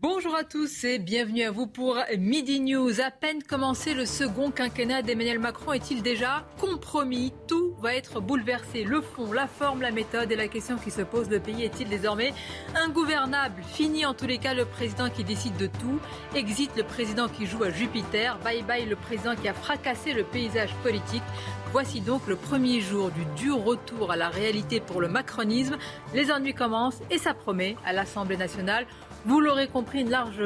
Bonjour à tous et bienvenue à vous pour Midi News. À peine commencé le second quinquennat d'Emmanuel Macron est-il déjà compromis? Tout va être bouleversé. Le fond, la forme, la méthode et la question qui se pose, le pays est-il désormais ingouvernable? Fini en tous les cas le président qui décide de tout. Exit le président qui joue à Jupiter. Bye bye le président qui a fracassé le paysage politique. Voici donc le premier jour du dur retour à la réalité pour le macronisme. Les ennuis commencent et ça promet à l'Assemblée nationale. Vous l'aurez compris, une large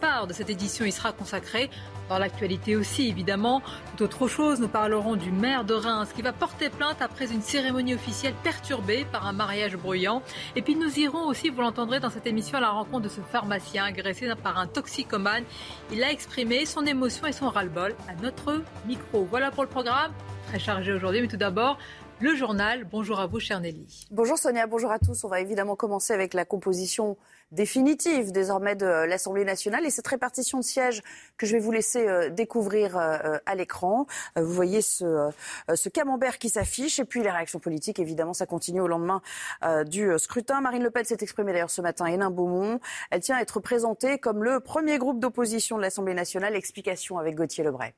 part de cette édition y sera consacrée. Dans l'actualité aussi, évidemment. Tout autre chose, nous parlerons du maire de Reims qui va porter plainte après une cérémonie officielle perturbée par un mariage bruyant. Et puis nous irons aussi, vous l'entendrez dans cette émission, à la rencontre de ce pharmacien agressé par un toxicomane. Il a exprimé son émotion et son ras-le-bol à notre micro. Voilà pour le programme, très chargé aujourd'hui, mais tout d'abord, le journal. Bonjour à vous, chère Nelly. Bonjour Sonia, bonjour à tous. On va évidemment commencer avec la composition définitive désormais de l'Assemblée nationale et cette répartition de sièges que je vais vous laisser euh, découvrir euh, à l'écran. Euh, vous voyez ce, ce camembert qui s'affiche et puis les réactions politiques, évidemment, ça continue au lendemain du scrutin. Marine Le Pen s'est exprimée d'ailleurs ce matin à Hénin-Beaumont. Elle tient à être présentée comme le premier groupe d'opposition de l'Assemblée nationale. Explication avec Gauthier Lebray.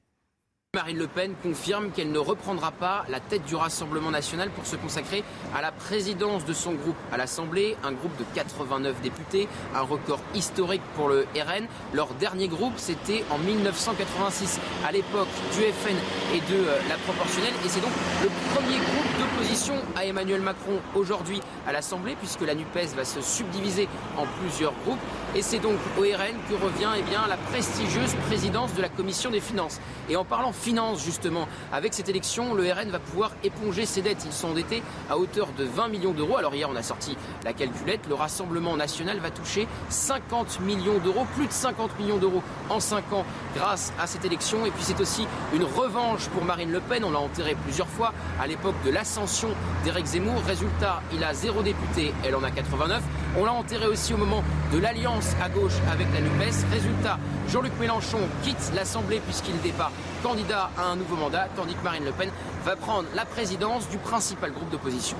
Marine Le Pen confirme qu'elle ne reprendra pas la tête du Rassemblement national pour se consacrer à la présidence de son groupe à l'Assemblée, un groupe de 89 députés, un record historique pour le RN. Leur dernier groupe, c'était en 1986, à l'époque du FN et de euh, la proportionnelle. Et c'est donc le premier groupe d'opposition à Emmanuel Macron aujourd'hui à l'Assemblée, puisque la NUPES va se subdiviser en plusieurs groupes. Et c'est donc au RN que revient eh bien, la prestigieuse présidence de la Commission des finances. Et en parlant finances justement. Avec cette élection, le RN va pouvoir éponger ses dettes. Ils sont endettés à hauteur de 20 millions d'euros. Alors hier, on a sorti la calculette. Le Rassemblement national va toucher 50 millions d'euros, plus de 50 millions d'euros en 5 ans grâce à cette élection. Et puis c'est aussi une revanche pour Marine Le Pen. On l'a enterré plusieurs fois à l'époque de l'ascension d'Éric Zemmour. Résultat, il a zéro député, elle en a 89. On l'a enterré aussi au moment de l'alliance à gauche avec la NUPES. Résultat, Jean-Luc Mélenchon quitte l'Assemblée puisqu'il pas candidat à un nouveau mandat, tandis que Marine Le Pen va prendre la présidence du principal groupe d'opposition.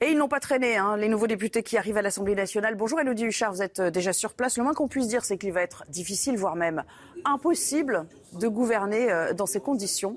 Et ils n'ont pas traîné, hein, les nouveaux députés qui arrivent à l'Assemblée nationale. Bonjour Elodie Huchard, vous êtes euh, déjà sur place. Le moins qu'on puisse dire, c'est qu'il va être difficile, voire même impossible, de gouverner euh, dans ces conditions.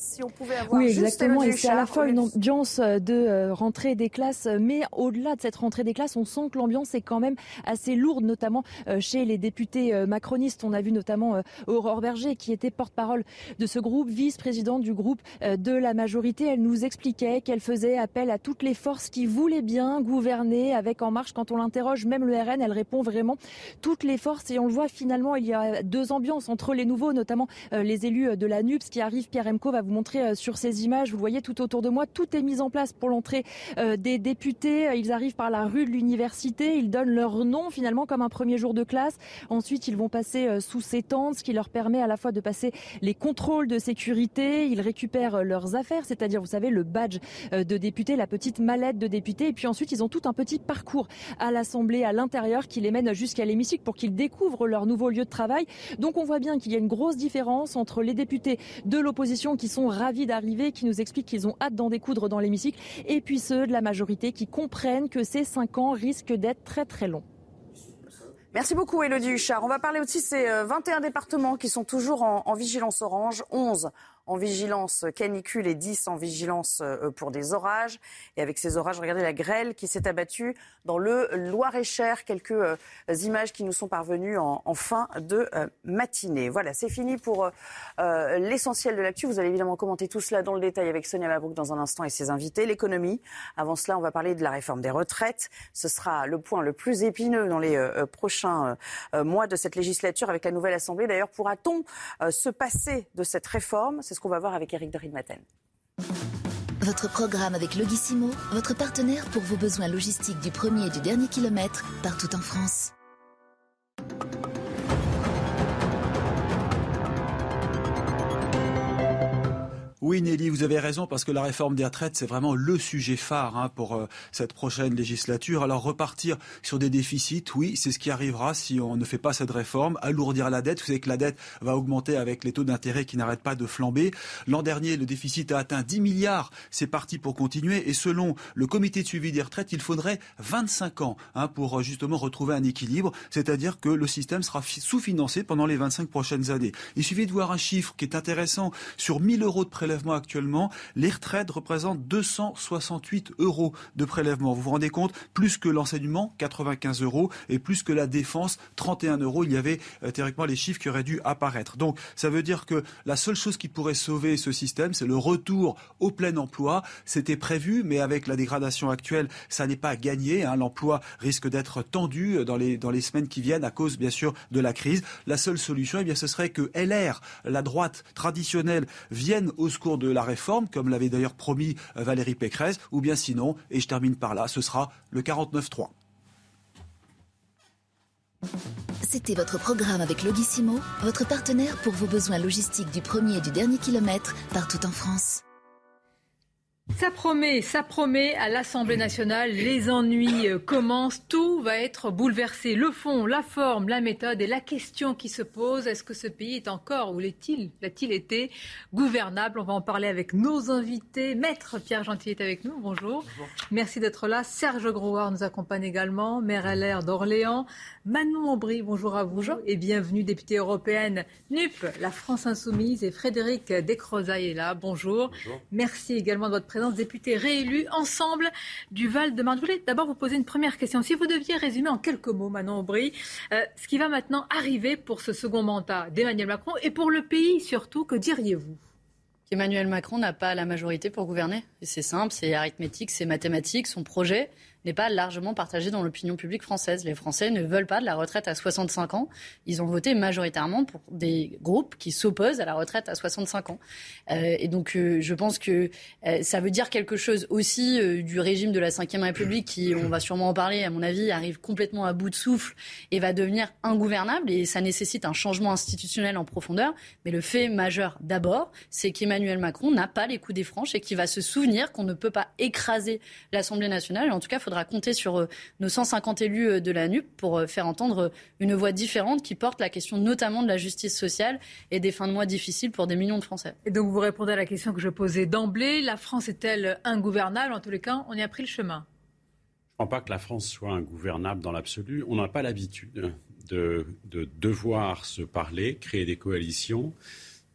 Si on pouvait avoir oui, exactement. Et c'est à la fois une ambiance de euh, rentrée des classes, mais au-delà de cette rentrée des classes, on sent que l'ambiance est quand même assez lourde, notamment euh, chez les députés euh, macronistes. On a vu notamment euh, Aurore Berger, qui était porte-parole de ce groupe, vice-présidente du groupe euh, de la majorité. Elle nous expliquait qu'elle faisait appel à toutes les forces qui voulaient bien gouverner avec En Marche. Quand on l'interroge, même le RN, elle répond vraiment toutes les forces. Et on le voit finalement, il y a deux ambiances entre les nouveaux, notamment euh, les élus de la NUPS qui arrivent. Pierre Emco va vous montrer euh, sur ces images. Vous le voyez tout autour de moi. Tout est mis en place pour l'entrée euh, des députés. Ils arrivent par la rue de l'université. Ils donnent leur nom finalement comme un premier jour de classe. Ensuite, ils vont passer euh, sous ces tentes, ce qui leur permet à la fois de passer les contrôles de sécurité. Ils récupèrent euh, leurs affaires, c'est-à-dire, vous savez, le badge euh, de député, la petite mallette de député. Et puis ensuite, ils ont tout un petit parcours à l'Assemblée, à l'intérieur, qui les mène jusqu'à l'hémicycle pour qu'ils découvrent leur nouveau lieu de travail. Donc on voit bien qu'il y a une grosse différence entre les députés de l'opposition qui sont ravis d'arriver, qui nous expliquent qu'ils ont hâte d'en découdre dans l'hémicycle, et puis ceux de la majorité qui comprennent que ces cinq ans risquent d'être très très longs. Merci beaucoup, Elodie Huchard. On va parler aussi de ces euh, 21 départements qui sont toujours en vigilance orange, 11 en vigilance canicule et 10 en vigilance euh, pour des orages. Et avec ces orages, regardez la grêle qui s'est abattue dans le Loir-et-Cher. Quelques euh, images qui nous sont parvenues en, fin de euh, matinée. Voilà, c'est fini pour l'essentiel de l'actu. Vous allez évidemment commenter tout cela dans le détail avec Sonia Mabrouk dans un instant et ses invités. L'économie. Avant cela, on va parler de la réforme des retraites. Ce sera le point le plus épineux dans les prochains mois de cette législature avec la nouvelle Assemblée. D'ailleurs, pourra-t-on se passer de cette réforme? C'est ce qu'on va voir avec Eric de Ridmaten. Votre programme avec Logissimo, votre partenaire pour vos besoins logistiques du premier et du dernier kilomètre, partout en France. Oui, Nelly, vous avez raison, parce que la réforme des retraites, c'est vraiment le sujet phare hein, pour euh, cette prochaine législature. Alors repartir sur des déficits, oui, c'est ce qui arrivera si on ne fait pas cette réforme. Alourdir la dette, vous savez que la dette va augmenter avec les taux d'intérêt qui n'arrêtent pas de flamber. L'an dernier, le déficit a atteint 10 milliards, c'est parti pour continuer. Et selon le comité de suivi des retraites, il faudrait 25 ans hein, pour euh, justement retrouver un équilibre, c'est-à-dire que le système sera sous-financé pendant les 25 prochaines années. Il suffit de voir un chiffre qui est intéressant. Sur 1000 euros de prélèvement actuellement, les retraites représentent 268 euros de prélèvement. Vous vous rendez compte Plus que l'enseignement, 95 euros, et plus que la défense, 31 euros. Il y avait euh, théoriquement les chiffres qui auraient dû apparaître. Donc ça veut dire que la seule chose qui pourrait sauver ce système, c'est le retour au plein emploi. C'était prévu, mais avec la dégradation actuelle, ça n'est pas gagné. Hein. L'emploi risque d'être tendu dans les, dans les semaines qui viennent à cause, bien sûr, de la crise. La seule solution, eh bien, ce serait que LR, la droite traditionnelle, vienne au cours de la réforme, comme l'avait d'ailleurs promis euh, Valérie Pécresse, ou bien sinon, et je termine par là, ce sera le 49-3. C'était votre programme avec Logissimo, votre partenaire pour vos besoins logistiques du premier et du dernier kilomètre partout en France. Ça promet, ça promet à l'Assemblée nationale. Les ennuis euh, commencent. Tout va être bouleversé. Le fond, la forme, la méthode et la question qui se pose est-ce que ce pays est encore ou l'est-il L'a-t-il été gouvernable? On va en parler avec nos invités. Maître Pierre Gentil est avec nous. Bonjour. Merci d'être là. Serge Grouard nous accompagne également. Maire LR d'Orléans. Manon Aubry, bonjour à vous. Bonjour. Et bienvenue, députée européenne NUP, la France Insoumise. Et Frédéric Descrozaille est là. Bonjour. Bonjour. Merci également de votre présence députés réélus ensemble du Val-de-Marne. Je voulais d'abord vous poser une première question. Si vous deviez résumer en quelques mots, Manon Aubry, euh, ce qui va maintenant arriver pour ce second mandat d'Emmanuel Macron et pour le pays surtout, que diriez-vous? Emmanuel Macron n'a pas la majorité pour gouverner. C'est simple, c'est arithmétique, c'est mathématique. Son projet, n'est pas largement partagé dans l'opinion publique française. Les Français ne veulent pas de la retraite à 65 ans. Ils ont voté majoritairement pour des groupes qui s'opposent à la retraite à 65 ans. Euh, et donc, euh, je pense que euh, ça veut dire quelque chose aussi du régime de la Ve République qui, on va sûrement en parler, à mon avis, arrive complètement à bout de souffle et va devenir ingouvernable. Et ça nécessite un changement institutionnel en profondeur. Mais le fait majeur d'abord, c'est qu'Emmanuel Macron n'a pas les coups des franches et qu'il va se souvenir qu'on ne peut pas écraser l'Assemblée nationale. En tout cas, faudra compter sur euh, nos 150 élus euh, de la NUP pour euh, faire entendre une voix différente qui porte la question notamment de la justice sociale et des fins de mois difficiles pour des millions de Français. Et donc vous répondez à la question que je posais d'emblée. La France est-elle ingouvernable? En tous les cas, on y a pris le chemin. Je ne crois pas que la France soit ingouvernable dans l'absolu. On n'a pas l'habitude de, devoir se parler, créer des coalitions.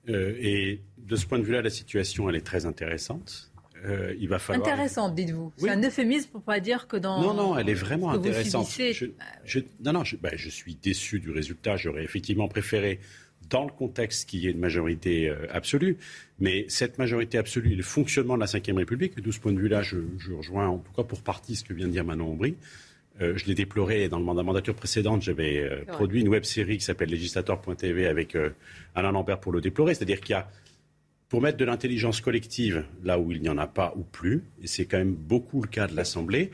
et de ce point de vue-là, la situation, elle est très intéressante. Euh, il va falloir. Intéressante, dites-vous. C'est un euphémisme pour pas dire que dans. Non, non, elle est vraiment intéressante. Je, non, non, ben, je, suis déçu du résultat. J'aurais effectivement préféré, dans le contexte qu'il y ait une majorité euh, absolue, mais cette majorité absolue le fonctionnement de la Ve République, de ce point de vue-là, je, rejoins en tout cas pour partie ce que vient de dire Manon Aubry. Euh, je l'ai déploré dans le mandat mandature précédente. J'avais produit une web série qui s'appelle Législateur.tv avec Alain Lambert pour le déplorer. C'est-à-dire qu'il y a pour mettre de l'intelligence collective là où il n'y en a pas ou plus, et c'est quand même beaucoup le cas de l'Assemblée,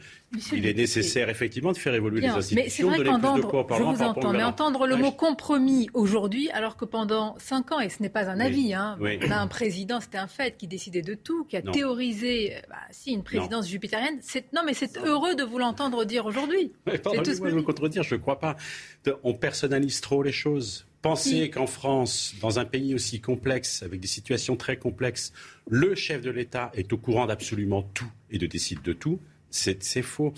il est nécessaire effectivement de faire évoluer les institutions, mais c'est vrai qu'entendre, je vous entends, mais entendre le mot compromis aujourd'hui, alors que pendant cinq ans, et ce n'est pas un avis, hein, on a un président, c'était un fait, qui décidait de tout, qui a théorisé, bah, si une présidence jupitérienne, c'est non, mais c'est heureux de vous l'entendre dire aujourd'hui. Pardonnez-moi de me contredire, je ne crois pas. On personnalise trop les choses. Penser qu'en France, dans un pays aussi complexe, avec des situations très complexes, le chef de l'État est au courant d'absolument tout et de décide de tout, c'est faux.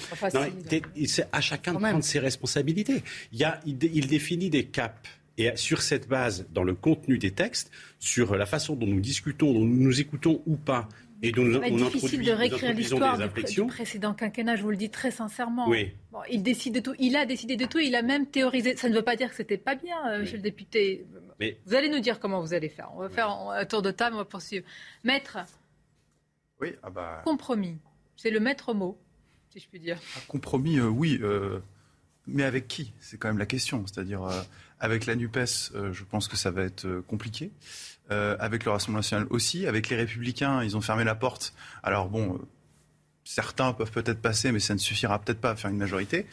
C'est à chacun de prendre ses responsabilités. Il, il, définit des caps. Et sur cette base, dans le contenu des textes, sur la façon dont nous discutons, dont nous nous écoutons ou pas, et donc, on, on difficile de réécrire l'histoire du, précédent quinquennat, je vous le dis très sincèrement. Oui. il décide de tout. Il a décidé de tout. Il a même théorisé. Ça ne veut pas dire que c'était pas bien, euh, monsieur le député. Mais... Vous allez nous dire comment vous allez faire. On va faire un tour de table. On va poursuivre. Maître. Oui. Ah bah... Compromis. C'est le maître mot, si je puis dire. compromis, euh, oui. Euh, Mais avec qui? C'est quand même la question. C'est-à-dire, euh, avec la NUPES, euh, je pense que ça va être compliqué. Avec le Rassemblement national aussi. Avec les Républicains, ils ont fermé la porte. Alors bon, certains peuvent peut-être passer, mais ça ne suffira peut-être pas à faire une majorité.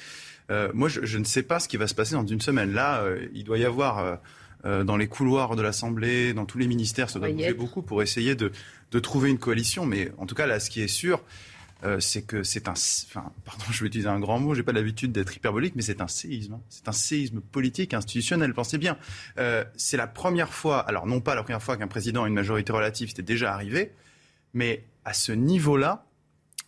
moi, je, ne sais pas ce qui va se passer dans une semaine. Là, il doit y avoir dans les couloirs de l'Assemblée, dans tous les ministères, ça doit bouger beaucoup pour essayer de, de, trouver une coalition. Mais en tout cas, là, ce qui est sûr, euh, c'est que c'est un, enfin, pardon, je vais utiliser un grand mot, j'ai pas l'habitude d'être hyperbolique, mais c'est un séisme. Hein. C'est un séisme politique, institutionnel. Pensez bien, euh, c'est la première fois, alors non pas la première fois qu'un président a une majorité relative, c'était déjà arrivé, mais à ce niveau-là,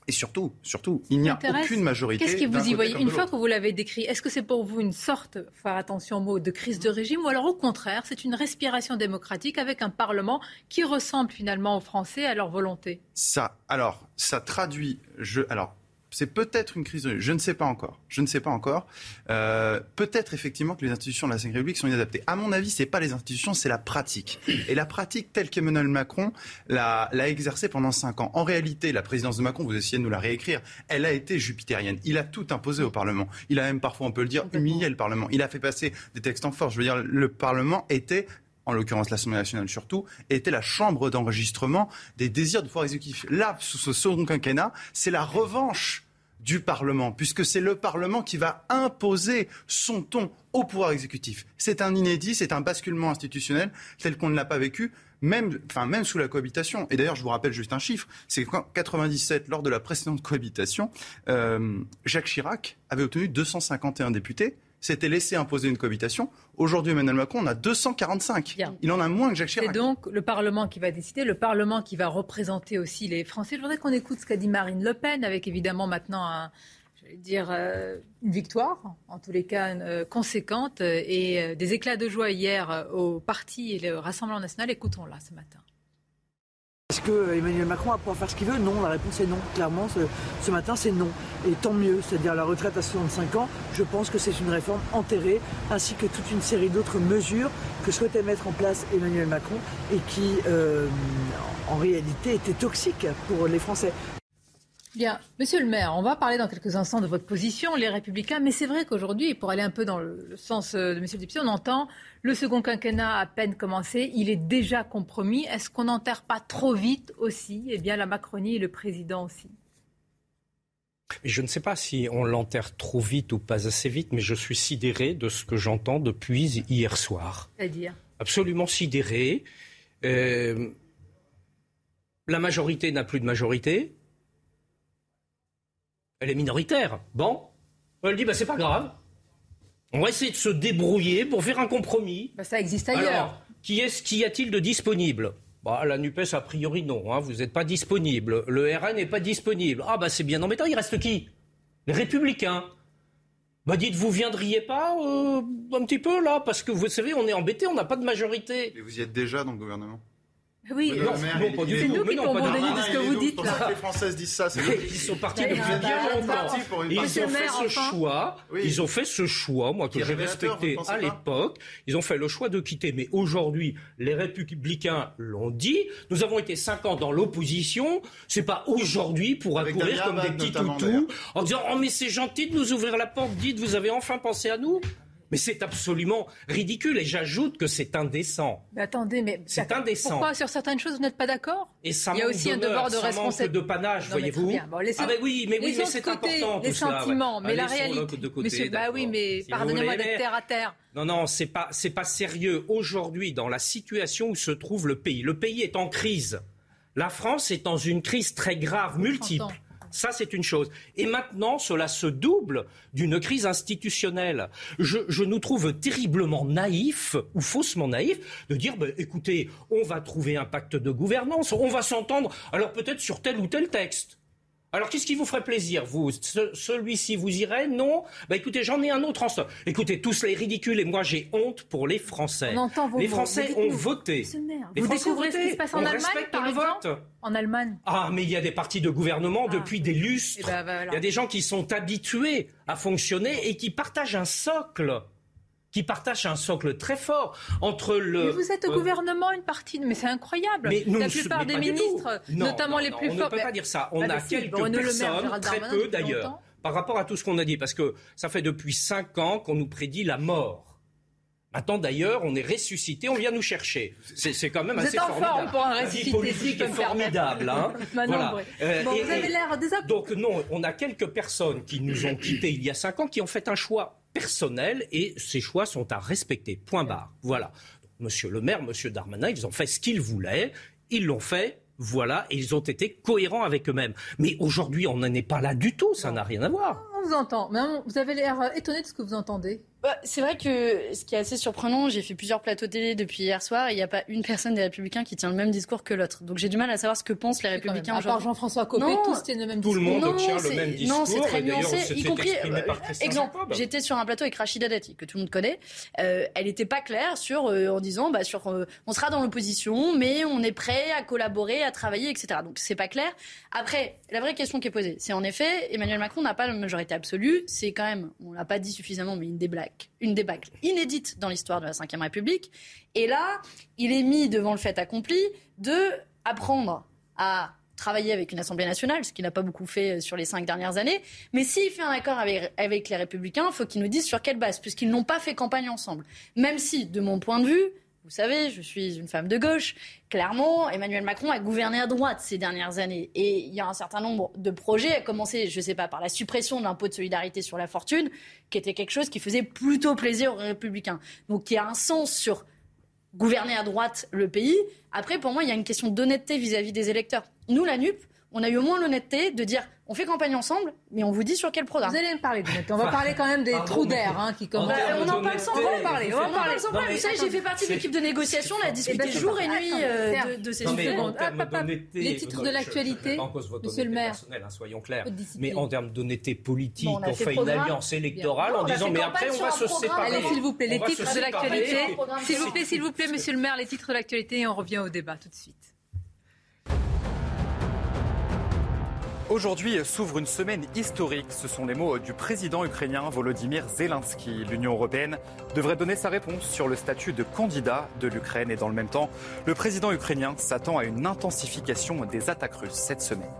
et surtout, surtout, il n'y a aucune majorité. Qu'est-ce que vous y voyez Une fois que vous l'avez décrit, est-ce que c'est pour vous une sorte, faire attention au mot, de crise de régime ou alors au contraire, c'est une respiration démocratique avec un Parlement qui ressemble finalement aux Français à leur volonté? Ça, alors, ça traduit, je, alors, c'est peut-être une crise de Je ne sais pas encore. Je ne sais pas encore. Euh, peut-être effectivement que les institutions de la Ve République sont inadaptées. À mon avis, c'est pas les institutions, c'est la pratique. Et la pratique telle qu'Emmanuel Macron l'a, l'a exercée pendant cinq ans. En réalité, la présidence de Macron, vous essayez de nous la réécrire, elle a été jupitérienne. Il a tout imposé au Parlement. Il a même parfois, on peut le dire, humilié le Parlement. Il a fait passer des textes en force. Je veux dire, le Parlement était en l'occurrence l'Assemblée nationale surtout, était la chambre d'enregistrement des désirs du pouvoir exécutif. Là, sous ce second quinquennat, c'est la revanche du Parlement, puisque c'est le Parlement qui va imposer son ton au pouvoir exécutif. C'est un inédit, c'est un basculement institutionnel tel qu'on ne l'a pas vécu, même, sous la cohabitation. Et d'ailleurs, je vous rappelle juste un chiffre, c'est qu'en 97, lors de la précédente cohabitation, euh, Jacques Chirac avait obtenu 251 députés, s'était laissé imposer une cohabitation. Aujourd'hui, Emmanuel Macron en a 245. Il en a moins que Jacques Chirac. C'est donc le Parlement qui va décider, le Parlement qui va représenter aussi les Français. Je voudrais qu'on écoute ce qu'a dit Marine Le Pen, avec évidemment maintenant un, dire, euh, une victoire, en tous les cas euh, conséquente, et euh, des éclats de joie hier au parti et au Rassemblement national. Écoutons-la ce matin. Que Emmanuel Macron va pouvoir faire ce qu'il veut Non, la réponse est non. Clairement, ce, matin, c'est non. Et tant mieux, c'est-à-dire la retraite à 65 ans, je pense que c'est une réforme enterrée, ainsi que toute une série d'autres mesures que souhaitait mettre en place Emmanuel Macron et qui, euh, en réalité, étaient toxiques pour les Français. Bien, Monsieur le maire, on va parler dans quelques instants de votre position, les Républicains, mais c'est vrai qu'aujourd'hui, pour aller un peu dans le, sens euh, de Monsieur le député, on entend le second quinquennat à peine commencé, il est déjà compromis. Est-ce qu'on n'enterre pas trop vite aussi Eh bien, la Macronie et le président aussi? Je ne sais pas si on l'enterre trop vite ou pas assez vite, mais je suis sidéré de ce que j'entends depuis hier soir. C'est-à-dire? Absolument sidéré. Euh, la majorité n'a plus de majorité elle est minoritaire. Bon, elle dit bah c'est pas grave. On va essayer de se débrouiller pour faire un compromis. Bah, ça existe ailleurs. Alors, qui est-ce y a-t-il de disponible? Bah, la NUPES, a priori, non. Hein, vous n'êtes pas disponible. Le RN n'est pas disponible. Ah, bah, c'est bien embêtant. Il reste qui? Les Républicains. Bah, dites, vous viendriez pas euh, un petit peu, là? Parce que vous savez, on est embêté, on n'a pas de majorité. Et vous y êtes déjà dans le gouvernement? Oui, non, non, C'est nous qui de ce que vous dites là. Les Françaises disent ça. Ils sont partis depuis bien longtemps. Ils ont fait ce choix. Ils ont fait ce choix, moi que j'ai respecté à l'époque. Ils ont fait le choix de quitter. Mais aujourd'hui, les Républicains l'ont dit. Nous avons été cinq ans dans l'opposition. C'est pas aujourd'hui pour accourir comme des petits toutous en disant oh mais c'est gentil de nous ouvrir la porte. Dites vous avez enfin pensé à nous? Mais c'est absolument ridicule et j'ajoute que c'est indécent. Mais attendez, mais c'est indécent. Pourquoi sur certaines choses vous n'êtes pas d'accord? Et ça Il y a aussi un devoir de responsabilité. de panache, voyez-vous. ah mais oui, mais oui, mais c'est important les sentiments, mais la réalité. Monsieur, bah oui, mais pardonnez-moi d'être terre à terre. Non, non, c'est pas, c'est pas sérieux aujourd'hui dans la situation où se trouve le pays. Le pays est en crise. La France est dans une crise très grave, multiple. Ça, c'est une chose. Et maintenant, cela se double d'une crise institutionnelle. Je, nous trouve terriblement naïfs, ou faussement naïfs, de dire, ben, écoutez, on va trouver un pacte de gouvernance, on va s'entendre, alors peut-être sur tel ou tel texte. Alors, qu'est-ce qui vous ferait plaisir, vous? Celui-ci vous irait? Non? Bah écoutez, j'en ai un autre en stock. Écoutez, tout cela est ridicule et moi j'ai honte pour les Français. les Français ont voté. Les vous découvrez ce qui se passe en Allemagne, par exemple? En Allemagne. Ah, mais il y a des partis de gouvernement ah. depuis des lustres. Eh ben, il y a des gens qui sont habitués à fonctionner et qui partagent un socle qui partagent un socle très fort entre le. Mais vous êtes au euh, gouvernement une partie, mais c'est incroyable. Mais la plupart des ministres, notamment les plus on forts. On ne peut pas dire ça. On a quelques personnes, très peu d'ailleurs, par rapport à tout ce qu'on a dit, parce que ça fait depuis cinq ans qu'on nous prédit la mort. Maintenant, d'ailleurs, on est ressuscité, on vient nous chercher. C'est quand même assez formidable. pour un ressuscité. La vie politique est formidable. Hein voilà. Euh, bon, vous avez l'air Donc non, on a quelques personnes qui nous ont quittés il y a cinq ans, qui ont fait un choix personnel, et ces choix sont à respecter. Point barre. Voilà. Monsieur le maire, Monsieur Darmanin, ils ont fait ce qu'ils voulaient, ils l'ont fait. Voilà, et ils ont été cohérents avec eux-mêmes. Mais aujourd'hui, on n'en est pas là du tout, ça n'a rien à voir. On vous entend, mais vous avez l'air étonné de ce que vous entendez. Bah, c'est vrai que ce qui est assez surprenant, j'ai fait plusieurs plateaux télé depuis hier soir et il n'y a pas une personne des Républicains qui tient le même discours que l'autre. Donc j'ai du mal à savoir ce que pensent les Républicains aujourd'hui. À part Jean-François Copé, tous tiennent le même discours. Tout le monde tient le même discours. Non, c'est très nuancé, y compris. Euh, exemple, j'étais sur un plateau avec Rachida Dati, que tout le monde connaît. Euh, elle n'était pas claire sur, euh, en disant, bah, sur, on sera dans l'opposition, mais on est prêt à collaborer, à travailler, etc. Donc c'est pas clair. Après, la vraie question qui est posée, c'est en effet, Emmanuel Macron n'a pas la majorité absolue. C'est quand même, on l'a pas dit suffisamment, mais une une débâcle inédite dans l'histoire de la Ve République. Et là, il est mis devant le fait accompli de apprendre à travailler avec une Assemblée nationale, ce qu'il n'a pas beaucoup fait sur les cinq dernières années. Mais s'il fait un accord avec, avec les Républicains, il faut qu'il nous dise sur quelle base, puisqu'ils n'ont pas fait campagne ensemble. Même si, de mon point de vue, vous savez, je suis une femme de gauche. Clairement, Emmanuel Macron a gouverné à droite ces dernières années. Et il y a un certain nombre de projets, à commencer, je ne sais pas, par la suppression de l'impôt de solidarité sur la fortune, qui était quelque chose qui faisait plutôt plaisir aux républicains. Donc il y a un sens sur gouverner à droite le pays. Après, pour moi, il y a une question d'honnêteté vis-à-vis des électeurs. Nous, la NUP, on a eu au moins l'honnêteté de dire on fait campagne ensemble, mais on vous dit sur quel programme. Vous allez me parler de On va parler quand même des trous d'air hein, qui commencent. on en parle sans problème. On va en parler sans problème. Vous savez, j'ai fait partie de l'équipe de négociation, on a discuté jour et nuit euh, de, ces sujets. Les titres de l'actualité, monsieur le maire. Hein, soyons clairs. Mais en termes d'honnêteté politique, on fait une alliance électorale en disant mais après on va se séparer. Allez, s'il vous plaît, les titres de l'actualité. S'il vous plaît, s'il vous plaît, monsieur le maire, les titres de l'actualité et on revient au débat tout de suite. Aujourd'hui s'ouvre une semaine historique. Ce sont les mots du président ukrainien Volodymyr Zelensky. L'Union européenne devrait donner sa réponse sur le statut de candidat de l'Ukraine. Et dans le même temps, le président ukrainien s'attend à une intensification des attaques russes cette semaine.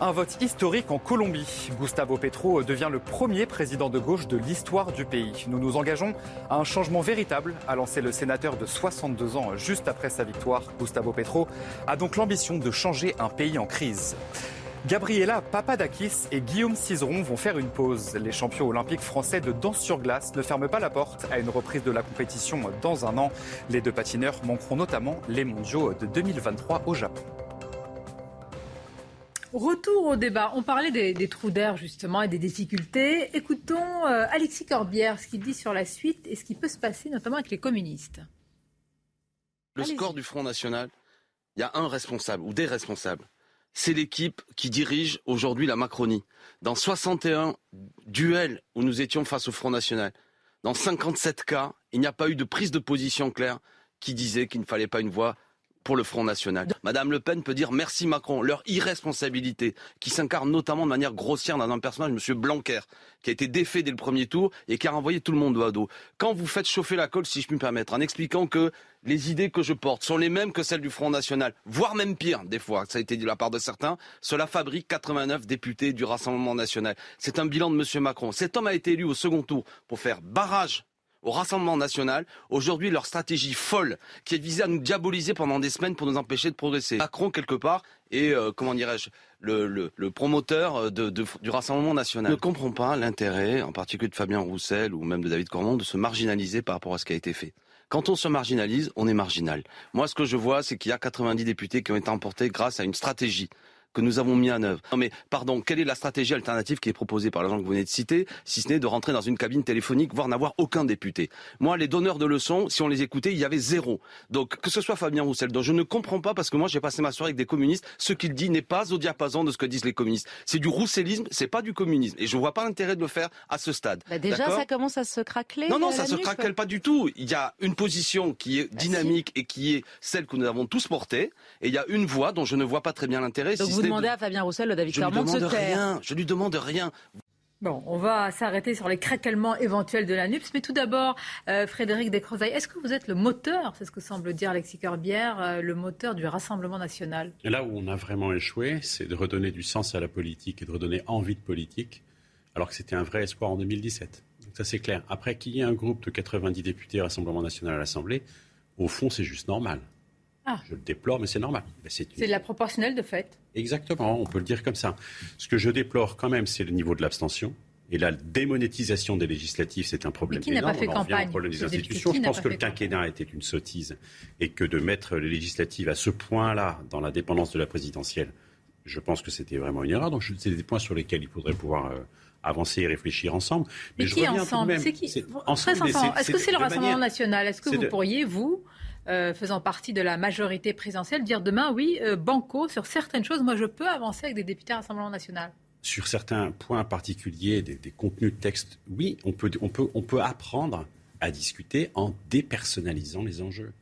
Un vote historique en Colombie. Gustavo Petro devient le premier président de gauche de l'histoire du pays. Nous nous engageons à un changement véritable, a lancé le sénateur de 62 ans juste après sa victoire. Gustavo Petro a donc l'ambition de changer un pays en crise. Gabriela Papadakis et Guillaume Cizeron vont faire une pause. Les champions olympiques français de danse sur glace ne ferment pas la porte à une reprise de la compétition dans un an. Les deux patineurs manqueront notamment les mondiaux de 2023 au Japon. Retour au débat. On parlait des, trous d'air justement et des difficultés. Écoutons euh, Alexis Corbière, ce qu'il dit sur la suite et ce qui peut se passer notamment avec les communistes. Le score du Front National, il y a un responsable ou des responsables c'est l'équipe qui dirige aujourd'hui la Macronie. Dans 61 duels où nous étions face au Front National, dans 57 cas, il n'y a pas eu de prise de position claire qui disait qu'il ne fallait pas une voix pour le Front National. Madame Le Pen peut dire merci Macron, leur irresponsabilité, qui s'incarne notamment de manière grossière dans un personnage, M. Blanquer, qui a été défait dès le premier tour et qui a renvoyé tout le monde au dos. Quand vous faites chauffer la colle, si je puis me permettre, en expliquant que les idées que je porte sont les mêmes que celles du Front National, voire même pire, des fois, ça a été dit de la part de certains, cela fabrique 89 députés du Rassemblement National. C'est un bilan de M. Macron. Cet homme a été élu au second tour pour faire barrage au Rassemblement national. Aujourd'hui, leur stratégie folle, qui est visée à nous diaboliser pendant des semaines pour nous empêcher de progresser. Macron, quelque part, est, euh, comment dirais-je, le, promoteur euh, du Rassemblement national. ne comprend pas l'intérêt, en particulier de Fabien Roussel ou même de David Cormont, de se marginaliser par rapport à ce qui a été fait. Quand on se marginalise, on est marginal. Moi, ce que je vois, c'est qu'il y a 90 députés qui ont été emportés grâce à une stratégie que nous avons mis en œuvre. Non mais pardon, quelle est la stratégie alternative qui est proposée par les gens que vous venez de citer, si ce n'est de rentrer dans une cabine téléphonique, voire n'avoir aucun député? Moi, les donneurs de leçons, si on les écoutait, il y avait zéro. Donc que ce soit Fabien Roussel, dont je ne comprends pas parce que moi j'ai passé ma soirée avec des communistes, ce qu'il dit n'est pas au diapason de ce que disent les communistes. C'est du rousselisme, c'est pas du communisme. Et je vois pas l'intérêt de le faire à ce stade. Bah déjà, ça commence à se craqueler. Non, non, ça se craquelle pas du tout. Il y a une position qui est bah, dynamique et qui est celle que nous avons tous portée, et il y a une voix dont je ne vois pas très bien l'intérêt. Donc vous demandez à Fabien Roussel David je Clermont de se Rien, je lui demande rien. Bon, on va s'arrêter sur les craquements éventuels de la NUPS. Mais tout d'abord, euh, Frédéric Descrozailles, est-ce que vous êtes le moteur, c'est ce que semble dire Alexis Corbière, euh, le moteur du Rassemblement national? Là où on a vraiment échoué, c'est de redonner du sens à la politique et de redonner envie de politique. alors que c'était un vrai espoir en 2017. Donc ça c'est clair. Après qu'il y ait un groupe de 90 députés Rassemblement national à l'Assemblée, au fond c'est juste normal. Ah. Je le déplore, mais c'est normal. c'est de la proportionnelle de fait. Exactement, on peut le dire comme ça. Ce que je déplore quand même, c'est le niveau de l'abstention. Et la démonétisation des législatives, c'est un problème qui n'a pas fait campagne des institutions. Je pense que le quinquennat était une sottise et que de mettre les législatives à ce point-là dans la dépendance de la présidentielle, je pense que c'était vraiment une erreur. Donc c'est des points sur lesquels il faudrait pouvoir euh, avancer et réfléchir ensemble. Mais, qui ensemble C'est qui Est-ce que c'est le Rassemblement national? Est-ce que vous pourriez, vous, euh, faisant partie de la majorité présidentielle, dire demain, oui, euh, banco, sur certaines choses, moi je peux avancer avec des députés Rassemblement national sur certains points particuliers des, contenus de texte, oui, on peut, on, peut, on peut apprendre à discuter en dépersonnalisant les enjeux.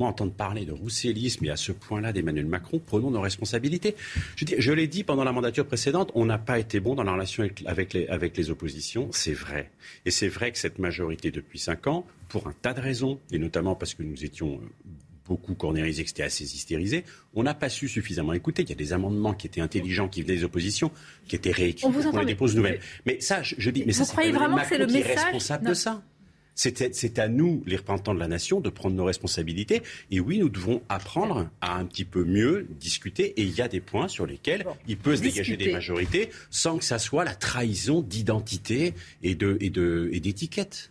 Moi, entendre parler de roussellisme et à ce point-là d'Emmanuel Macron, prenons nos responsabilités. Je, je l'ai dit pendant la mandature précédente, on n'a pas été bon dans la relation avec, les, avec les oppositions, c'est vrai. Et c'est vrai que cette majorité depuis cinq ans, pour un tas de raisons, et notamment parce que nous étions beaucoup cornérisé, que c'était assez hystérisé. On n'a pas su suffisamment écouter. Il y a des amendements qui étaient intelligents, qui venaient des oppositions, qui étaient réécrits. On, on les dépose nouvelles. Mais ça, je, dis, mais vous ça, croyez vraiment que c'est le message responsable de ça c'est à nous, les représentants de la nation, de prendre nos responsabilités. Et oui, nous devons apprendre à un petit peu mieux discuter. Et il y a des points sur lesquels il peut se dégager des majorités sans que ça soit la trahison d'identité et d'étiquette.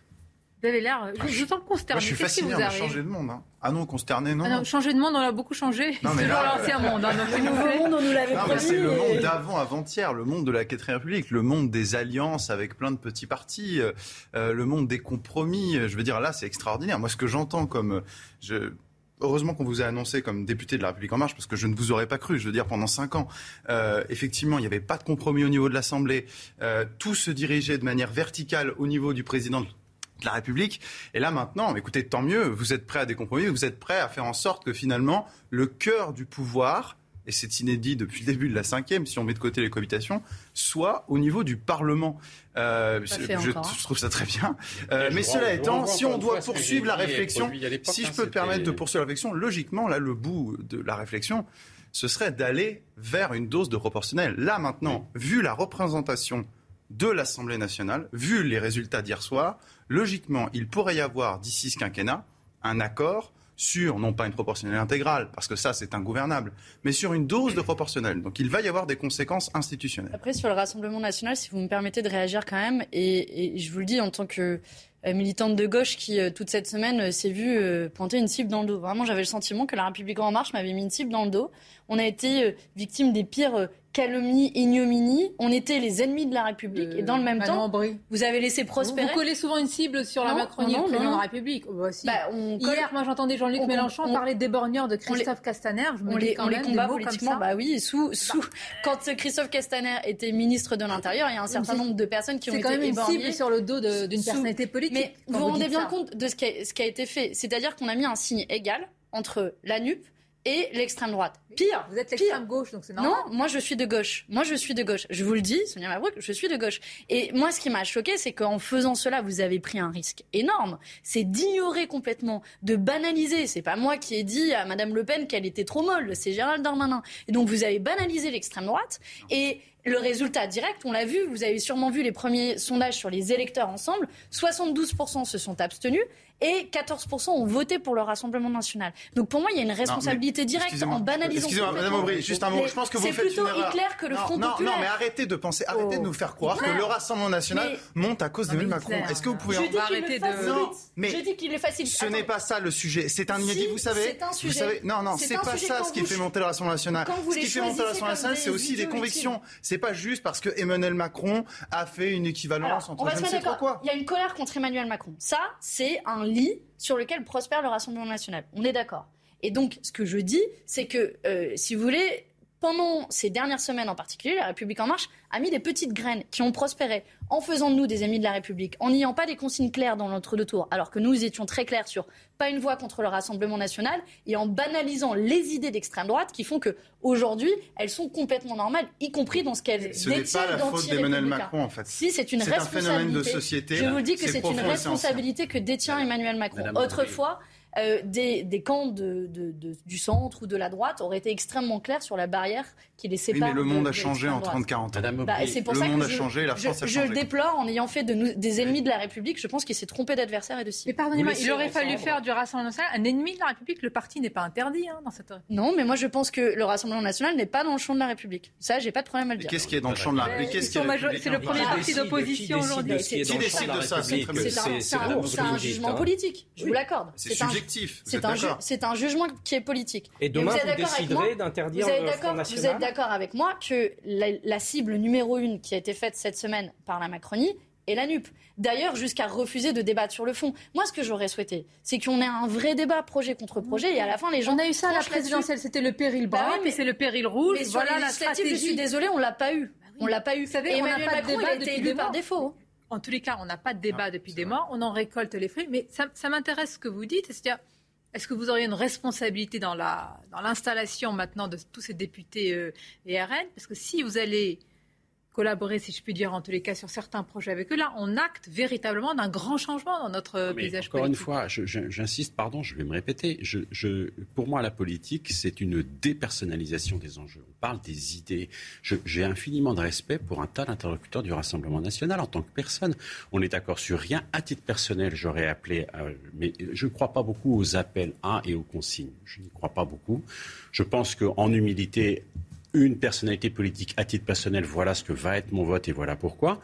Vous avez l'air. Je, je sens consterné. je suis fasciné, on a changé de monde. Hein. Ah non, consterné, non. Ah non, changer de monde, on a beaucoup changé. C'est toujours l'ancien monde. Hein, le nouveau monde, on nous l'avait promis. C'est le monde d'avant, avant-hier, le monde de la Quatrième République, le monde des alliances avec plein de petits partis, euh, euh, le monde des compromis. Je veux dire, là, c'est extraordinaire. Moi, ce que j'entends comme. Je, heureusement qu'on vous a annoncé comme député de la République en marche, parce que je ne vous aurais pas cru. Je veux dire, pendant cinq ans, euh, effectivement, il n'y avait pas de compromis au niveau de l'Assemblée. Euh, tout se dirigeait de manière verticale au niveau du président la République. Et là maintenant, écoutez, tant mieux, vous êtes prêt à des compromis, vous êtes prêt à faire en sorte que finalement le cœur du pouvoir, et c'est inédit depuis le début de la cinquième, si on met de côté les cohabitations, soit au niveau du Parlement. Euh, je, trouve ça très bien. Euh, mais cela étant, si on doit poursuivre la réflexion, si je peux permettre de poursuivre la réflexion, logiquement, là, le bout de la réflexion, ce serait d'aller vers une dose de proportionnel. Là maintenant, vu la représentation de l'Assemblée nationale, vu les résultats d'hier soir, logiquement, il pourrait y avoir d'ici ce quinquennat un accord sur, non pas une proportionnelle intégrale, parce que ça c'est ingouvernable, mais sur une dose de proportionnelle. Donc il va y avoir des conséquences institutionnelles. Après, sur le Rassemblement national, si vous me permettez de réagir quand même, et, je vous le dis en tant que euh, militante de gauche qui, euh, toute cette semaine, euh, s'est vue pointer une cible dans le dos. Vraiment, j'avais le sentiment que la République en marche m'avait mis une cible dans le dos. On a été victime des pires calomnie, ignominie. On était les ennemis de la République. et dans le même temps, vous avez laissé prospérer. Vous, collez souvent une cible sur la Macronie non, de la République. Oh, bah, bah, Hier, moi, j'entendais Jean-Luc Mélenchon parler des borgneurs de Christophe Castaner. Je me on les, quand on les combat politiquement. Bah oui, sous, sous, bah. quand Christophe Castaner était ministre de l'Intérieur, il y a un certain nombre de personnes qui ont été quand même une cible sur le dos d'une personnalité politique. Mais vous vous rendez bien compte de ce qui a, ce qui a été fait? C'est-à-dire qu'on a mis un signe égal entre la NUP et l'extrême droite. Pire, vous êtes l'extrême gauche, donc c'est normal. Non, moi je suis de gauche. Moi je suis de gauche. Je vous le dis, Sonia Mabrouk, je suis de gauche. Et moi, ce qui m'a choqué, c'est qu'en faisant cela, vous avez pris un risque énorme. C'est d'ignorer complètement, de banaliser. C'est pas moi qui ai dit à Madame Le Pen qu'elle était trop molle. C'est Gérald Darmanin. Et donc vous avez banalisé l'extrême droite et le résultat direct, on l'a vu, vous avez sûrement vu les premiers sondages sur les électeurs ensemble, 72% se sont abstenus et 14% ont voté pour le Rassemblement national. Donc pour moi, il y a une responsabilité directe en banalisant. Excusez-moi, Madame Aubry, juste un mot. Je pense que vous faites une erreur. Hitler que le Front non, populaire. Non, mais arrêtez de penser, arrêtez de nous faire croire que le Rassemblement national monte à cause d'Emmanuel Macron. Est-ce que vous pouvez en arrêter de Non, mais je dis qu'il est facile. Ce n'est pas ça le sujet. C'est un inédit, vous savez. C'est un sujet. Non, non, c'est pas ça ce qui fait monter le Rassemblement national. Ce qui fait monter le Rassemblement national, c'est aussi des convictions. C'est pas juste parce que Emmanuel Macron a fait une équivalence entre je ne sais quoi. Il y a une colère contre Emmanuel Macron. Ça, c'est un lit sur lequel prospère le Rassemblement national. On est d'accord. Et donc, ce que je dis, c'est que, euh, si vous voulez, pendant ces dernières semaines en particulier, la République en marche a mis des petites graines qui ont prospéré en faisant de nous des amis de la République, en n'ayant pas des consignes claires dans l'entre-deux tours, alors que nous étions très clairs sur pas une voix contre le Rassemblement national, et en banalisant les idées d'extrême droite qui font que aujourd'hui elles sont complètement normales, y compris dans ce qu'elles détiennent Ce n'est pas la faute d'Emmanuel Macron, en fait. Si, c'est une responsabilité. Un phénomène de société. Je vous dis que c'est une responsabilité que détient Emmanuel Macron. Autrefois, euh, des, des, camps de, de, du centre ou de la droite auraient été extrêmement clairs sur la barrière qui les sépare. Oui, mais le monde a changé en 30-40 ans. Bah, c'est pour le ça monde que a je, changé, la France je, a changé. Je le déplore en ayant fait de nous, des ennemis de la République. Je pense qu'il s'est trompé d'adversaire et de cible. Mais pardonnez-moi, il aurait fallu faire du Rassemblement national un ennemi de la République. Le parti n'est pas interdit hein, dans cette. Non, mais moi je pense que le Rassemblement national n'est pas dans le champ de la République. Ça, j'ai pas de problème à le dire. Qu'est-ce qui est dans le champ de la République? C'est le premier parti d'opposition aujourd'hui. Qui décide de ça? C'est un jugement politique. Je vous l'accorde. C'est C'est un jugement qui est politique. Et demain, vous déciderez d'interdire le Front National. Vous êtes d'accord avec moi que la cible numéro une qui a été faite cette semaine par la Macronie est la NUP. D'ailleurs, jusqu'à refuser de débattre sur le fond. Moi, ce que j'aurais souhaité, c'est qu'on ait un vrai débat projet contre projet et à la fin, les gens. On a eu ça à la présidentielle, c'était le péril brun, bah mais c'est le péril rouge. Mais voilà la stratégie. Je suis désolée, on l'a pas eu. Bah on l'a pas eu. Vous savez, Emmanuel on n'a pas Macron, de débat il a été élu par défaut. En tous les cas, on n'a pas de débat depuis des mois. On en récolte les fruits. Mais ça, ça m'intéresse ce que vous dites. C'est-à-dire, est-ce que vous auriez une responsabilité dans l'installation dans maintenant de tous ces députés euh, et RN Parce que si vous allez collaborer, si je puis dire, en tous les cas, sur certains projets avec eux. Là, on acte véritablement d'un grand changement dans notre paysage encore politique. Encore une fois, j'insiste, pardon, je vais me répéter. Je, pour moi, la politique, c'est une dépersonnalisation des enjeux. On parle des idées. J'ai infiniment de respect pour un tas d'interlocuteurs du Rassemblement national en tant que personne. On n'est d'accord sur rien. À titre personnel, j'aurais appelé, euh, mais je ne crois pas beaucoup aux appels à et aux consignes. Je n'y crois pas beaucoup. Je pense qu'en humilité, une personnalité politique à titre personnel, voilà ce que va être mon vote et voilà pourquoi.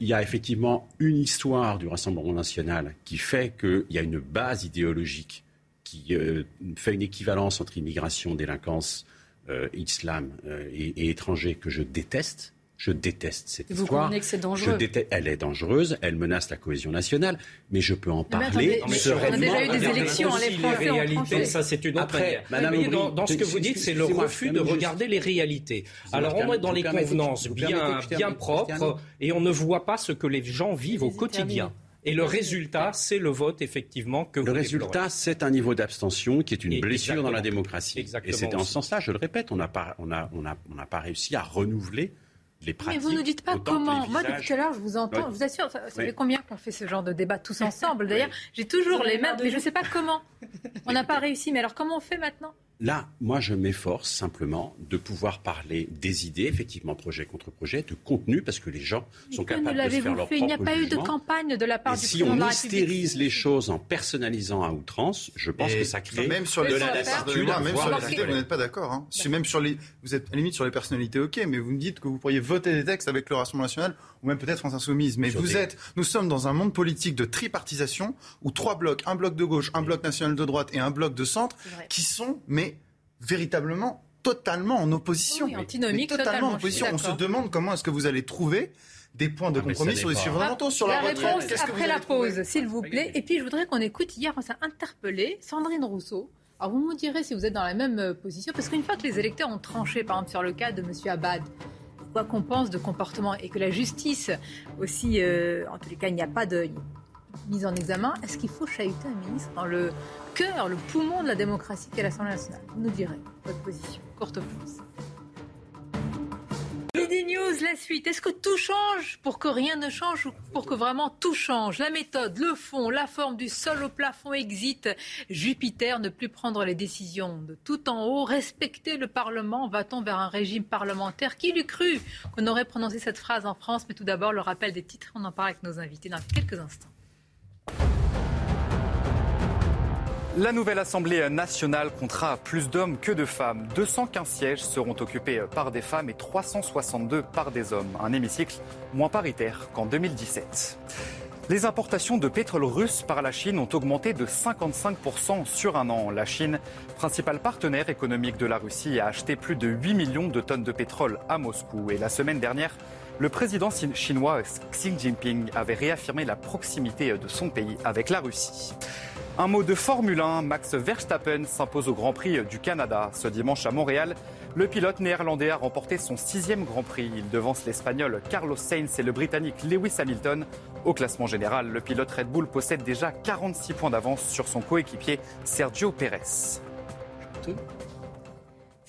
Il y a effectivement une histoire du Rassemblement national qui fait qu'il y a une base idéologique qui euh, fait une équivalence entre immigration, délinquance, euh, islam euh, et, et étranger que je déteste je déteste cette vous histoire. que c'est dangereux. elle est dangereuse, elle menace la cohésion nationale, mais je peux en parler sereinement. On a déjà eu des élections, les Français réalités, ça c'est une autre Après, Madame dans, dans, ce que vous dites, c'est le refus de regarder les réalités. Alors on est dans les convenances bien, bien propres et on ne voit pas ce que les gens vivent au quotidien. Et le résultat, c'est le vote, effectivement, que le vous Le résultat, c'est un niveau d'abstention qui est une blessure dans la démocratie. Exactement et c'était en ce sens-là, je le répète, on n'a pas, on a, on a, on n'a pas réussi à renouveler les pratiques. Mais vous ne nous dites pas comment. Moi, depuis tout à l'heure, je vous entends. Je vous assure, ça, ça fait combien qu'on fait ce genre de débat tous ensemble D'ailleurs, j'ai toujours les mêmes, mais je ne sais pas comment. On n'a pas réussi. Mais alors, comment on fait maintenant? Là, moi, je m'efforce simplement de pouvoir parler des idées, effectivement, projet contre projet, de contenu, parce que les gens sont capables de se faire leur fait propre Il n'y a pas eu de campagne de la part Et du si on hystérise les choses en personnalisant à outrance, je pense Et que ça crée même sur les de la lassitude, même sur les idées, vous n'êtes pas d'accord. Hein. Si même sur les, vous êtes à la limite sur les personnalités, ok, mais vous me dites que vous pourriez voter des textes avec le Rassemblement national ou même peut-être France Insoumise. Mais Sur vous des- êtes, nous sommes dans un monde politique de tripartisation où trois blocs, un bloc de gauche, un bloc national de droite et un bloc de centre, qui sont mais véritablement totalement en opposition. Oui, antinomiques, Mais totalement en opposition. On se demande comment est-ce que vous allez trouver des points de Ah, compromis sur les fondamentaux, sur la, la retraite. réponse Qu'est-ce que vous après la pause, s'il vous plaît. Et puis, je voudrais qu'on écoute. Hier, on s'est interpellé Sandrine Rousseau. Alors, vous me direz si vous êtes dans la même euh, position, parce qu'une fois que les électeurs ont tranché, par exemple, sur le cas de M. Abad, quoi qu'on pense de comportement et que la justice aussi, euh, en tous les cas, il n'y a pas de mise en examen, est-ce qu'il faut chahuter un ministre dans le cœur, le poumon de la démocratie qu'est l'Assemblée nationale? Vous nous direz votre position. Courte pause. Midi News, la suite. Est-ce que tout change pour que rien ne change ou pour que vraiment tout change? La méthode, le fond, la forme du sol au plafond exit. Jupiter ne plus prendre les décisions de tout en haut. Respecter le Parlement. Va-t-on vers un régime parlementaire Qui l'eût cru qu'on aurait prononcé cette phrase en France? Mais tout d'abord, le rappel des titres. On en parle avec nos invités dans quelques instants. La nouvelle Assemblée nationale comptera plus d'hommes que de femmes. 215 sièges seront occupés par des femmes et 362 par des hommes. Un hémicycle moins paritaire qu'en 2017. Les importations de pétrole russe par la Chine ont augmenté de 55% sur un an. La Chine, principal partenaire économique de la Russie, a acheté plus de 8 millions de tonnes de pétrole à Moscou. Et la semaine dernière, le président chinois Xi Jinping avait réaffirmé la proximité de son pays avec la Russie. Un mot de Formule 1, Max Verstappen s'impose au Grand Prix du Canada. Ce dimanche à Montréal, le pilote néerlandais a remporté son sixième Grand Prix. Il devance l'Espagnol Carlos Sainz et le Britannique Lewis Hamilton. Au classement général, le pilote Red Bull possède déjà 46 points d'avance sur son coéquipier Sergio Pérez.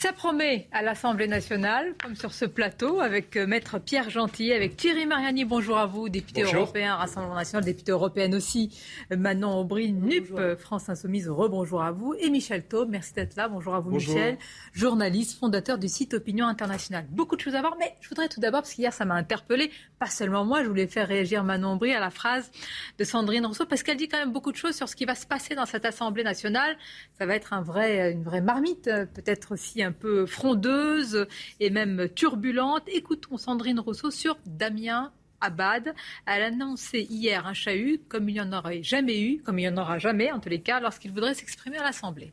Ça promet à l'Assemblée nationale, comme sur ce plateau, avec euh, Maître Pierre Gentil, avec Thierry Mariani. Bonjour à vous, député européen, Rassemblement national, député européenne aussi. Euh, Manon Aubry, NUP, euh, France Insoumise, rebonjour à vous. Et Michel Taube, merci d'être là. Bonjour à vous, Michel. Journaliste, fondateur du site Opinion Internationale. Beaucoup de choses à voir, mais je voudrais tout d'abord, parce qu'hier ça m'a interpellé, pas seulement moi, je voulais faire réagir Manon Aubry à la phrase de Sandrine Rousseau, parce qu'elle dit quand même beaucoup de choses sur ce qui va se passer dans cette Assemblée nationale. Ça va être un vrai, une vraie marmite, peut-être aussi un peu frondeuse et même turbulente. Écoutons Sandrine Rousseau sur Damien Abad. Elle a annoncé hier un chahut comme il n'y en aurait jamais eu, comme il n'y en aura jamais en tous les cas, lorsqu'il voudrait s'exprimer à l'Assemblée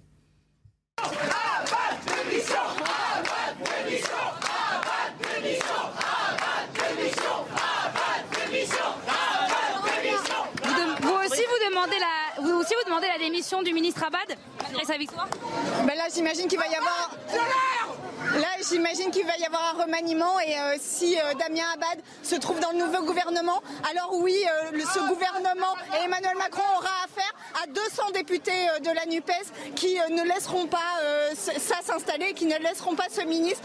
aussi, vous demandez la, vous aussi, vous demandez la démission du ministre Abad malgré sa victoire ben Là, j'imagine qu'il va y avoir. Là, j'imagine qu'il va y avoir un remaniement et euh, si euh, Damien Abad se trouve dans le nouveau gouvernement, alors oui, euh, le, ce gouvernement et Emmanuel Macron aura affaire à 200 députés de la NUPES qui ne laisseront pas ça s'installer, qui ne laisseront pas ce ministre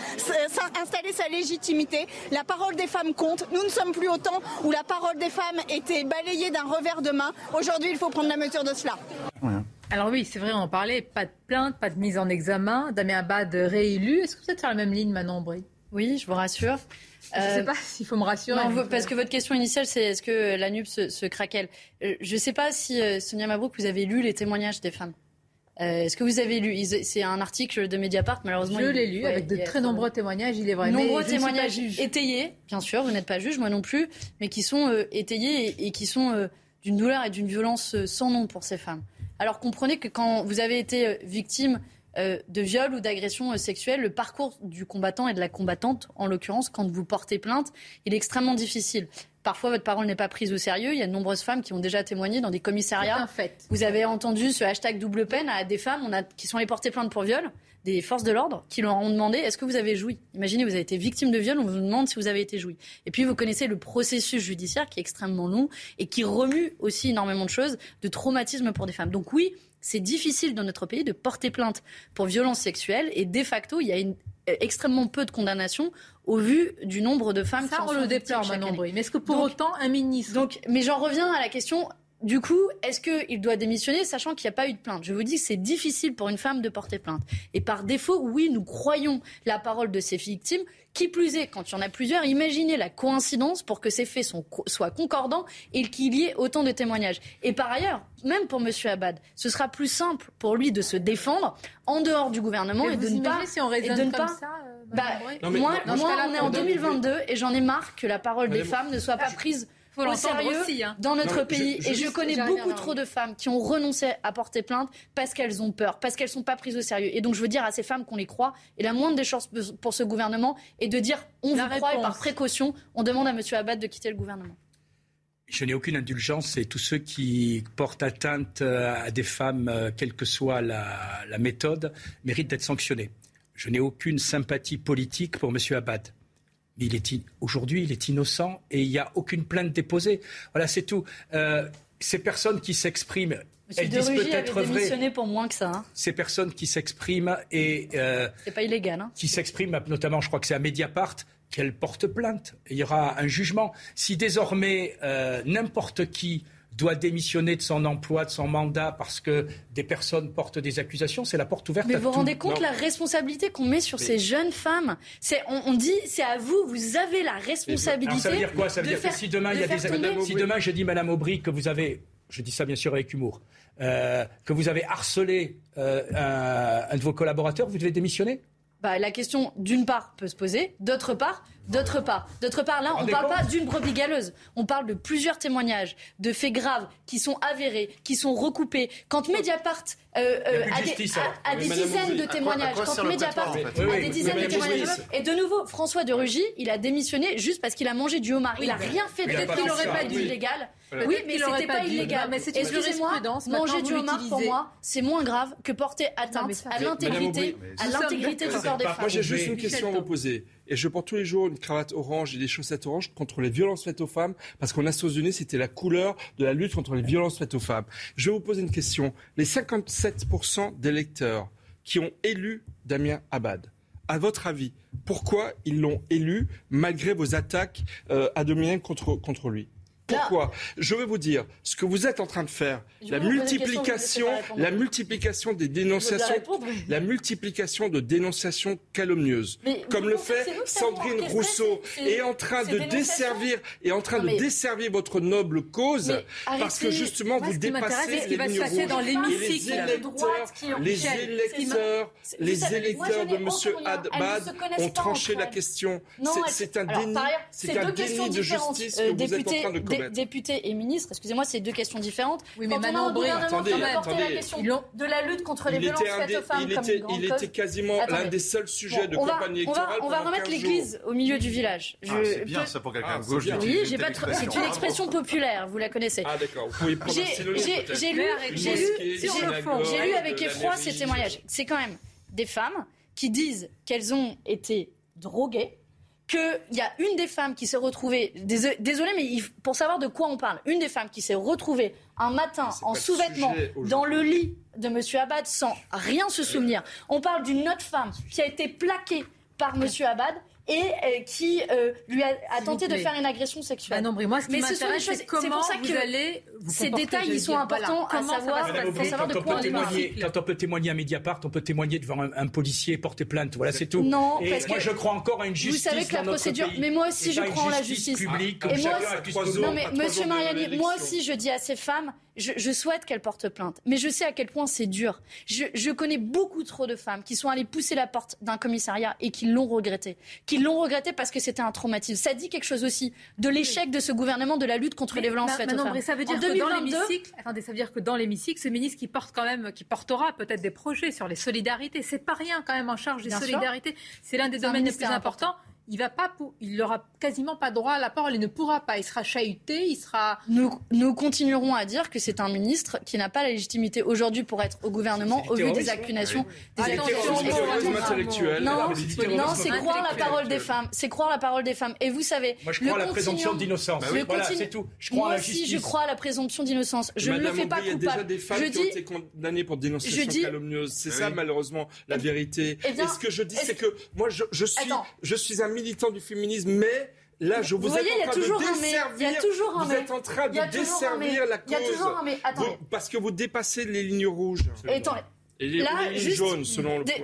installer sa légitimité. La parole des femmes compte. Nous ne sommes plus au temps où la parole des femmes était balayée d'un revers de main. Aujourd'hui, il faut prendre la mesure de cela. Alors oui, c'est vrai, on en parlait, pas de plainte, pas de mise en examen. Damien Abad réélu. Est-ce que vous êtes sur la même ligne, Manon Bry Oui, je vous rassure. Je ne sais euh, pas s'il faut me rassurer. Non, parce que votre question initiale, c'est est-ce que la NUP se, se craquelle? Euh, Je ne sais pas si, euh, Sonia Mabrouk, vous avez lu les témoignages des femmes. Est-ce que vous avez lu? C'est un article de Mediapart, malheureusement. Je l'ai lu, avec de très nombreux témoignages, il est vrai. Nombreux témoignages étayés, bien sûr, vous n'êtes pas juge, moi non plus, mais qui sont étayés et, qui sont d'une douleur et d'une violence sans nom pour ces femmes. Alors comprenez que quand vous avez été euh, victime euh, de viol ou d'agression euh, sexuelle, le parcours du combattant et de la combattante, en l'occurrence, quand vous portez plainte, il est extrêmement difficile. Parfois, votre parole n'est pas prise au sérieux. Il y a de nombreuses femmes qui ont déjà témoigné dans des commissariats. fait. Vous avez entendu ce hashtag double peine à des femmes qui sont allées porter plainte pour viol, des forces de l'ordre, qui leur ont demandé est-ce que vous avez joui? Imaginez, vous avez été victime de viol, on vous demande si vous avez été joui. Et puis, vous connaissez le processus judiciaire qui est extrêmement long et qui remue aussi énormément de choses, de traumatisme pour des femmes. Donc oui, c'est difficile dans notre pays de porter plainte pour violence sexuelle et de facto, il y a une, euh, extrêmement peu de condamnations au vu du nombre de femmes Ça, qui on le déplore, Mais est-ce que pour autant, un ministre. Donc, mais j'en reviens à la question du coup, est-ce qu'il doit démissionner sachant qu'il n'y a pas eu de plainte? Je vous dis que c'est difficile pour une femme de porter plainte. Et par défaut, oui, nous croyons la parole de ces victimes. Qui plus est, quand il y en a plusieurs, imaginez la coïncidence pour que ces faits soient concordants et qu'il y ait autant de témoignages. Et par ailleurs, même pour M. Abad, ce sera plus simple pour lui de se défendre en dehors du gouvernement et de ne pas. Si on et de ne pas... Ça, euh, bah, moi, on est en 2022 et j'en ai marre que la parole des femmes ne soit pas prise faut au sérieux aussi, hein. dans notre pays. et je connais beaucoup trop de femmes qui ont renoncé à porter plainte parce qu'elles ont peur, parce qu'elles ne sont pas prises au sérieux. Et donc je veux dire à ces femmes qu'on les croit. Et la moindre des chances pour ce gouvernement est de dire on vous croit et par précaution, on demande à M. Abad de quitter le gouvernement. Je n'ai aucune indulgence et tous ceux qui portent atteinte euh, à des femmes, euh, quelle que soit la, la méthode, méritent d'être sanctionnés. Je n'ai aucune sympathie politique pour M. Abad il est aujourd'hui, il est innocent et il n'y a aucune plainte déposée. Voilà, c'est tout. Euh, ces personnes qui s'expriment, elles disent peut-être vrai. pour moins que ça. Hein. Ces personnes qui s'expriment et euh, c'est pas illégal. Hein. Qui s'expriment, notamment, je crois que c'est à Mediapart, qu'elles portent plainte. Il y aura un jugement. Si désormais euh, n'importe qui doit démissionner de son emploi, de son mandat parce que des personnes portent des accusations, c'est la porte ouverte. Mais vous vous rendez compte la responsabilité qu'on met sur ces jeunes femmes C'est on, dit c'est à vous, vous avez la responsabilité. ça veut dire quoi? Ça veut dire que si demain il y a des si demain je dis Madame Aubry que vous avez, je dis ça bien sûr avec humour, euh, que vous avez harcelé euh, un, un de vos collaborateurs, vous devez démissionner? Bah, la question, d'une part, peut se poser, d'autre part, d'autre part. D'autre part, là, on ne parle pas d'une brebis galeuse. On parle de plusieurs témoignages, de faits graves qui sont avérés, qui sont recoupés. Quand Mediapart euh, euh, a, des, dizaines de témoignages, quand Mediapart a des dizaines de témoignages, et de nouveau, François de Rugy, il a démissionné juste parce qu'il a mangé du homard. Il n'a rien fait. Peut-être qu'il n'aurait pas dû illégal. Oui, mais c'était pas illégal. Excusez-moi, manger du homard pour moi, c'est moins grave que porter atteinte à l'intégrité, à l'intégrité du corps des femmes. Moi, j'ai juste une question à vous poser. Et je porte tous les jours une cravate orange et des chaussettes oranges contre les violences faites aux femmes, parce qu'en Unies, c'était la couleur de la lutte contre les violences faites aux femmes. Je vais vous poser une question. Les 57% d'électeurs qui ont élu Damien Abad, à votre avis, pourquoi ils l'ont élu malgré vos attaques euh, à dominer contre, contre lui? Pourquoi? Je veux vous dire, ce que vous êtes en train de faire, la multiplication, la multiplication des dénonciations, la multiplication de dénonciations calomnieuses, comme le fait Sandrine Rousseau, est en train de desservir, est en train de desservir votre noble cause, parce que justement vous dépassez les lignes rouges. Dans les électeurs, les électeurs, les électeurs de Monsieur Adbad ont tranché la question. C'est un déni, c'est un déni de justice que vous êtes en train de commettre député et ministre, excusez-moi, c'est deux questions différentes. Oui, mais maintenant, attendez, attendez. La question de la lutte contre les violences faites aux femmes il était, il était quasiment l'un des seuls sujets de campagne électorale. On va, remettre l'église au milieu du village. Ah, c'est bien ça pour quelqu'un de gauche. Oui, c'est une expression populaire, vous la connaissez. Ah d'accord, vous pouvez prendre J'ai lu, j'ai lu avec effroi ces témoignages. C'est quand même des femmes qui disent qu'elles ont été droguées qu'il y a une des femmes qui s'est retrouvée, désolé, mais pour savoir de quoi on parle, une des femmes qui s'est retrouvée un matin en sous-vêtements dans le lit de M. Abad sans rien se souvenir. On parle d'une autre femme qui a été plaquée par M. Abad et euh, qui euh, lui a, tenté de faire une agression sexuelle. Bah non, mais moi, ce qui m'intéresse, c'est comment ça vous allez Ces détails, ils sont importants à savoir, pour savoir de quoi on témoigner, Quand on peut témoigner à Mediapart, on peut témoigner devant un, policier et porter plainte. Voilà, c'est tout. Non, et parce moi, je crois encore à une justice Vous savez que la procédure... Mais moi aussi, je crois en la justice. publique, comme chacun Non, mais Monsieur Mariani, moi aussi, je dis à ces femmes, je, souhaite qu'elles portent plainte. Mais je sais à quel point c'est dur. Je, je, connais beaucoup trop de femmes qui sont allées pousser la porte d'un commissariat et qui l'ont regretté. Qui l'ont regretté parce que c'était un traumatisme. Ça dit quelque chose aussi de l'échec de ce gouvernement de la lutte contre les violences faites aux femmes. Ça veut dire que dans l'hémicycle, attendez, ça veut dire que dans l'hémicycle, ce ministre qui porte quand même, qui portera peut-être des projets sur les solidarités, c'est pas rien quand même en charge des solidarités. C'est l'un des domaines les plus importants il va pas, il n'aura quasiment pas droit à la parole, il ne pourra pas, il sera chahuté, il sera. Nous, nous continuerons à dire que c'est un ministre qui n'a pas la légitimité aujourd'hui pour être au gouvernement au vu des accusations, des accusations Non, non, c'est croire la parole des femmes, c'est croire la parole des femmes. Et vous savez, moi je crois à la présomption d'innocence. voilà, c'est tout. Je crois moi à la aussi, je crois à la présomption d'innocence. Je ne le fais pas coupable. Il y a déjà des femmes qui ont été condamnées pour dénonciation calomnieuse. C'est ça malheureusement la vérité. Et ce que je dis, c'est que moi je suis, je suis un militant du féminisme, mais Là, je vous, vous voyez, êtes en train de desservir. Il y a toujours un Vous êtes en train de desservir la cause. Il y a toujours un mais. Attendez. parce que vous dépassez les lignes rouges. Et, Et les, là, lignes juste jaunes, selon des,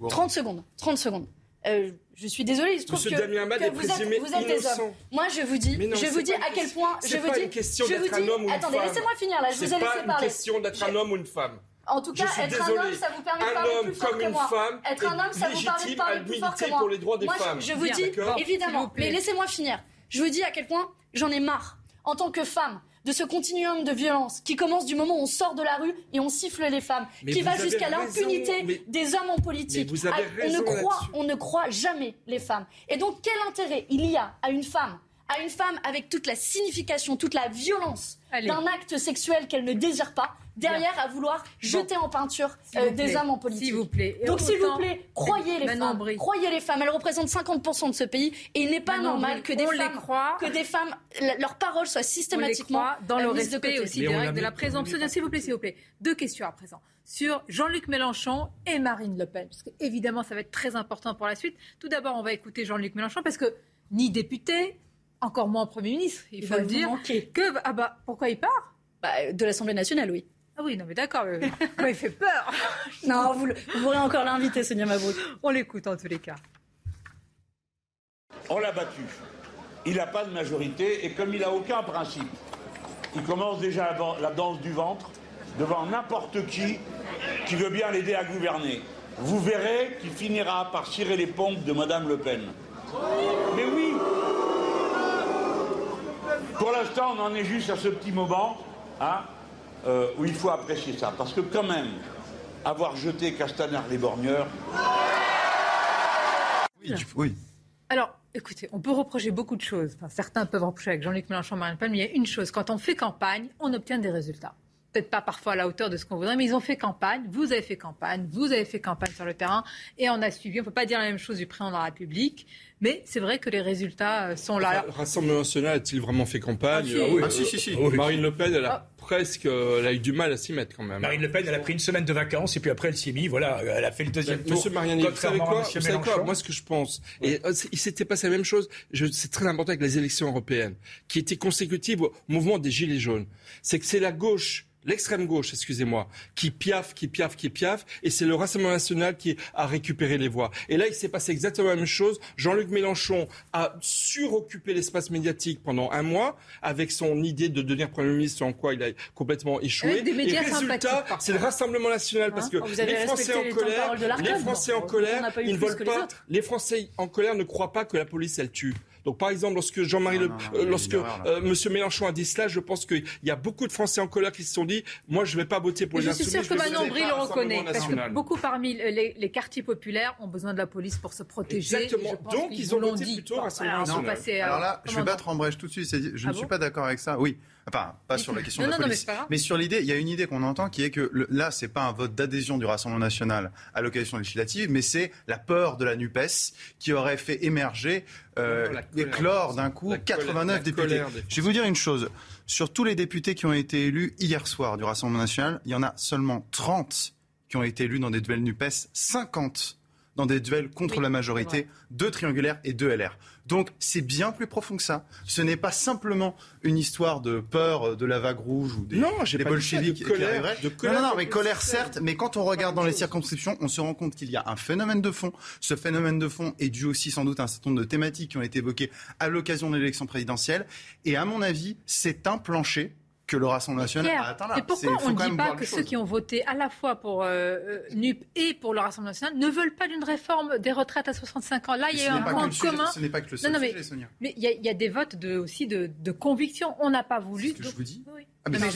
le. 30 secondes. 30 secondes. Euh, je suis désolée, il se trouve Monsieur que, Damien que vous, êtes, vous êtes des hommes. Moi, je vous dis, non, je vous dis à quel point, je vous dis, une question d'être un homme ou une attendez, laissez-moi finir là, je vous ai laissé parler. C'est pas une question d'être un homme ou une femme. En tout cas, être un homme, ça vous permet de parler plus fort que moi. Femme être un homme, ça vous permet de parler plus fort que moi. pour les droits des moi, femmes. Je, je vous dis, évidemment, mais laissez-moi finir. Je vous dis à quel point j'en ai marre, en tant que femme, de ce continuum de violence qui commence du moment où on sort de la rue et on siffle les femmes, qui va jusqu'à l'impunité des hommes en politique. Vous avez on, ne croit, on ne croit jamais les femmes. Et donc, quel intérêt il y a à une femme à une femme avec toute la signification, toute la violence d'un acte sexuel qu'elle ne désire pas, derrière à vouloir jeter en peinture euh, des hommes en politique. S'il vous plaît. Donc s'il vous plaît, croyez les femmes. Croyez les femmes. Elles représentent 50% de ce pays et il n'est pas normal que des femmes, que des femmes, leurs paroles soient systématiquement dans le respect aussi direct de la présomption. S'il vous plaît, s'il vous plaît. Deux questions à présent sur Jean-Luc Mélenchon et Marine Le Pen, parce qu'évidemment ça va être très important pour la suite. Tout d'abord, on va écouter Jean-Luc Mélenchon parce que ni député, encore moins Premier ministre, il, faut le dire. Que, ah bah, pourquoi il part? Bah, De l'Assemblée nationale, oui. Ah oui, non mais d'accord, il fait peur. non, vous, vous pourrez encore l'inviter, Sonia Mabrouk. On l'écoute en tous les cas. On l'a battu. Il n'a pas de majorité et comme il n'a aucun principe, il commence déjà la danse du ventre devant n'importe qui qui veut bien l'aider à gouverner. Vous verrez qu'il finira par cirer les pompes de Madame Le Pen. Mais oui, pour l'instant, on en est juste à ce petit moment hein, euh, où il faut apprécier ça. Parce que quand même, avoir jeté Castaner les borgneurs... Oui, oui. Alors, écoutez, on peut reprocher beaucoup de choses. certains peuvent reprocher avec Jean-Luc Mélenchon, Marine Le Pen, mais il y a une chose. Quand on fait campagne, on obtient des résultats peut-être pas parfois à la hauteur de ce qu'on voudrait, mais ils ont fait campagne, vous avez fait campagne, vous avez fait campagne sur le terrain, et on a suivi. On ne peut pas dire la même chose du président de la République, mais c'est vrai que les résultats euh, sont là. Le Rassemblement national a-t-il vraiment fait campagne ah, oui. ah, si, si, si. Marine Le Pen, elle a presque, elle a eu du mal à s'y mettre quand même. Marine Le Pen, elle a pris une semaine de vacances et puis après elle s'y est mise. Voilà, elle a fait le deuxième tour. Monsieur Mariani, vous savez quoi, vous savez quoi Moi, ce que je pense, et il s'était passé la même chose. C'est très important avec les élections européennes, qui étaient consécutives au mouvement des gilets jaunes. C'est que c'est la gauche l'extrême gauche, excusez-moi, qui piaffe, qui piaffe, qui piaffe, et c'est le Rassemblement national qui a récupéré les voix. Et là, il s'est passé exactement la même chose. Jean-Luc Mélenchon a suroccupé l'espace médiatique pendant un mois avec son idée de devenir Premier ministre, en quoi il a complètement échoué. et résultat, c'est le Rassemblement national, parce que les Français en colère, les Français en colère, ils ne veulent pas, les Français en colère ne croient pas que la police, elle tue. Donc, par exemple, lorsque Jean-Marie, Le... Euh, lorsque euh, Monsieur Mélenchon a dit cela, je pense qu'il y a beaucoup de Français en colère qui se sont dit, moi, je ne vais pas voter pour les insoumis. Je suis sûr que Manon Brie le reconnaît, parce que beaucoup parmi les, quartiers populaires ont besoin de la police pour se protéger. Exactement. Donc, ils, ont voté plutôt Rassemblement national. Alors là, je vais battre en brèche tout de suite. Je ne ah suis pas d'accord avec ça. Oui. Enfin, pas sur la question de la police. mais, sur l'idée, il y a une idée qu'on entend qui est que là, là, c'est pas un vote d'adhésion du Rassemblement national à l'occasion législative, mais c'est la peur de la NUPES qui aurait fait émerger euh, éclore d'un coup 89 députés. Je vais vous dire une chose. Sur tous les députés qui ont été élus hier soir du Rassemblement national, il y en a seulement 30 qui ont été élus dans des duels NUPES, 50 dans des duels contre la majorité, deux triangulaires et deux LR. Donc c'est bien plus profond que ça. Ce n'est pas simplement une histoire de peur de la vague rouge ou des, non, des bolcheviques qui arriveraient. non, non, non, mais colère certes, mais quand on regarde dans les circonscriptions, on se rend compte qu'il y a un phénomène de fond. Ce phénomène de fond est dû aussi sans doute à un certain nombre de thématiques qui ont été évoquées à l'occasion de l'élection présidentielle. Et à mon avis, c'est un plancher que le Rassemblement national a atteint là. Et pourquoi on ne dit pas que ceux qui ont voté à la fois pour euh, euh, NUP et pour le Rassemblement national ne veulent pas d'une réforme des retraites à 65 ans Là, il y a un point commun. ce n'est pas que le seul mais, Sonia. Mais il y, a des votes de, aussi de, de conviction. On n'a pas voulu. C'est ce que je vous dis. Oui. Mais bien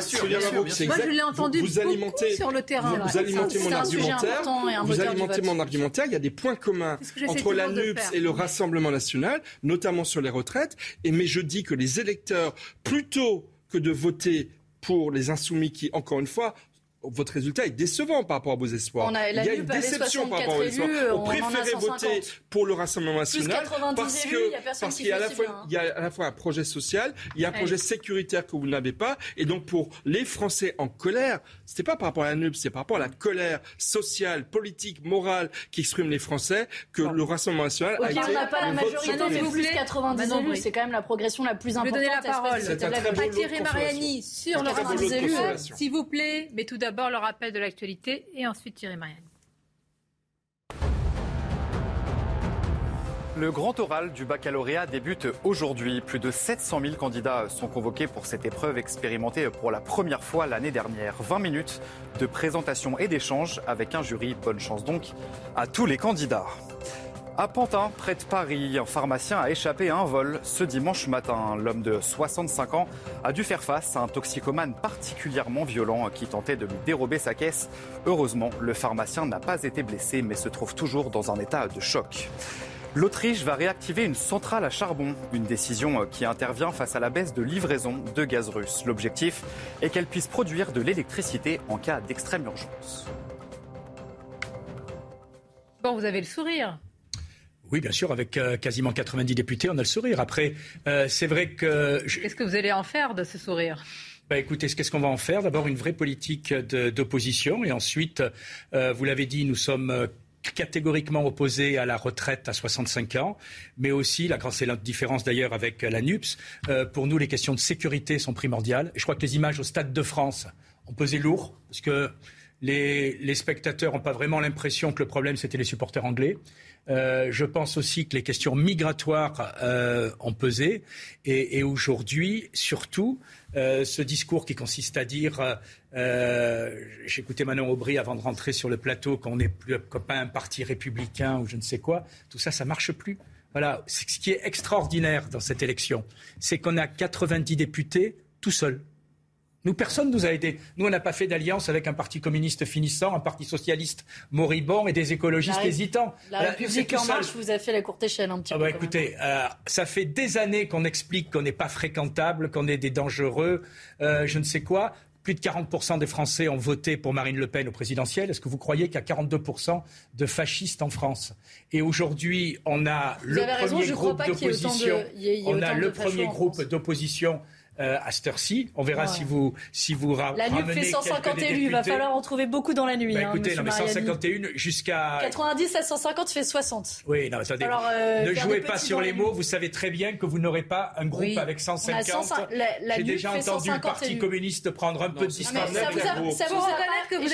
sûr, Moi, je l'ai entendu vous, alimentez, sur le terrain. Vous, alimentez mon argumentaire. Vous alimentez mon argumentaire. Il y a des points communs entre la NUPS et le Rassemblement national, notamment sur les retraites. Et mais je dis que les électeurs, plutôt que de voter pour les insoumis qui, encore une fois, votre résultat est décevant par rapport à vos espoirs. il y a une déception par rapport à vos espoirs. On, préférait voter pour le Rassemblement national parce que parce qu'il y a à la fois il y a à la fois un projet social, il y a un projet sécuritaire que vous n'avez pas, et donc pour les Français en colère, c'était pas par rapport à la NUP, c'est par rapport à la colère sociale, politique, morale qu'expriment les Français que le Rassemblement national a été. On n'a pas la majorité, mais plus 90 élus, c'est quand même la progression la plus importante. Je vais donner la parole. Mariani sur le 90 élus, s'il vous plaît, mais tout d'abord le rappel de l'actualité et ensuite Thierry Mariani. Le grand oral du baccalauréat débute aujourd'hui. Plus de 700 000 candidats sont convoqués pour cette épreuve expérimentée pour la première fois l'année dernière. 20 minutes de présentation et d'échange avec un jury. Bonne chance donc à tous les candidats. À Pantin, près de Paris, un pharmacien a échappé à un vol ce dimanche matin. L'homme de 65 ans a dû faire face à un toxicomane particulièrement violent qui tentait de lui dérober sa caisse. Heureusement, le pharmacien n'a pas été blessé mais se trouve toujours dans un état de choc. L'Autriche va réactiver une centrale à charbon, une décision qui intervient face à la baisse de livraison de gaz russe. L'objectif est qu'elle puisse produire de l'électricité en cas d'extrême urgence. Bon, vous avez le sourire. Oui, bien sûr, avec euh, quasiment 90 députés, on a le sourire. Après, euh, c'est vrai que... Qu'est-ce que vous allez en faire de ce sourire? Bah, écoutez, qu'est-ce qu'on va en faire? D'abord, une vraie politique d'opposition. Et ensuite, euh, vous l'avez dit, nous sommes catégoriquement opposés à la retraite à 65 ans, mais aussi, la grande différence d'ailleurs avec la NUPS, pour nous, les questions de sécurité sont primordiales. Et je crois que les images au Stade de France ont pesé lourd, parce que les, les spectateurs n'ont pas vraiment l'impression que le problème, c'était les supporters anglais. Euh, je pense aussi que les questions migratoires euh, ont pesé. Et, aujourd'hui, surtout, euh, ce discours qui consiste à dire, j'écoutais Manon Aubry avant de rentrer sur le plateau, qu'on n'est plus pas un parti républicain ou je ne sais quoi, tout ça, ça marche plus. Voilà, ce qui est extraordinaire dans cette élection, c'est qu'on a 90 députés tout seuls. Nous, personne nous a aidés. Nous, on n'a pas fait d'alliance avec un parti communiste finissant, un parti socialiste moribond et des écologistes hésitants. La République en marche vous a fait la courte échelle un petit ah peu. Bah, écoutez, euh, ça fait des années qu'on explique qu'on n'est pas fréquentable, qu'on est des dangereux, euh, je ne sais quoi. Plus de 40% des Français ont voté pour Marine Le Pen au présidentiel. Est-ce que vous croyez qu'il y a 42% de fascistes en France? Et aujourd'hui, on a le premier groupe d'opposition. On a le premier groupe d'opposition euh, à cette heure-ci. On verra si vous si vous La NUP fait 150 élus, il va falloir en trouver beaucoup dans la nuit. Bah, hein, écoutez, non, mais 151 jusqu'à 90 à 150 fait 60. Oui, non, attendez. Euh, ne jouez pas sur les mots. Vous savez très bien que vous n'aurez pas un groupe avec 150. J'ai déjà entendu le Parti communiste prendre un peu de distance. Ça vous a que vous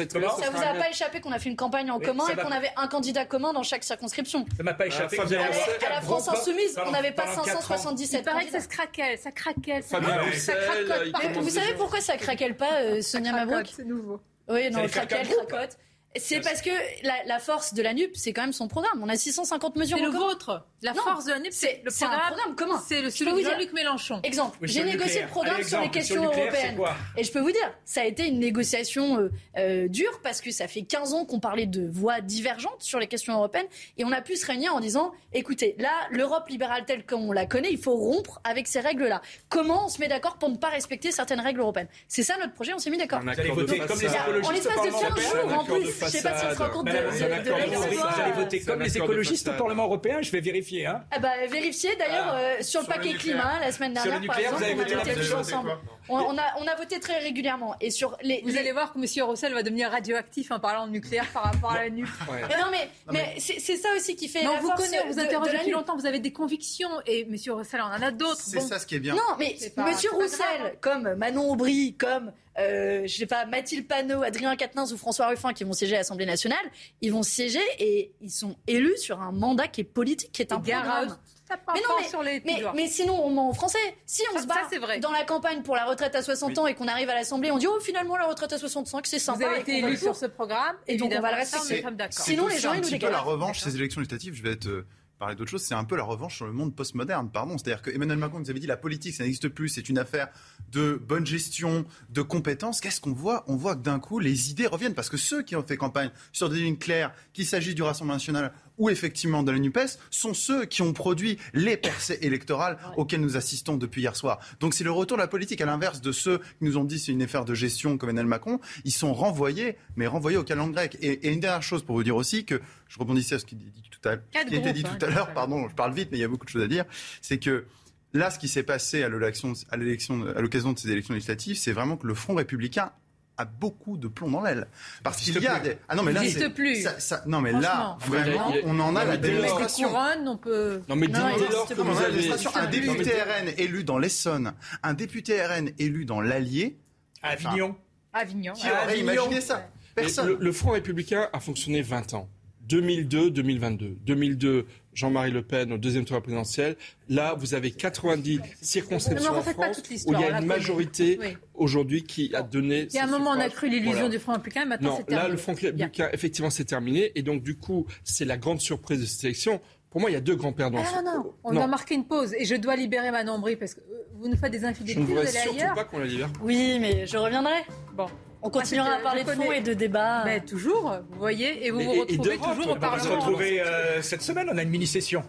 êtes. Ça vous a pas échappé qu'on a fait une campagne en commun et qu'on avait un candidat commun dans chaque circonscription. Ça m'a pas échappé. À la France insoumise, on n'avait pas 577 Il paraît que ça se craquelle, ça craquelle. Ça craquelle. Vous savez pourquoi ça craquelle pas, euh, Sonia Mabrouk C'est nouveau. Oui, non, craquelle, cracote. C'est parce que la, force de la NUP, c'est quand même son programme. On a 650 mesures. C'est le vôtre. La force de la NUP, c'est le programme, commun. C'est le celui de Jean-Luc Mélenchon. Exemple. J'ai négocié le programme sur les questions européennes. Et je peux vous dire, ça a été une négociation euh, euh, dure parce que ça fait 15 ans qu'on parlait de voix divergentes sur les questions européennes et on a pu se réunir en disant, écoutez, là, l'Europe libérale telle qu'on la connaît, il faut rompre avec ces règles-là. Comment on se met d'accord pour ne pas respecter certaines règles européennes? C'est ça notre projet. On s'est mis d'accord. En l'espace de 15 jours en plus. Je sais pas si on se rend compte de, Vous allez voter comme les écologistes au Parlement européen, je vais vérifier. Hein. Ah bah, vérifier d'ailleurs ah. euh, sur le paquet climat la semaine dernière. par exemple, on a voté ensemble. On, a, on a voté très régulièrement. Et sur les, vous allez voir que M. Roussel va devenir radioactif en parlant de nucléaire par rapport à la nuque. Mais non, mais, mais, c'est ça aussi qui fait non, la vous connaissez, vous interrogez depuis longtemps, vous avez des convictions et M. Roussel en a d'autres. C'est ça ce qui est bien. Non, mais M. Roussel, comme Manon Aubry, comme euh, je sais pas, Mathilde Panot, Adrien Quatennens ou François Ruffin qui vont siéger à l'Assemblée nationale, ils vont siéger et ils sont élus sur un mandat qui est politique, qui est un programme. Mais non, mais, mais, sinon, on ment en français. Si on se bat dans la campagne pour la retraite à 60 ans et qu'on arrive à l'Assemblée, on dit oh finalement la retraite à 65 c'est sympa. Vous avez été élu sur ce programme et donc on va le respecter. Sinon les gens ils nous dégagent. la revanche ces élections législatives. Je vais être euh, parler d'autre chose, c'est un peu la revanche sur le monde postmoderne, pardon. C'est-à-dire que Emmanuel Macron nous avait dit la politique, ça n'existe plus, c'est une affaire de bonne gestion, de compétences. Qu'est-ce qu'on voit? On voit que d'un coup, les idées reviennent parce que ceux qui ont fait campagne sur des lignes claires, qu'il s'agisse du Rassemblement national ou effectivement de la NUPES, sont ceux qui ont produit les percées électorales auxquelles nous assistons depuis hier soir. Donc c'est le retour de la politique, à l'inverse de ceux qui nous ont dit c'est une affaire de gestion comme Emmanuel Macron, ils sont renvoyés, mais renvoyés au calendrier grec. Et, et une dernière chose pour vous dire aussi que je rebondissais à ce qui, dit tout à, qui était dit tout à l'heure, pardon, je parle vite, mais il y a beaucoup de choses à dire, c'est que là, ce qui s'est passé à l'occasion de ces élections législatives, c'est vraiment que le Front républicain a beaucoup de plomb dans l'aile. Parce qu'il y a des... Ah non, mais là, n'existe plus. Ça, ça... Non, mais là, vraiment, on en a la démonstration. on peut... Non, mais non, que vous avez... Un député RN élu dans l'Essonne, un député RN élu dans l'Allier... Avignon. Avignon. Qui aurait imaginé ça? Personne. Le, le Front républicain a fonctionné 20 ans. 2002-2022. 2002, Jean-Marie Le Pen au deuxième tour présidentiel. Là, vous avez 90 circonscriptions en, France où il y a une majorité aujourd'hui qui a donné. Il y a un moment, on a cru l'illusion du Front républicain, maintenant c'est terminé. Là, le Front républicain, effectivement, c'est terminé. Et donc, du coup, c'est la grande surprise de cette élection. Pour moi, il y a deux grands perdants. Ah, non, non, on doit marquer une pause. Et je dois libérer ma nombrie parce que euh, vous nous faites des infidélités. Je ne voudrais surtout pas qu'on la libère. Oui, mais je reviendrai. Bon. On continuera à parler de fond et de débat. Mais toujours, vous voyez, et vous vous retrouvez toujours au Parlement. On va se retrouver euh, cette semaine, on a une mini-session.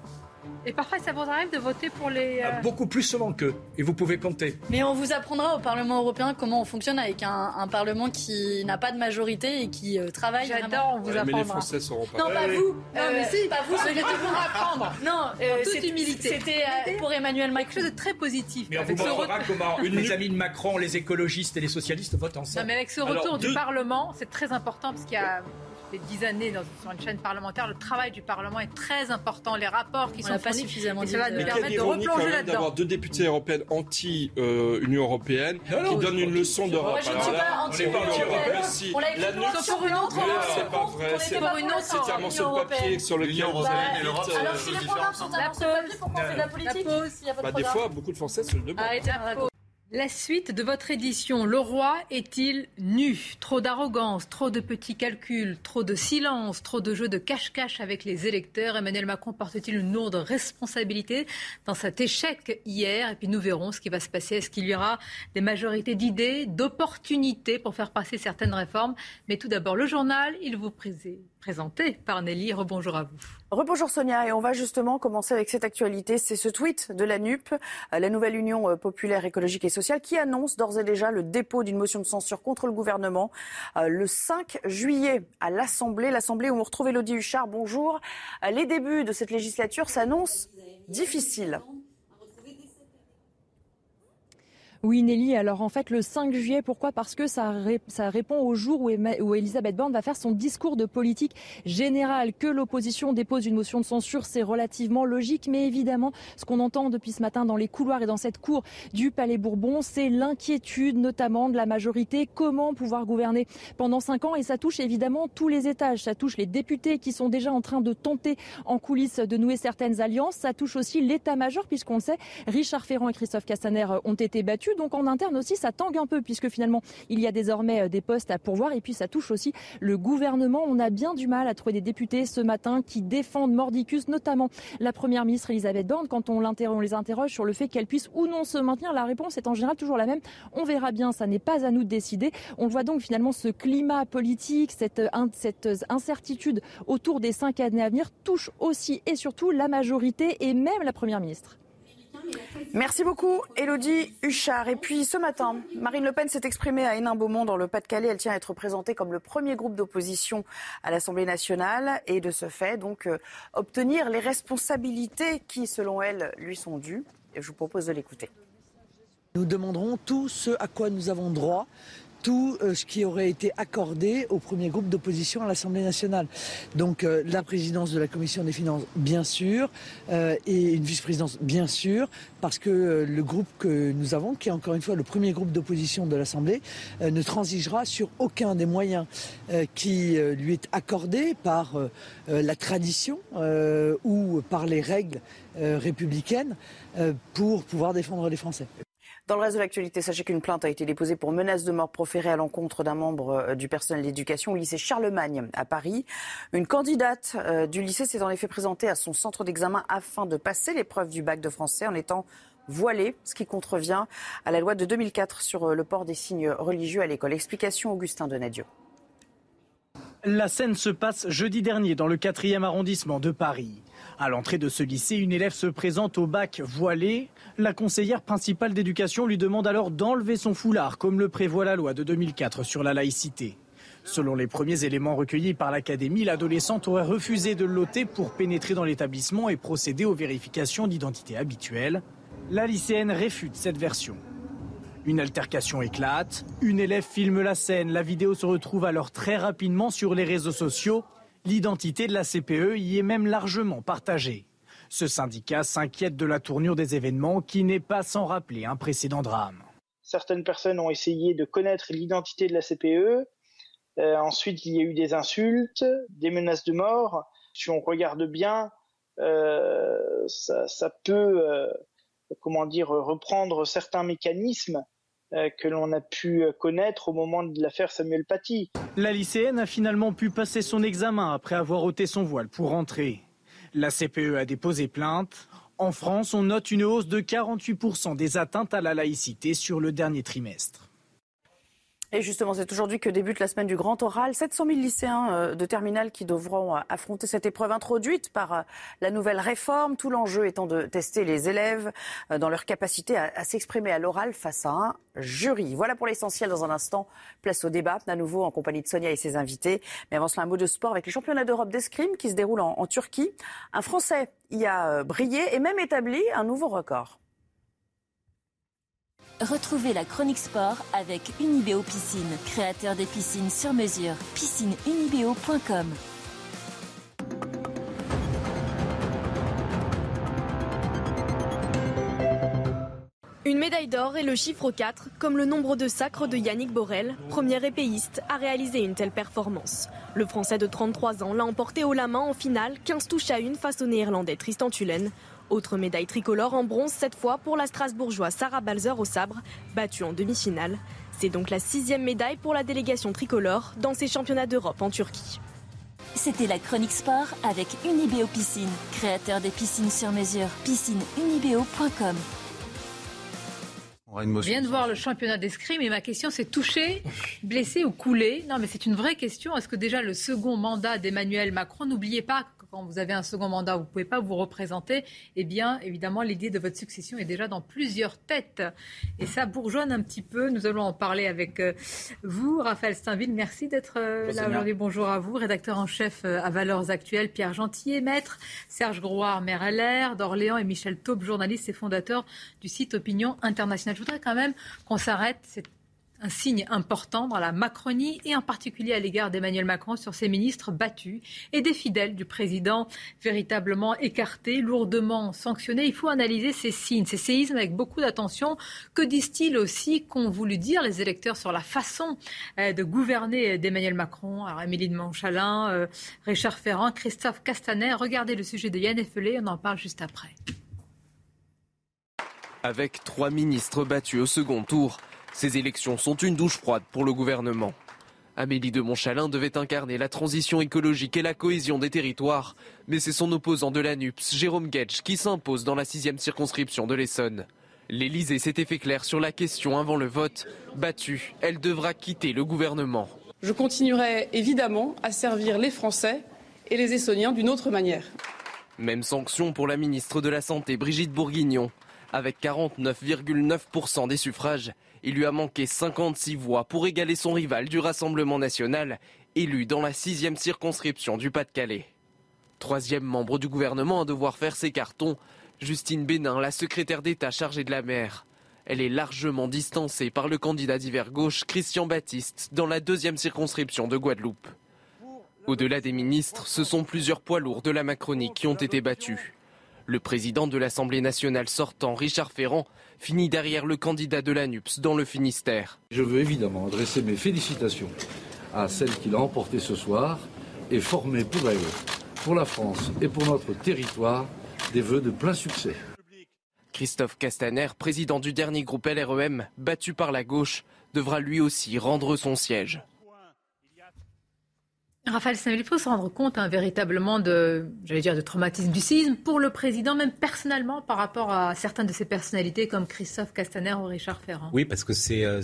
Et parfois, ça vous arrive de voter pour les. Euh, Beaucoup plus souvent qu'eux. Et vous pouvez compter. Mais on vous apprendra au Parlement européen comment on fonctionne avec un, Parlement qui n'a pas de majorité et qui euh, travaille. J'adore, on vous apprendra. Mais les Français seront pas. Non, pas vous. Non, mais si. Pas vous, celui vous apprendre. Non, euh, toute humilité. C'était pour Emmanuel Macron. Quelque chose de très positif. Mais on vous montrera comment les amis de Macron, les écologistes et les socialistes votent ensemble. Non, mais avec ce retour du Parlement, c'est très important parce qu'il y a fait dix années dans, sur une chaîne parlementaire, le travail du Parlement est très important. Les rapports qui sont pas suffisamment et cela nous permet de replonger là-dedans. d'avoir deux députés européennes anti-Union européenne qui donnent une leçon d'Europe. Je ne suis pas anti-européenne. On l'a écrit pour une autre C'est pas vrai. C'est pour une autre C'est un morceau de papier sur lequel on Alors si les programmes sont un morceau de papier, pourquoi on fait de la politique Des fois, beaucoup de Français se le demandent. La suite de votre édition, le roi est-il nu? Trop d'arrogance, trop de petits calculs, trop de silence, trop de jeux de cache-cache avec les électeurs. Emmanuel Macron porte-t-il une lourde responsabilité dans cet échec hier? Et puis nous verrons ce qui va se passer. Est-ce qu'il y aura des majorités d'idées, d'opportunités pour faire passer certaines réformes? Mais tout d'abord, le journal, il vous présenté par Nelly. Rebonjour à vous. Rebonjour Sonia et on va justement commencer avec cette actualité. C'est ce tweet de la NUP, euh, la nouvelle Union euh, populaire écologique et sociale, qui annonce d'ores et déjà le dépôt d'une motion de censure contre le gouvernement euh, le 5 juillet à l'Assemblée. L'Assemblée où on retrouve Elodie Huchard. Bonjour. Les débuts de cette législature s'annoncent difficiles. Oui, Nelly. Alors en fait, le 5 juillet, pourquoi? Parce que ça, répond au jour où, Elisabeth Borne va faire son discours de politique générale. Que l'opposition dépose une motion de censure, c'est relativement logique. Mais évidemment, ce qu'on entend depuis ce matin dans les couloirs et dans cette cour du Palais Bourbon, c'est l'inquiétude notamment de la majorité. Comment pouvoir gouverner pendant cinq ans Et ça touche évidemment tous les étages. Ça touche les députés qui sont déjà en train de tenter en coulisses de nouer certaines alliances. Ça touche aussi l'état-major, puisqu'on le sait, Richard Ferrand et Christophe Castaner ont été battus donc en interne aussi, ça tangue un peu puisque finalement, il y a désormais euh, des postes à pourvoir et puis ça touche aussi le gouvernement. On a bien du mal à trouver des députés ce matin qui défendent Mordicus, notamment la première ministre Elisabeth Borne. Quand on, on les interroge sur le fait qu'elle puisse ou non se maintenir, la réponse est en général toujours la même. On verra bien, ça n'est pas à nous de décider. On voit donc finalement ce climat politique, cette, cette incertitude autour des cinq années à venir touche aussi et surtout la majorité et même la première ministre. Merci beaucoup, Elodie Huchard. Et puis ce matin, Marine Le Pen s'est exprimée à Hénin-Beaumont dans le Pas-de-Calais. Elle tient à être présentée comme le premier groupe d'opposition à l'Assemblée nationale et de ce fait, donc, euh, obtenir les responsabilités qui, selon elle, lui sont dues. Je vous propose de l'écouter. Nous demanderons tout ce à quoi nous avons droit tout euh, ce qui aurait été accordé au premier groupe d'opposition à l'Assemblée nationale. Donc euh, la présidence de la Commission des finances, bien sûr, euh, et une vice-présidence, bien sûr, parce que le groupe que nous avons, qui est encore une fois le premier groupe d'opposition de l'Assemblée, ne transigera sur aucun des moyens qui lui est accordé par la tradition ou par les règles républicaines pour pouvoir défendre les Français. Dans le reste de l'actualité, sachez qu'une plainte a été déposée pour menace de mort proférée à l'encontre d'un membre euh, du personnel d'éducation au lycée Charlemagne à Paris. Une candidate euh, du lycée s'est en effet présentée à son centre d'examen afin de passer l'épreuve du bac de français en étant voilée, ce qui contrevient à la loi de 2004 sur euh, le port des signes religieux à l'école. Explication Augustin Donadieu. La scène se passe jeudi dernier dans le 4e arrondissement de Paris. À l'entrée de ce lycée, une élève se présente au bac voilée. La conseillère principale d'éducation lui demande alors d'enlever son foulard, comme le prévoit la loi de 2004 sur la laïcité. Selon les premiers éléments recueillis par l'Académie, l'adolescente aurait refusé de l'ôter pour pénétrer dans l'établissement et procéder aux vérifications d'identité habituelles. La lycéenne réfute cette version. Une altercation éclate, une élève filme la scène, la vidéo se retrouve alors très rapidement sur les réseaux sociaux L'identité de la CPE y est même largement partagée. Ce syndicat s'inquiète de la tournure des événements qui n'est pas sans rappeler un précédent drame. Certaines personnes ont essayé de connaître l'identité de la CPE. Euh, ensuite, il y a eu des insultes, des menaces de mort. Si on regarde bien, euh, ça, peut, euh, comment dire, reprendre certains mécanismes que l'on a pu connaître au moment de l'affaire Samuel Paty. La lycéenne a finalement pu passer son examen après avoir ôté son voile pour rentrer. La CPE a déposé plainte. En France, on note une hausse de 48% des atteintes à la laïcité sur le dernier trimestre. Et justement, c'est aujourd'hui que débute la semaine du grand oral. 700 000 lycéens euh, de terminale qui devront euh, affronter cette épreuve introduite par euh, la nouvelle réforme. Tout l'enjeu étant de tester les élèves dans leur capacité à, s'exprimer à l'oral face à un jury. Voilà pour l'essentiel dans un instant. Place au débat, à nouveau en compagnie de Sonia et ses invités. Mais avant cela, un mot de sport avec les championnats d'Europe d'escrime qui se déroulent en, en Turquie. Un Français y a brillé et même établi un nouveau record. Retrouvez la chronique sport avec Unibeo Piscine, créateur des piscines sur mesure. Piscineunibeo.com Une médaille d'or est le chiffre 4, comme le nombre de sacres de Yannick Borel, premier épéiste à réaliser une telle performance. Le Français de 33 ans l'a emporté haut la main en finale, 15 touches à une face au Néerlandais Tristan Tullen. Autre médaille tricolore en bronze, cette fois pour la Strasbourgeoise Sarah Balzer au sabre, battue en demi-finale. C'est donc la sixième médaille pour la délégation tricolore dans ces championnats d'Europe en Turquie. C'était la chronique sport avec Unibeo Piscine, créateur des piscines sur mesure. Piscineunibeo.com on vient de voir le championnat d'escrime et ma question c'est touché, blessé ou coulé? Non mais c'est une vraie question. Est-ce que déjà le second mandat d'Emmanuel Macron, n'oubliez pas quand vous avez un second mandat, vous ne pouvez pas vous représenter, eh bien, évidemment, l'idée de votre succession est déjà dans plusieurs têtes. Et ça bourgeonne un petit peu. Nous allons en parler avec euh, vous, Raphaël Steinville. Merci d'être euh, là aujourd'hui. Bonjour à vous, rédacteur en chef euh, à Valeurs Actuelles, Pierre Gentillet, maître, Serge Grouard, maire LR, d'Orléans et Michel Taube, journaliste et fondateur du site Opinion Internationale. Je voudrais quand même qu'on s'arrête. C'est un signe important dans la Macronie et en particulier à l'égard d'Emmanuel Macron sur ses ministres battus et des fidèles du président véritablement écartés, lourdement sanctionnés. Il faut analyser ces signes, ces séismes avec beaucoup d'attention. Que disent-ils aussi qu'ont voulu dire les électeurs sur la façon euh, de gouverner d'Emmanuel Macron? Alors Émilie de euh, Richard Ferrand, Christophe Castaner. Regardez le sujet de Yann Effelé, on en parle juste après. Avec trois ministres battus au second tour, ces élections sont une douche froide pour le gouvernement. Amélie de Montchalin devait incarner la transition écologique et la cohésion des territoires, mais c'est son opposant de la NUPS, Jérôme Getsch, qui s'impose dans la sixième circonscription de l'Essonne. L'Élysée s'était fait clair sur la question avant le vote. Battue, elle devra quitter le gouvernement. Je continuerai évidemment à servir les Français et les Essoniens d'une autre manière. Même sanction pour la ministre de la Santé, Brigitte Bourguignon. Avec 49,9% des suffrages, il lui a manqué 56 voix pour égaler son rival du Rassemblement national, élu dans la sixième circonscription du Pas-de-Calais. Troisième membre du gouvernement à devoir faire ses cartons, Justine Bénin, la secrétaire d'État chargée de la mer. Elle est largement distancée par le candidat d'hiver gauche Christian Baptiste dans la deuxième circonscription de Guadeloupe. Au-delà des ministres, ce sont plusieurs poids lourds de la Macronie qui ont été battus. Le président de l'Assemblée nationale sortant, Richard Ferrand, finit derrière le candidat de l'ANUPS dans le Finistère. Je veux évidemment adresser mes félicitations à celle qui l'a emporté ce soir et former pour elle, pour la France et pour notre territoire des vœux de plein succès. Christophe Castaner, président du dernier groupe LREM, battu par la gauche, devra lui aussi rendre son siège. Raphaël il faut se rendre compte hein, véritablement de, j'allais dire, de traumatisme du séisme pour le président, même personnellement, par rapport à certaines de ses personnalités comme Christophe Castaner ou Richard Ferrand. Oui, parce que c'est euh,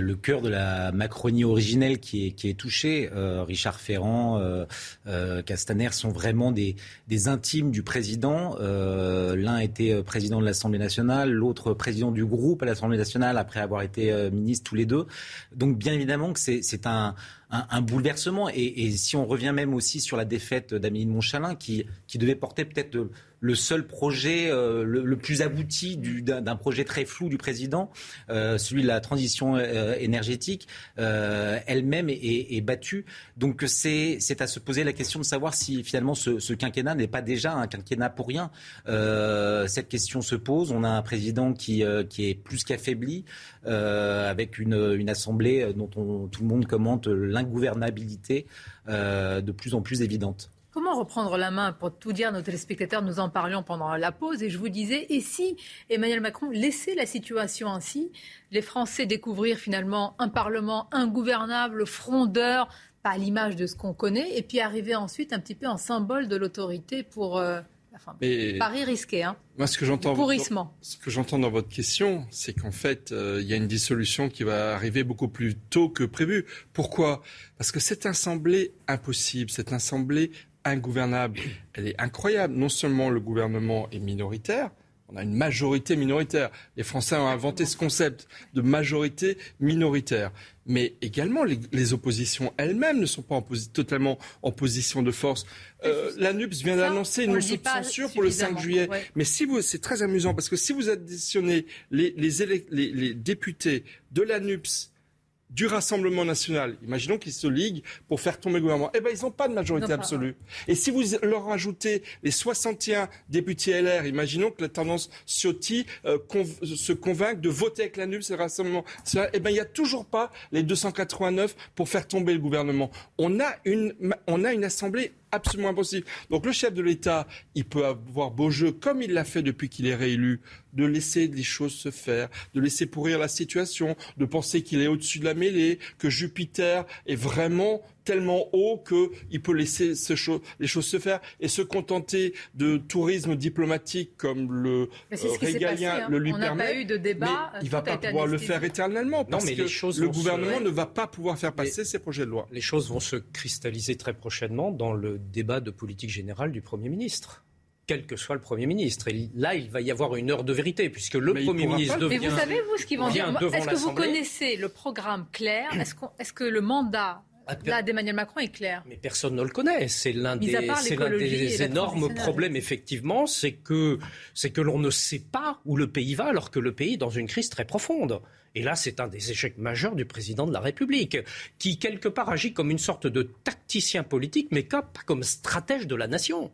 le cœur de la Macronie originelle qui est, qui est touché. Euh, Richard Ferrand, euh, Castaner sont vraiment des, des intimes du président. L'un était président de l'Assemblée nationale, l'autre président du groupe à l'Assemblée nationale après avoir été ministre tous les deux. Donc bien évidemment que c'est un un, bouleversement. Et, si on revient même aussi sur la défaite d'Amélie de Montchalin, qui, qui devait porter peut-être le seul projet euh, le, plus abouti d'un projet très flou du président, euh, celui de la transition euh, énergétique, elle-même est, battue. Donc c'est à se poser la question de savoir si finalement ce, quinquennat n'est pas déjà un quinquennat pour rien. cette question se pose. On a un président qui, est plus qu'affaibli, avec une, assemblée dont on, tout le monde commente l'ingouvernabilité de plus en plus évidente. Comment reprendre la main Pour tout dire, nos téléspectateurs, nous en parlions pendant la pause et je vous disais, et si Emmanuel Macron laissait la situation ainsi, les Français découvrir finalement un Parlement ingouvernable, frondeur, pas à l'image de ce qu'on connaît, et puis arriver ensuite un petit peu en symbole de l'autorité pour... Euh, enfin, pari risqué, hein. Moi, ce que j'entends, ce que j'entends dans votre question, c'est qu'en fait, euh, il y a une dissolution qui va arriver beaucoup plus tôt que prévu. Pourquoi? Parce que cette assemblée impossible, cette assemblée ingouvernable, elle est incroyable. Non seulement le gouvernement est minoritaire, on a une majorité minoritaire. Les Français ont inventé ce concept de majorité minoritaire. Mais également, les, oppositions elles-mêmes ne sont pas totalement en position de force. Euh, la NUPS vient d'annoncer une motion de censure pour le 5 juillet. Mais si vous, c'est très amusant parce que si vous additionnez les, les, les députés de la NUPS du Rassemblement national, imaginons qu'ils se liguent pour faire tomber le gouvernement, eh bien, ils n'ont pas de majorité absolue. Et si vous leur ajoutez les 61 députés LR, imaginons que la tendance Ciotti euh, se convainque de voter avec la NUPS et le Rassemblement national, eh bien, il n'y a toujours pas les 289 pour faire tomber le gouvernement. On a une, on a une assemblée absolument impossible. Donc le chef de l'État, il peut avoir beau jeu, comme il l'a fait depuis qu'il est réélu, de laisser les choses se faire, de laisser pourrir la situation, de penser qu'il est au-dessus de la mêlée, que Jupiter est vraiment tellement haut qu'il peut laisser les choses se faire et se contenter de tourisme diplomatique comme le régalien hein. le lui On permet. Pas eu de débat, mais il va pas pouvoir le faire éternellement parce mais que les choses le se- gouvernement ne va pas pouvoir faire passer ses projets de loi. Les choses vont se cristalliser très prochainement dans le débat de politique générale du Premier ministre. Quel que soit le Premier ministre. Et là, il va y avoir une heure de vérité, puisque le Mais Premier ministre. Mais vous savez, vous, ce qu'ils vont dire Est-ce que vous connaissez le programme clair? Est-ce que le mandat là, d'Emmanuel Macron est clair Mais personne ne le connaît. C'est l'un des, énormes problèmes, effectivement, c'est que, c'est que l'on ne sait pas où le pays va, alors que le pays est dans une crise très profonde. Et là, c'est un des échecs majeurs du président de la République, qui, quelque part, agit comme une sorte de tacticien politique, mais pas comme stratège de la nation.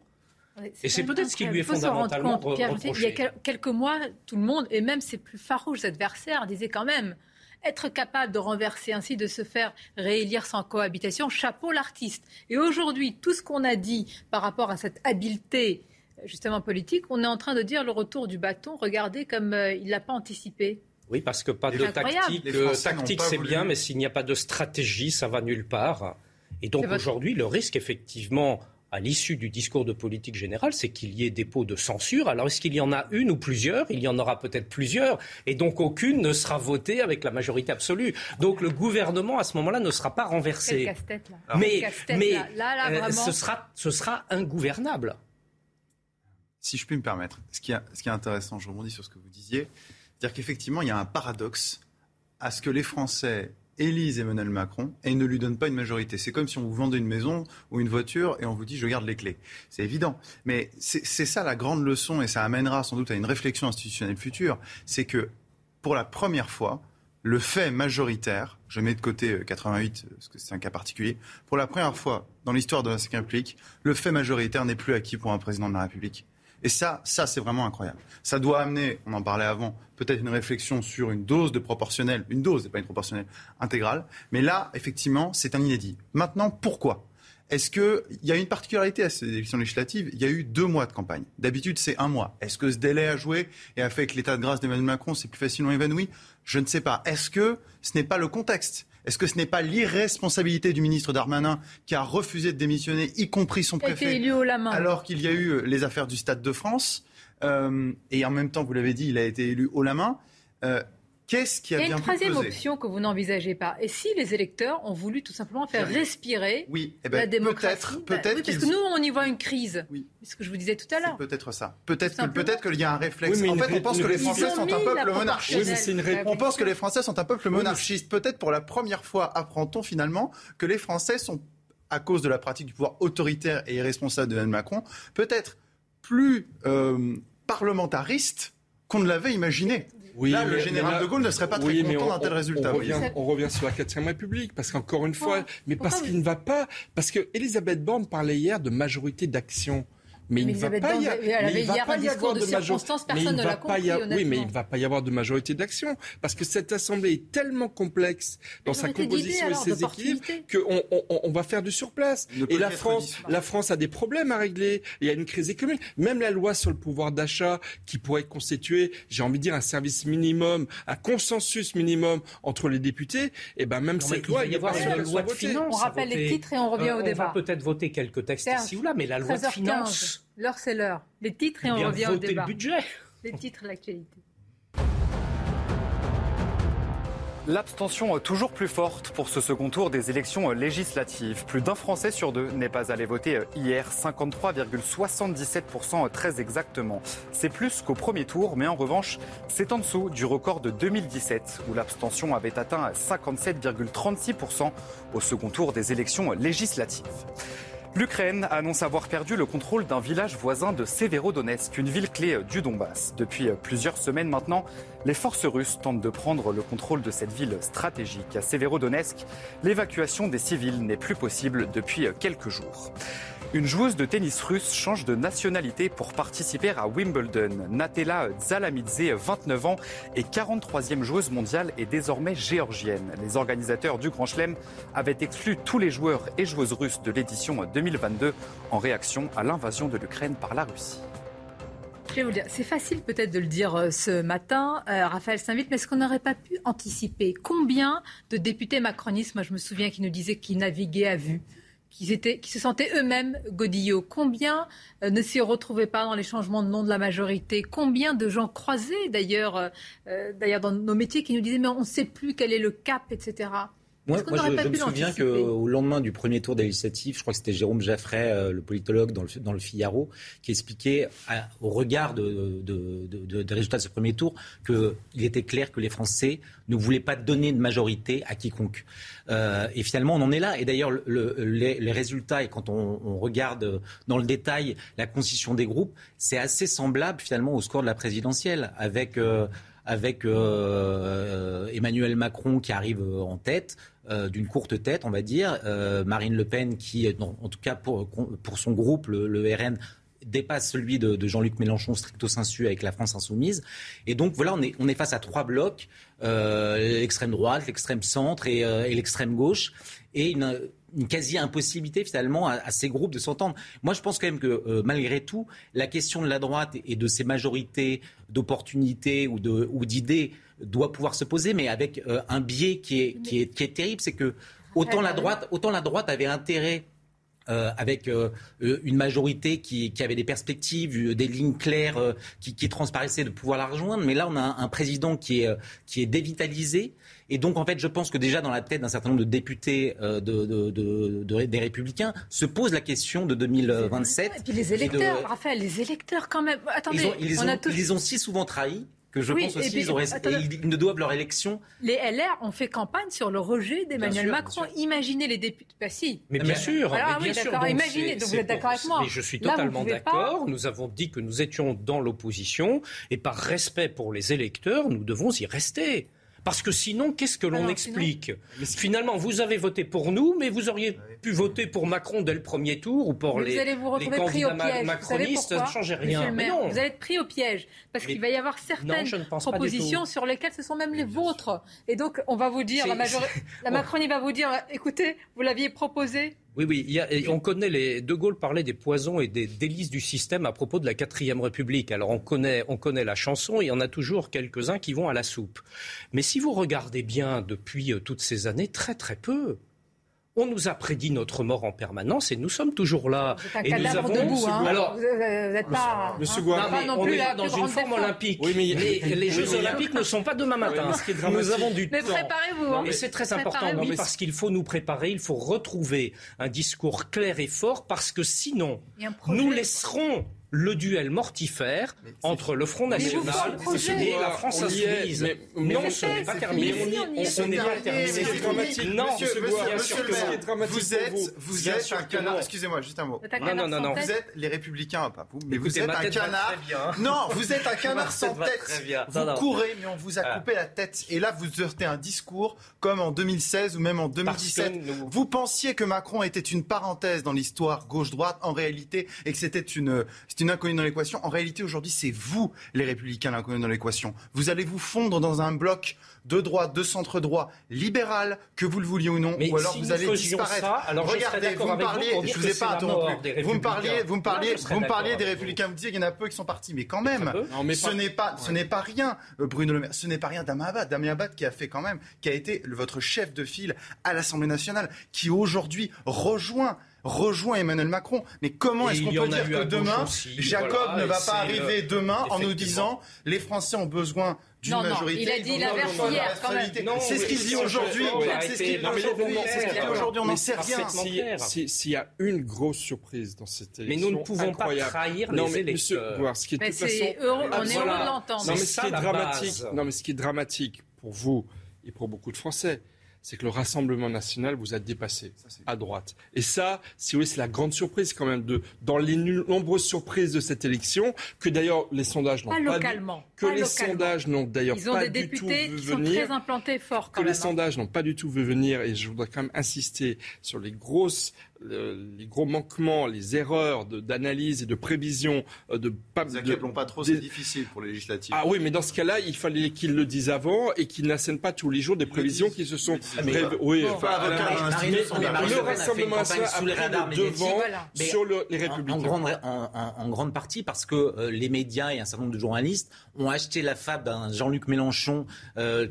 Et c'est peut-être ce qui lui est Il faut se rendre fondamentalement compte, Pierre, reproché. Il y a quel- quelques mois, tout le monde, et même ses plus farouches adversaires, disaient quand même être capable de renverser ainsi, de se faire réélire sans cohabitation, chapeau l'artiste. Et aujourd'hui, tout ce qu'on a dit par rapport à cette habileté justement politique, on est en train de dire le retour du bâton, regardez comme euh, il l'a pas anticipé. Oui, parce que pas de tactique. Euh, tactique, c'est bien, mais s'il n'y a pas de stratégie, ça va nulle part. Et donc aujourd'hui, le risque, effectivement, à l'issue du discours de politique générale, c'est qu'il y ait des pots de censure. Alors est-ce qu'il y en a une ou plusieurs? Il y en aura peut-être plusieurs. Et donc aucune ne sera votée avec la majorité absolue. Donc le gouvernement, à ce moment-là, ne sera pas renversé. casse-tête là. Mais, casse-tête, mais là. Là, là, euh, ce, sera, ce sera ingouvernable. si je puis me permettre, ce qui, est, ce qui est intéressant, je rebondis sur ce que vous disiez, c'est-à-dire qu'effectivement, il y a un paradoxe à ce que les Français élisent Emmanuel Macron et ne lui donnent pas une majorité. C'est comme si on vous vendait une maison ou une voiture et on vous dit je garde les clés. C'est évident. Mais c'est ça la grande leçon et ça amènera sans doute à une réflexion institutionnelle future. C'est que pour la première fois, le fait majoritaire, je mets de côté euh, 88 parce que c'est un cas particulier, pour la première fois dans l'histoire de la République, le fait majoritaire n'est plus acquis pour un président de la République. Et ça, c'est vraiment incroyable. Ça doit amener, on en parlait avant, peut-être une réflexion sur une dose de proportionnel, une dose, et pas une proportionnelle intégrale. Mais là, effectivement, c'est un inédit. Maintenant, pourquoi? Est-ce qu'il y a une particularité à ces élections législatives? Il y a eu deux mois de campagne. D'habitude, c'est un mois. Est-ce que ce délai a joué et a fait que l'état de grâce d'Emmanuel Macron s'est plus facilement évanoui? Je ne sais pas. Est-ce que ce n'est pas le contexte? Est-ce que ce n'est pas l'irresponsabilité du ministre Darmanin qui a refusé de démissionner, y compris son préfet, élu haut la main. alors qu'il y a eu euh, les affaires du Stade de France euh, et en même temps, vous l'avez dit, il a été élu haut la main. Euh, Qu'est-ce qui Il a y a bien une troisième peser option que vous n'envisagez pas. Et si les électeurs ont voulu tout simplement faire respirer Oui, eh ben, la démocratie peut-être- bah peut-être oui, parce que nous, on y voit une crise. Oui. C'est ce que je vous disais tout à l'heure. Peut-être ça. Peut-être que peut-être qu'il y a un réflexe. En fait, on pense que les. Français sont un peuple monarchiste. On pense que les Français sont un peuple monarchiste. Peut-être pour la première fois apprend-on finalement que les Français sont, à cause de la pratique du pouvoir autoritaire et irresponsable de Emmanuel Macron, peut-être plus euh, parlementaristes qu'on ne l'avait imaginé. Oui, là, le général là- de Gaulle ne serait pas très oui, content on- d'un tel résultat. On revient, voyez. on revient sur la 4 République, parce qu'encore une fois, mais parce qu'il ne va pas. Parce que Elisabeth Borne parlait hier de majorité d'action. Mais il ne va pas y a- il va pas avoir de majo- circonstance, mais personne il ne va l'a pas y compris, a- Oui, mais il ne va pas y avoir de majorité d'action. Parce que cette Assemblée est tellement complexe dans sa Majorité composition et ses équilibres d'opportunités. qu'on on, va faire du surplace. Et la France, la France a des problèmes à régler. Il y a une crise économique. Même la loi sur le pouvoir d'achat qui pourrait constituer, j'ai envie de dire, un service minimum, un consensus minimum entre les députés, et ben même Non, cette il loi, va il y avoir pas qu'elle loi de finances. On rappelle les voter. titres et on revient Euh, au débat. On va peut-être voter quelques textes ici ou là, mais la loi de 13h15. L'heure, c'est l'heure. Les titres et on Bien revient au débat. le budget. Les titres et l'actualité. L'abstention toujours plus forte pour ce second tour des élections législatives. Plus d'un Français sur deux n'est pas allé voter hier, 53,77% très exactement. C'est plus qu'au premier tour, mais en revanche, c'est en dessous du record de 2017 où l'abstention avait atteint 57,36% au second tour des élections législatives. L'Ukraine annonce avoir perdu le contrôle d'un village voisin de Severodonetsk, une ville clé du Donbass. Depuis plusieurs semaines maintenant, les forces russes tentent de prendre le contrôle de cette ville stratégique. À Severodonetsk, l'évacuation des civils n'est plus possible depuis quelques jours. Une joueuse de tennis russe change de nationalité pour participer à Wimbledon. Natella Zalamidze, 29 ans et 43e joueuse mondiale, est désormais géorgienne. Les organisateurs du Grand Chelem avaient exclu tous les joueurs et joueuses russes de l'édition 2022 en réaction à l'invasion de l'Ukraine par la Russie. Je vais vous dire, c'est facile peut-être de le dire euh, ce matin, euh, Raphaël s'invite, mais est-ce qu'on n'aurait pas pu anticiper? Combien de députés macronistes, moi je me souviens qu'ils nous disaient qu'ils naviguaient à vue, qui, qui se sentaient eux-mêmes godillots? Combien euh, ne s'y retrouvaient pas dans les changements de nom de la majorité? Combien de gens croisés d'ailleurs, d'ailleurs dans nos métiers qui nous disaient mais on ne sait plus quel est le cap, etc. Moi, moi je, je me souviens qu'au lendemain du premier tour des législatives, je crois que c'était Jérôme Jaffray, euh, le politologue dans le, dans le Figaro, qui expliquait, au regard de, de, de, des résultats de ce premier tour, qu'il était clair que les Français ne voulaient pas donner de majorité à quiconque. Euh, et finalement, on en est là. Et d'ailleurs, le, les, les, résultats, et quand on, on, regarde dans le détail la constitution des groupes, c'est assez semblable finalement au score de la présidentielle, avec... Euh, avec euh, Emmanuel Macron qui arrive en tête, euh, d'une courte tête, on va dire. Euh, Marine Le Pen, qui, en tout cas pour, pour son groupe, le, RN, dépasse celui de, Jean-Luc Mélenchon stricto sensu avec la France insoumise. Et donc voilà, on est, on est face à trois blocs, euh, l'extrême droite, l'extrême centre et, l'extrême gauche, et une, quasi-impossibilité finalement à, ces groupes de s'entendre. Moi, je pense quand même que malgré tout, la question de la droite et de ses majorités d'opportunités ou d'idées doit pouvoir se poser, mais avec euh, un biais qui est, qui est, qui est terrible, c'est que autant la droite, autant la droite avait intérêt euh, avec euh, une majorité qui, qui, avait des perspectives, des lignes claires qui, qui, transparaissaient de pouvoir la rejoindre. Mais là, on a un, président qui est, qui est dévitalisé. Et donc, en fait, je pense que déjà dans la tête d'un certain nombre de députés de, de, de, des Républicains se pose la question de 2027. Et puis les électeurs, Raphaël, les électeurs quand même. Attendez, ils, ont, ils les ont si souvent trahis que je pense aussi qu'ils ne doivent leur élection. Les LR ont fait campagne sur le rejet d'Emmanuel Macron. Imaginez les députés. Bah si. Mais bien sûr. Alors, mais bien sûr. Donc Imaginez. Donc vous êtes d'accord avec moi. Mais je suis totalement d'accord. Nous avons dit que nous étions dans l'opposition et par respect pour les électeurs, nous devons y rester. Parce que sinon, qu'est-ce que l'on explique Finalement, vous avez voté pour nous, mais vous auriez pu voter pour Macron dès le premier tour ou pour les, allez vous les candidats macronistes. Ça ne changeait rien. Mais non. Vous allez être pris au piège. Parce qu'il va y avoir certaines propositions sur lesquelles ce sont même les vôtres. Et donc, on va vous dire, la, la Macronie va vous dire, écoutez, vous l'aviez proposé, oui, oui. on connaît les. De Gaulle parlait des poisons et des délices du système à propos de la quatrième République. Alors on connaît, on connaît la chanson. Il y en a toujours quelques-uns qui vont à la soupe. Mais si vous regardez bien depuis euh, toutes ces années, très très peu. On nous a prédit notre mort en permanence et nous sommes toujours là. et nous avons. Debout, hein. Alors, vous n'êtes pas. Monsieur, hein, on est là dans une forme olympique. Oui, mais les, Jeux olympiques ne sont pas demain matin. nous avons du mais préparez-vous. Hein. Et c'est très important, oui, parce qu'il faut nous préparer. Il faut retrouver un discours clair et fort, parce que sinon, nous laisserons le duel mortifère entre le Front National et la France Insoumise. Non, ce n'est pas terminé. Ce n'est pas terminé. Non, vous êtes, vous êtes un canard. Excusez-moi, juste un mot. Non, non, non, non. Vous êtes les Républicains, pas vous, mais vous êtes un canard. Non, vous êtes un canard sans tête. Vous courez, mais on vous a coupé la tête. Et là, vous heurtez un discours comme en 2016 ou même en 2017. Vous pensiez que Macron était une parenthèse dans l'histoire gauche-droite, en réalité, et que c'était une une inconnue dans l'équation. En réalité, aujourd'hui, c'est vous, les républicains, l'inconnu dans l'équation. Vous allez vous fondre dans un bloc de droite, de centre droit, libéral, que vous le vouliez ou non, ou alors vous allez disparaître. alors Regardez, vous me parliez, je vous ai pas interrompu. Vous me parliez, vous me parliez, vous me parliez des républicains. Vous disiez qu'il y en a peu qui sont partis, mais quand même, ce n'est pas, ce n'est pas rien, euh, Bruno Le Maire. Ce n'est pas rien Damien Abad. Damien Abad qui a fait quand même, qui a été votre chef de file à l'Assemblée nationale, qui aujourd'hui rejoint rejoint Emmanuel Macron. Mais comment est-ce qu'on peut dire que demain, Jacob ne va pas arriver demain en nous disant les Français ont besoin d'une majorité. il a dit l'inverse hier quand même. C'est ce qu'il dit aujourd'hui. C'est ce qu'il dit aujourd'hui. On n'en sait rien. S'il y a une grosse surprise dans cette élection, mais nous ne pouvons pas trahir les électeurs. Ce qui est de toute façon, on est heureux de l'entendre. Non, mais ce qui est dramatique pour vous et pour beaucoup de Français, c'est que le Rassemblement national vous a dépassé à droite. Et ça, si vous voulez, c'est la grande surprise quand même de dans les nombreuses surprises de cette élection que d'ailleurs les sondages n'ont pas, localement, que les sondages n'ont d'ailleurs pas du tout vu qui sont venir, très implantés fort que les hein. sondages n'ont pas du tout vu venir et je voudrais quand même insister sur les grosses les gros manquements, les erreurs d'analyse et de prévision de pas. Ne pas trop, c'est difficile pour les législatives. Ah oui, mais dans ce cas-là, il fallait qu'ils le disent avant et qu'ils n'assènent pas tous les jours des prévisions qui se sont. oui, le Rassemblement national a pris le devant sur les Républicains. En grande partie parce que les médias et un certain nombre de journalistes ont acheté la fable d'un Jean-Luc Mélenchon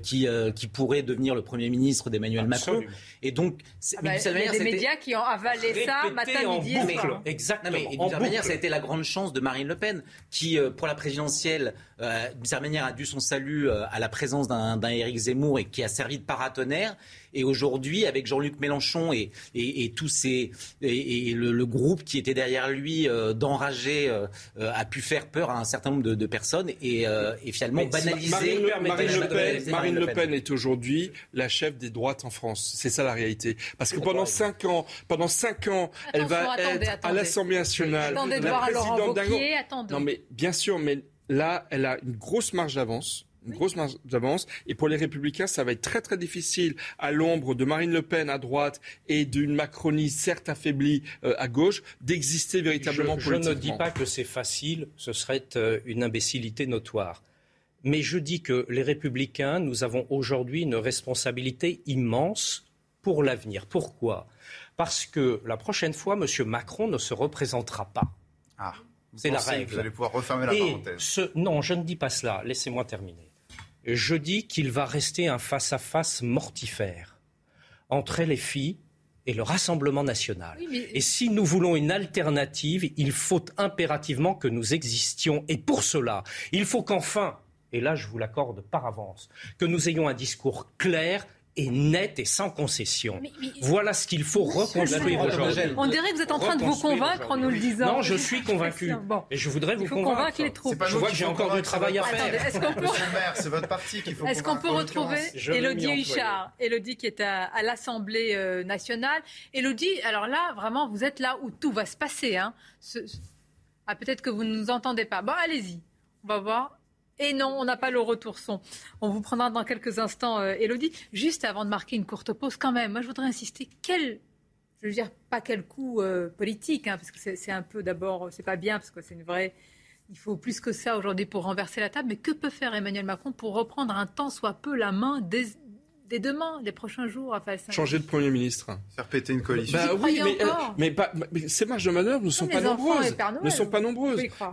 qui, qui pourrait devenir le Premier ministre d'Emmanuel Macron. Et donc, ah bah, des médias qui ont avalé ça matin, midi et soir. Exactement. et d'une certaine manière, ça a été la grande chance de Marine Le Pen, qui, euh, pour la présidentielle, euh, d'une certaine manière, a dû son salut euh, à la présence d'un Éric Zemmour et qui a servi de paratonnerre. Et aujourd'hui, avec Jean-Luc Mélenchon et, et, et, tous ces et, le, le, groupe qui était derrière lui euh, d'enragés euh, a pu faire peur à un certain nombre de, de personnes et, euh, et finalement banaliser. Marine, Le, Marine, Le Pen, Marine Le Pen est aujourd'hui la chef des droites en France. C'est ça la réalité. Parce que pendant cinq ans, pendant cinq ans, Attention, elle va attendez, être attendez. à l'Assemblée nationale Attendez de la voir Laurent présidente d'un Wauquiez, attendez. Non mais bien sûr, mais là, elle a une grosse marge d'avance une grosse marge d'avance. Et pour les Républicains, ça va être très très difficile à l'ombre de Marine Le Pen à droite et d'une Macronie certes affaiblie euh, à gauche d'exister véritablement je, je ne dis pas que c'est facile, ce serait euh, une imbécilité notoire. Mais je dis que les Républicains, nous avons aujourd'hui une responsabilité immense pour l'avenir. Pourquoi? Parce que la prochaine fois, M. Macron ne se représentera pas. Ah. C'est la règle. Vous allez pouvoir refermer la Et parenthèse. ce- non, je ne dis pas cela. Laissez-moi terminer. Je dis qu'il va rester un face-à-face mortifère entre les filles et le Rassemblement national. Oui, mais- Et si nous voulons une alternative, il faut impérativement que nous existions. Et pour cela, il faut qu'enfin, et là je vous l'accorde par avance, que nous ayons un discours clair et net et sans concession. Mais- mais- Voilà ce qu'il faut reconstruire aujourd'hui. On dirait que vous êtes en train de vous convaincre en nous le disant. Non, je suis convaincu. Bon. Et je voudrais vous convaincre. convaincre les troupes. Je vois que j'ai encore du travail à faire. Est-ce qu'on peut- Monsieur le maire, c'est votre parti qu'il faut Est-ce qu'on convaincre, peut en l'occurrence. retrouver Elodie. Huchard Elodie qui est à, à l'Assemblée euh, nationale. Elodie, alors là, vraiment, vous êtes là où tout va se passer. Hein. Ce- Ah, peut-être que vous ne nous entendez pas. Bon, allez-y. On va voir. Et non, on n'a pas le retour son. On vous prendra dans quelques instants, euh, Elodie. Juste avant de marquer une courte pause, quand même, moi, je voudrais insister. Quel, je veux dire, pas quel coup euh, politique, hein, parce que c'est un peu d'abord, c'est pas bien, parce que c'est une vraie. Il faut plus que ça aujourd'hui pour renverser la table. Mais que peut faire Emmanuel Macron pour reprendre un temps soit peu la main dès, dès demain, les prochains jours Raphaël Saint- Changer de Premier ministre. Faire péter une coalition. Bah oui, mais, euh, mais, ces marges de manœuvre ne sont pas nombreuses. Noël, Ne sont pas.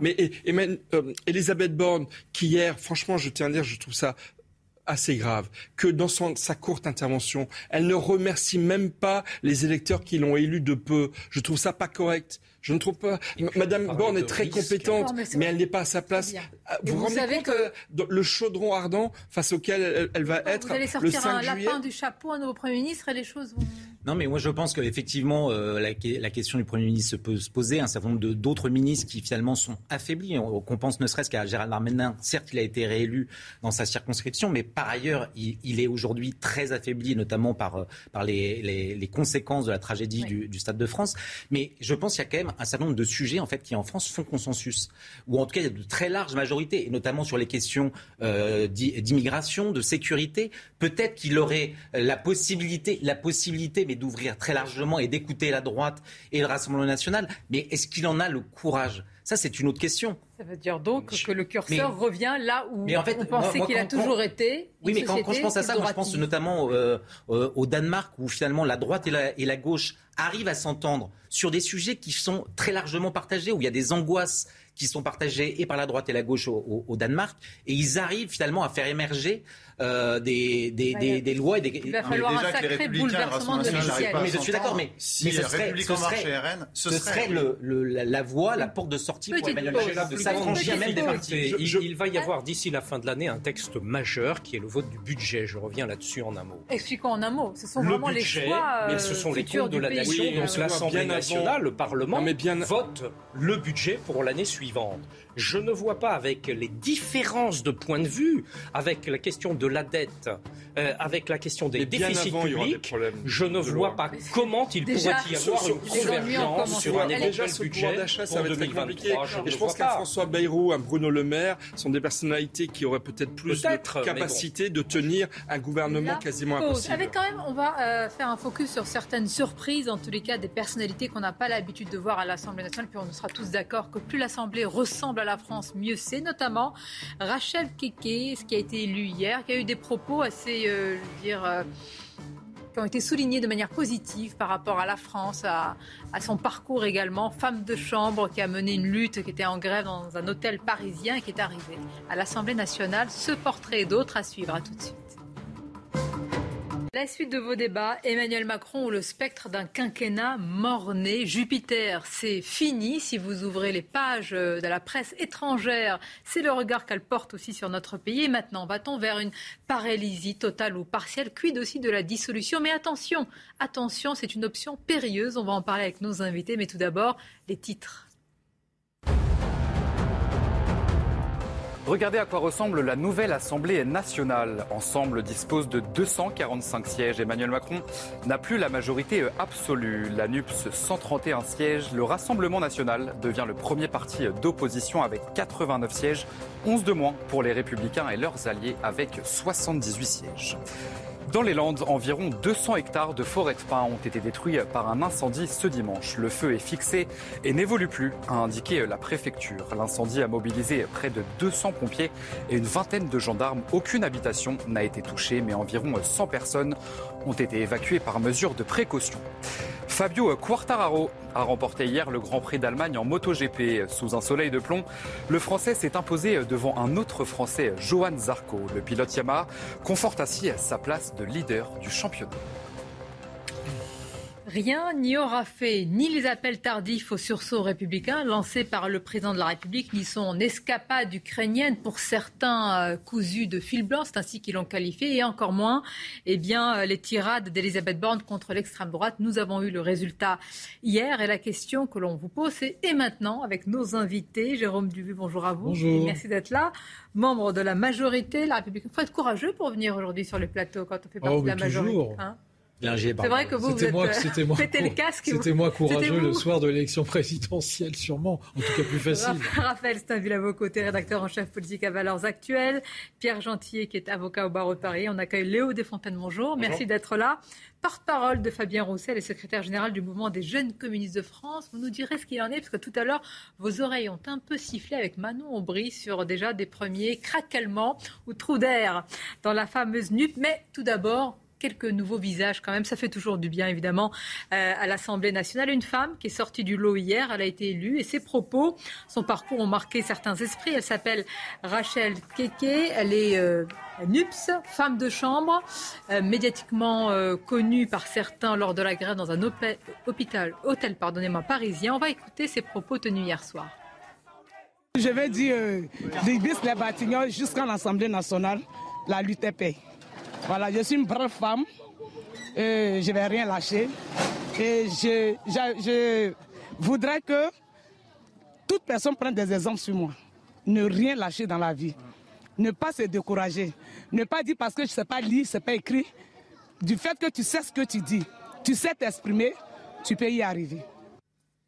Mais et- et même, euh, Elisabeth Borne, qui hier, franchement, je tiens à dire, je trouve ça assez grave que dans son, sa courte intervention, elle ne remercie même pas les électeurs qui l'ont élu de peu. Je trouve ça pas correct. Je ne trouve pas. Madame Borne est très risque. compétente, Non, mais elle n'est pas à sa place. Ah, Vous vous vous rendez savez compte que- euh, le chaudron ardent face auquel elle, elle va être Vous allez le sortir 5 un juillet lapin du chapeau, un nouveau Premier ministre, et les choses vont. Non, mais moi je pense qu'effectivement, euh, la, la question du Premier ministre se peut se poser. Un certain nombre de- d'autres ministres qui finalement sont affaiblis. On, qu'on pense ne serait-ce qu'à Gérald Darmanin. Certes, il a été réélu dans sa circonscription, mais par ailleurs, il, il est aujourd'hui très affaibli, notamment par, euh, par les, les- les conséquences de la tragédie du, du Stade de France. Mais je pense qu'il y a quand même un certain nombre de sujets en fait qui en France font consensus, ou en tout cas il y a de très larges majorités, et notamment sur les questions euh, d'i- d'immigration, de sécurité. Peut-être qu'il aurait la possibilité, la possibilité, mais d'ouvrir très largement et d'écouter la droite et le Rassemblement national. Mais est-ce qu'il en a le courage? Ça, c'est une autre question. Ça veut dire donc que le curseur Mais- revient là où Mais en fait, on pensait qu'il a toujours quand- été. Oui, mais quand, quand je pense à ça, moi, je pense notamment euh, euh, au Danemark, où finalement la droite et la, et la gauche arrivent à s'entendre sur des sujets qui sont très largement partagés, où il y a des angoisses qui sont partagées et par la droite et la gauche au, au- au Danemark, et ils arrivent finalement à faire émerger euh, des, des, des, des lois et des... Il va falloir un sacré bouleversement de logiciel. mais je suis d'accord, mais, Si mais ce la serait, ce serait- RN, ce ce serait- le, le- la, la voie, la porte de sortie pour Emmanuel. Macron de Petite s'affranchir même des partis. Il, Je- il va y avoir d'ici la fin de l'année un texte majeur qui est le vote du budget. Je reviens là-dessus en un mot. Expliquons en un mot. Ce sont le vraiment budget, les choix. mais euh, ce sont les futurs comptes de du la Oui, donc l'Assemblée avant. nationale, le Parlement, Non, mais bien- vote le budget pour l'année suivante. Je ne vois pas avec les différences de point de vue, avec la question de la dette, euh, avec la question des déficits publics, je ne vois pas comment il pourrait y avoir une convergence sur un éventuel budget pour 2023. Je, pense qu'un François Bayrou, un Bruno Le Maire sont des personnalités qui auraient peut-être plus de capacité de tenir un gouvernement quasiment impossible. Avec quand même, on va euh, faire un focus sur certaines surprises, en tous les cas des personnalités qu'on n'a pas l'habitude de voir à l'Assemblée nationale, puis on sera tous d'accord que plus l'Assemblée ressemble à la France, mieux c'est, notamment Rachel Keke, ce qui a été élu hier, qui a eu des propos assez, euh, dire, euh, qui ont été soulignés de manière positive par rapport à la France, à, à, son parcours également. Femme de chambre qui a mené une lutte, qui était en grève dans un hôtel parisien et qui est arrivée à l'Assemblée nationale. Ce portrait et d'autres à suivre. À tout de suite. La suite de vos débats, Emmanuel Macron ou le spectre d'un quinquennat mort-né. Jupiter, c'est fini. Si vous ouvrez les pages de la presse étrangère, c'est le regard qu'elle porte aussi sur notre pays. Et maintenant, va-t-on vers une paralysie totale ou partielle, quid aussi de la dissolution? Mais attention, attention, c'est une option périlleuse. On va en parler avec nos invités. Mais tout d'abord, les titres. Regardez à quoi ressemble la nouvelle Assemblée nationale. Ensemble dispose de 245 sièges. Emmanuel Macron n'a plus la majorité absolue. La NUPS 131 sièges. Le Rassemblement national devient le premier parti d'opposition avec 89 sièges, 11 de moins pour les Républicains et leurs alliés avec 78 sièges. Dans les Landes, environ 200 hectares de forêt de pins ont été détruits par un incendie ce dimanche. Le feu est fixé et n'évolue plus, a indiqué la préfecture. L'incendie a mobilisé près de 200 pompiers et une vingtaine de gendarmes. Aucune habitation n'a été touchée, mais environ 100 personnes ont été évacuées par mesure de précaution. Fabio Quartararo a remporté hier le Grand Prix d'Allemagne en MotoGP. Sous un soleil de plomb, le Français s'est imposé devant un autre Français, Johan Zarco. Le pilote Yamaha conforte ainsi sa place de leader du championnat. Rien n'y aura fait ni les appels tardifs au sursaut républicain lancés par le président de la République, ni son escapade ukrainienne pour certains euh, cousus de fil blanc, c'est ainsi qu'ils l'ont qualifié, et encore moins eh bien, euh, les tirades d'Elisabeth Borne contre l'extrême droite. Nous avons eu le résultat hier et la question que l'on vous pose, c'est et maintenant avec nos invités. Jérôme Duvu, bonjour à vous. Bonjour. merci d'être là. Membre de la majorité, la République. Il faut être courageux pour venir aujourd'hui sur le plateau quand on fait partie oh, de la majorité. Hein c'est vrai que vous, vous êtes, moi, euh, c'était moi, pété le casque. C'était moi courageux le soir de l'élection présidentielle, sûrement. En tout cas, plus facile. Raphaël Stainville à vos côtés, rédacteur en chef politique à Valeurs Actuelles. Pierre Gentier, qui est avocat au barreau de Paris. On accueille Léo Desfontaines. Bonjour. Merci d'être là. Porte-parole de Fabien Roussel et secrétaire général du mouvement des jeunes communistes de France. Vous nous direz ce qu'il en est, parce que tout à l'heure, vos oreilles ont un peu sifflé avec Manon Aubry sur déjà des premiers craquements ou trous d'air dans la fameuse NUP. Mais tout d'abord, quelques nouveaux visages quand même. Ça fait toujours du bien, évidemment, euh, à l'Assemblée nationale. Une femme qui est sortie du lot hier, elle a été élue et ses propos, son parcours ont marqué certains esprits. Elle s'appelle Rachel Keke, elle est euh, NUPS, femme de chambre, euh, médiatiquement euh, connue par certains lors de la grève dans un hôpital, hôtel pardonnez-moi, parisien. On va écouter ses propos tenus hier soir. Je vais dire, euh, l'Ibis, les jusqu'à l'Assemblée nationale, la lutte est paix. Voilà, je suis une brave femme. Et je ne vais rien lâcher. Et je, je, je, voudrais que toute personne prenne des exemples sur moi. Ne rien lâcher dans la vie. Ne pas se décourager. Ne pas dire parce que je ne sais pas lire, ce n'est pas écrit. Du fait que tu sais ce que tu dis, tu sais t'exprimer, tu peux y arriver.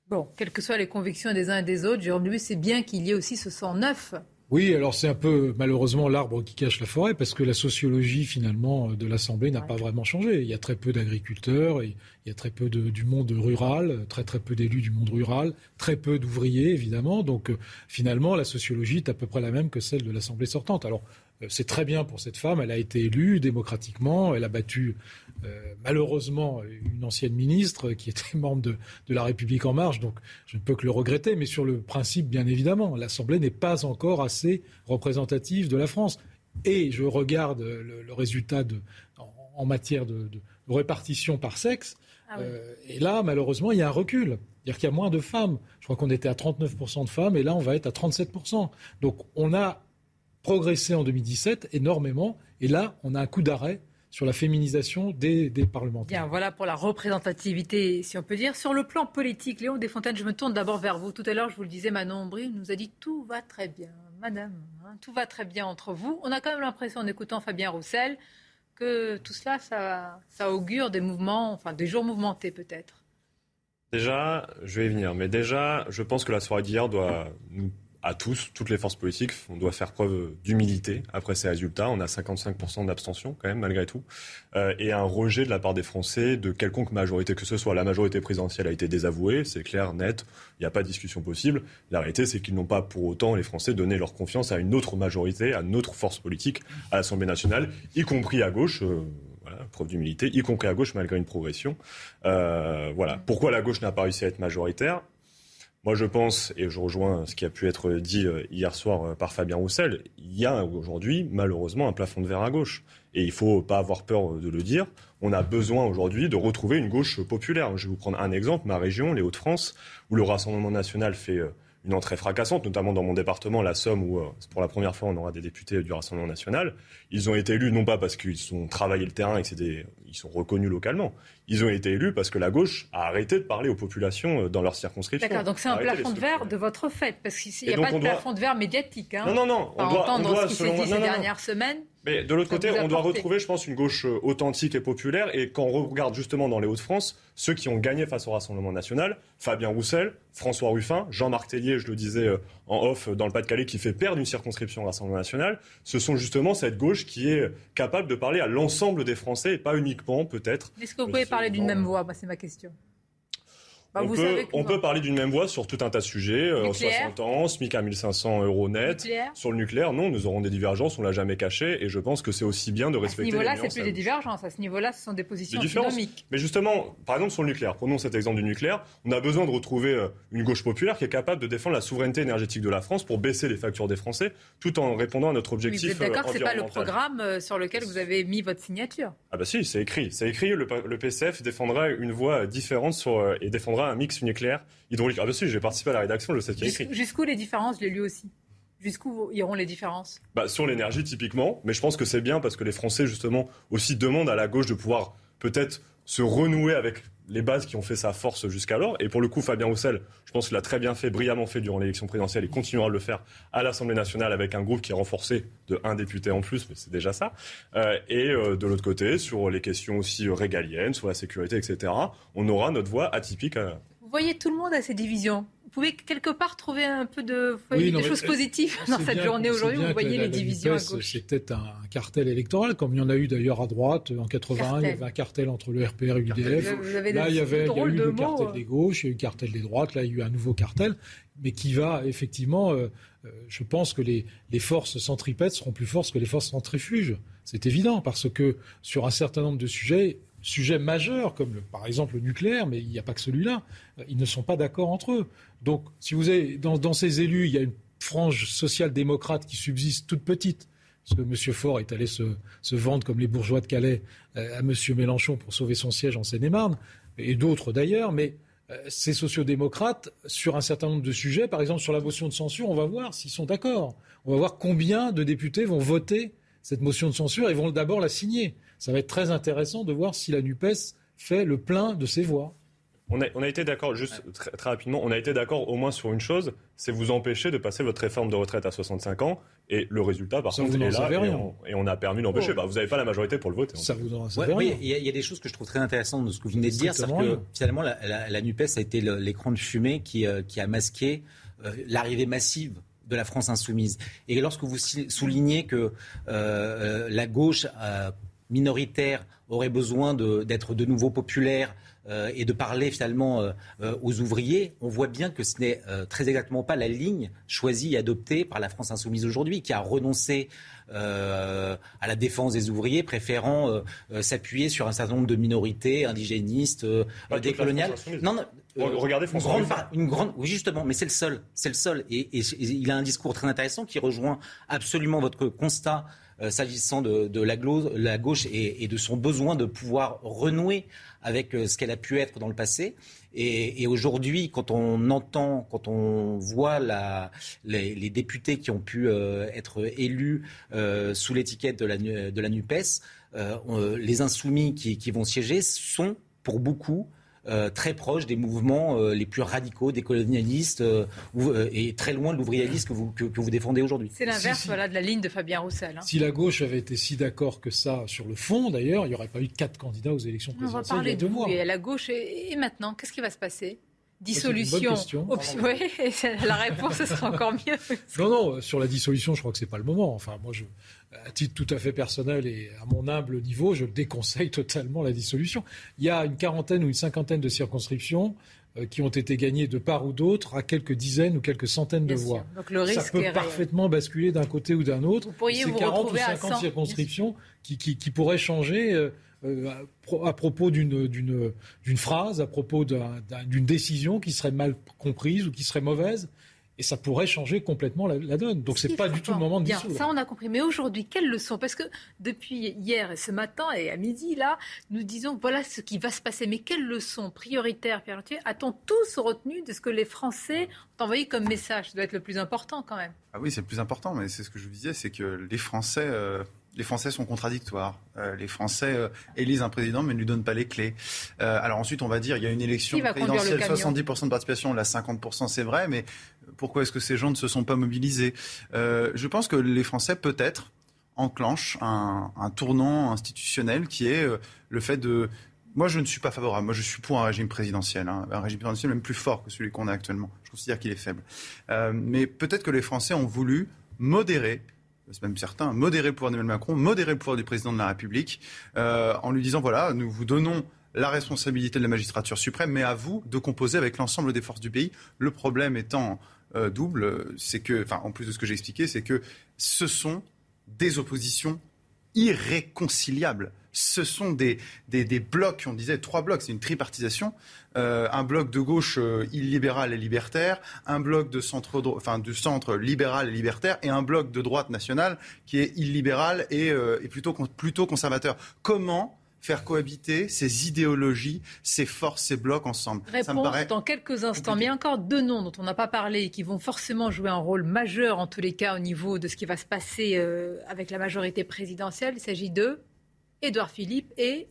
Bon, quelles que soient les convictions des uns et des autres, Jérôme c'est bien qu'il y ait aussi ce sang neuf oui, alors c'est un peu malheureusement l'arbre qui cache la forêt parce que la sociologie finalement de l'Assemblée n'a pas vraiment changé. Il y a très peu d'agriculteurs, il y a très peu de, du monde rural, très très peu d'élus du monde rural, très peu d'ouvriers évidemment. Donc euh, finalement la sociologie est à peu près la même que celle de l'Assemblée sortante. Alors euh, c'est très bien pour cette femme, elle a été élue démocratiquement, elle a battu euh, malheureusement une ancienne ministre qui était membre de, de, la République en marche, donc je ne peux que le regretter, mais sur le principe, bien évidemment, l'Assemblée n'est pas encore assez représentative de la France. Et je regarde le, le résultat de, en, en, matière de, de, répartition par sexe, ah oui. euh, et là, malheureusement, il y a un recul. C'est-à-dire qu'il y a moins de femmes. Je crois qu'on était à 39% de femmes, et là, on va être à 37%. Donc on a progressé en 2017 énormément, et là, on a un coup d'arrêt sur la féminisation des, des, parlementaires. Bien, voilà pour la représentativité, si on peut dire. Sur le plan politique, Léon Desfontaines, je me tourne d'abord vers vous. Tout à l'heure, je vous le disais, Manon Aubry nous a dit tout va très bien. Madame, hein, tout va très bien entre vous. On a quand même l'impression, en écoutant Fabien Roussel, que tout cela, ça, ça augure des mouvements, enfin des jours mouvementés peut-être Déjà, je vais y venir, mais déjà, je pense que la soirée d'hier doit nous à tous, toutes les forces politiques, on doit faire preuve d'humilité après ces résultats. On a 55% d'abstention quand même, malgré tout, euh, et un rejet de la part des Français de quelconque majorité que ce soit. La majorité présidentielle a été désavouée, c'est clair, net, il n'y a pas de discussion possible. La réalité, c'est qu'ils n'ont pas pour autant, les Français, donné leur confiance à une autre majorité, à une autre force politique, à l'Assemblée nationale, y compris à gauche. Euh, preuve d'humilité, y compris à gauche malgré une progression. Euh, voilà. Pourquoi la gauche n'a pas réussi à être majoritaire? Moi, je pense, et je rejoins ce qui a pu être dit euh, hier soir euh, par Fabien Roussel, il y a aujourd'hui, malheureusement, un plafond de verre à gauche. Et il ne faut pas avoir peur de le dire. On a besoin aujourd'hui de retrouver une gauche populaire. Je vais vous prendre un exemple, ma région, les Hauts-de-France, où le Rassemblement national fait euh, une entrée fracassante, notamment dans mon département, la Somme, où pour la première fois on aura des députés du Rassemblement national. Ils ont été élus non pas parce qu'ils ont travaillé le terrain et qu'ils sont reconnus localement, ils ont été élus parce que la gauche a arrêté de parler aux populations euh, dans leur circonscription. D'accord, donc c'est un plafond de verre de votre fait, parce qu'il n'y a pas de plafond de verre médiatique. Hein. Non, non, non. On, doit, entendre ce qui s'est dit ces dernières semaines. Mais de l'autre côté, on doit retrouver, je pense, une gauche euh, authentique et populaire. Et quand on regarde justement dans les Hauts-de-France, ceux qui ont gagné face au Rassemblement national, Fabien Roussel, François Ruffin, Jean-Marc Tellier, je le disais euh, en off dans le Pas-de-Calais, qui fait perdre une circonscription au Rassemblement national, ce sont justement cette gauche qui est capable de parler à l'ensemble des Français et pas uniquement, peut-être. Est-ce que vous pouvez parler d'une même voix? C'est ma question. Bah, on, peut, parler d'une même voix sur tout un tas de sujets. 60 euh, ans, SMIC à 1500 euros net. Sur le nucléaire, non, nous aurons des divergences, on l'a jamais caché. Et je pense que c'est aussi bien de respecter. À ce niveau-là, c'est plus des divergences. À ce niveau-là, ce sont des positions économiques. Mais justement, par exemple, sur le nucléaire, prenons cet exemple du nucléaire, on a besoin de retrouver euh, une gauche populaire qui est capable de défendre la souveraineté énergétique de la France pour baisser les factures des Français, tout en répondant à notre objectif. Oui, vous êtes d'accord que ce n'est pas le programme euh, sur lequel vous avez mis votre signature? Ah, bah si, c'est écrit. C'est écrit. Le, le, PCF défendra une voie différente sur, et défendra un mix nucléaire hydraulique. Ah, bien sûr, j'ai participé à la rédaction, je sais qu'il écrit. Jusqu'où les différences Je l'ai lu aussi? Jusqu'où iront les différences? Bah, Sur l'énergie, typiquement. Mais je pense que c'est bien parce que les Français, justement, aussi demandent à la gauche de pouvoir peut-être se renouer avec les bases qui ont fait sa force jusqu'alors. Et pour le coup, Fabien Roussel, je pense qu'il a très bien fait, brillamment fait durant l'élection présidentielle et continuera à le faire à l'Assemblée nationale avec un groupe qui est renforcé de un député en plus, mais c'est déjà ça. Euh, et euh, de l'autre côté, sur les questions aussi régaliennes, sur la sécurité, etc., on aura notre voix atypique à, voyez tout le monde à ces divisions? Vous pouvez quelque part trouver un peu de des choses positives dans cette journée aujourd'hui. Vous voyez les divisions à gauche. C'était un cartel électoral, comme il y en a eu d'ailleurs à droite. En 81, il y avait un cartel entre le RPR et l'UDF. Là, il y, avait, il y a eu le cartel euh. des gauches, il y a eu le cartel des droites. Là, il y a eu un nouveau cartel, mais qui va effectivement. Euh, euh, je pense que les, les forces centripètes seront plus fortes que les forces centrifuges. C'est évident, parce que sur un certain nombre de sujets, sujets majeurs, comme par exemple le nucléaire, mais il n'y a pas que celui-là, euh, ils ne sont pas d'accord entre eux. Donc, si vous avez, dans, ces élus, il y a une frange social-démocrate qui subsiste toute petite, parce que M. Faure est allé se, vendre comme les bourgeois de Calais euh, à M. Mélenchon pour sauver son siège en Seine-et-Marne, et d'autres d'ailleurs, mais euh, ces sociodémocrates, sur un certain nombre de sujets, par exemple sur la motion de censure, on va voir s'ils sont d'accord. On va voir combien de députés vont voter cette motion de censure et vont d'abord la signer ça va être très intéressant de voir si la NUPES fait le plein de ses voix. On a, on a, été d'accord, juste très, rapidement, on a été d'accord au moins sur une chose, c'est vous empêcher de passer votre réforme de retraite à 65 ans. Et le résultat, par contre, est là. Et on, a permis d'empêcher. Oh. Bah, vous n'avez pas la majorité pour le voter. Ça vous en Oui, il y, a des choses que je trouve très intéressantes de ce que vous venez de dire. C'est que finalement, la, NUPES a été l'écran de fumée qui, euh, qui a masqué euh, l'arrivée massive de la France insoumise. Et lorsque vous soulignez que euh, la gauche minoritaire aurait besoin d'être de, nouveau populaire euh, et de parler finalement euh, euh, aux ouvriers, on voit bien que ce n'est très exactement pas la ligne choisie et adoptée par la France insoumise aujourd'hui, qui a renoncé à la défense des ouvriers, préférant s'appuyer sur un certain nombre de minorités indigénistes, décoloniales. Non, non, Regardez François une grande, une grande, Oui, justement, mais c'est le seul. C'est le seul. Et, il a un discours très intéressant qui rejoint absolument votre constat s'agissant de, la, gauche et, de son besoin de pouvoir renouer avec euh, ce qu'elle a pu être dans le passé. Et, aujourd'hui, quand on entend, quand on voit les, députés qui ont pu euh, être élus sous l'étiquette de la, NUPES, les insoumis qui, vont siéger sont pour beaucoup euh, très proche des mouvements euh, les plus radicaux, des colonialistes, euh, et très loin de l'ouvrialisme que vous, que, vous défendez aujourd'hui. C'est l'inverse voilà, de la ligne de Fabien Roussel. Hein. Si la gauche avait été si d'accord que ça sur le fond, d'ailleurs, il n'y aurait pas eu quatre candidats aux élections présidentielles On va parler de mois. Et la gauche, et, maintenant, qu'est-ce qui va se passer? Dissolution. Oui, la réponse ce sera encore mieux. non, non, sur la dissolution, je crois que c'est pas le moment. Enfin, moi, je, à titre tout à fait personnel et à mon humble niveau, je déconseille totalement la dissolution. Il y a une quarantaine ou une cinquantaine de circonscriptions euh, qui ont été gagnées de part ou d'autre à quelques dizaines ou quelques centaines de voix. Donc le risque Ça peut parfaitement basculer d'un côté ou d'un autre. Vous pourriez vous 40 ou 50 circonscriptions qui, qui, qui, pourraient changer. Euh, euh, à propos d'une phrase, à propos d'une décision qui serait mal comprise ou qui serait mauvaise. Et ça pourrait changer complètement la, donne. Donc c'est pas du tout le moment de Bien, dissoudre. Ça on a compris. Mais aujourd'hui, quelles leçons? Parce que depuis hier et ce matin et à midi, là, nous disons voilà ce qui va se passer. Mais quelles leçons prioritaires, Pierre a-t-on tous retenu de ce que les Français ont envoyé comme message? Ça doit être le plus important quand même. Ah oui, c'est le plus important, mais c'est ce que je vous disais, c'est que les Français... Euh, les Français sont contradictoires. Euh, les Français euh, élisent un président mais ne lui donnent pas les clés. Euh, alors ensuite, on va dire il y a une élection présidentielle, 70% de participation, là 50% c'est vrai, mais pourquoi est-ce que ces gens ne se sont pas mobilisés Je pense que les Français peut-être enclenchent un, tournant institutionnel qui est le fait de moi, je ne suis pas favorable. Moi, je suis pour un régime présidentiel, hein. un régime présidentiel même plus fort que celui qu'on a actuellement. Je considère qu'il est faible. mais peut-être que les Français ont voulu modérer c'est même certain, modérer le pouvoir d'Emmanuel Macron, modérer le pouvoir du président de la République, euh, en lui disant voilà, nous vous donnons la responsabilité de la magistrature suprême, mais à vous de composer avec l'ensemble des forces du pays. Le problème étant euh, double, c'est que, enfin, en plus de ce que j'ai expliqué, c'est que ce sont des oppositions irréconciliables ce sont des, blocs, on disait trois blocs, c'est une tripartisation. Euh, un bloc de gauche euh, illibéral et libertaire, un bloc de centre, enfin, du centre libéral et libertaire, et un bloc de droite nationale qui est illibéral et, et plutôt, plutôt conservateur. Comment faire cohabiter ces idéologies, ces forces, ces blocs ensemble. Réponse dans quelques instants. Mais il y a encore deux noms dont on n'a pas parlé et qui vont forcément jouer un rôle majeur en tous les cas au niveau de ce qui va se passer avec la majorité présidentielle. Il s'agit de Édouard Philippe et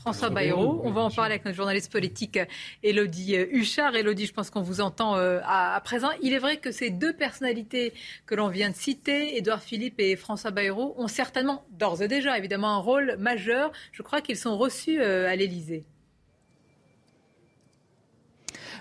François Bayrou. On va en parler avec notre journaliste politique Elodie euh, Huchard. Elodie, je pense qu'on vous entend euh, à, présent. Il est vrai que ces deux personnalités que l'on vient de citer, Édouard Philippe et François Bayrou, ont certainement, d'ores et déjà, évidemment, un rôle majeur. Je crois qu'ils sont reçus euh, à l'Élysée.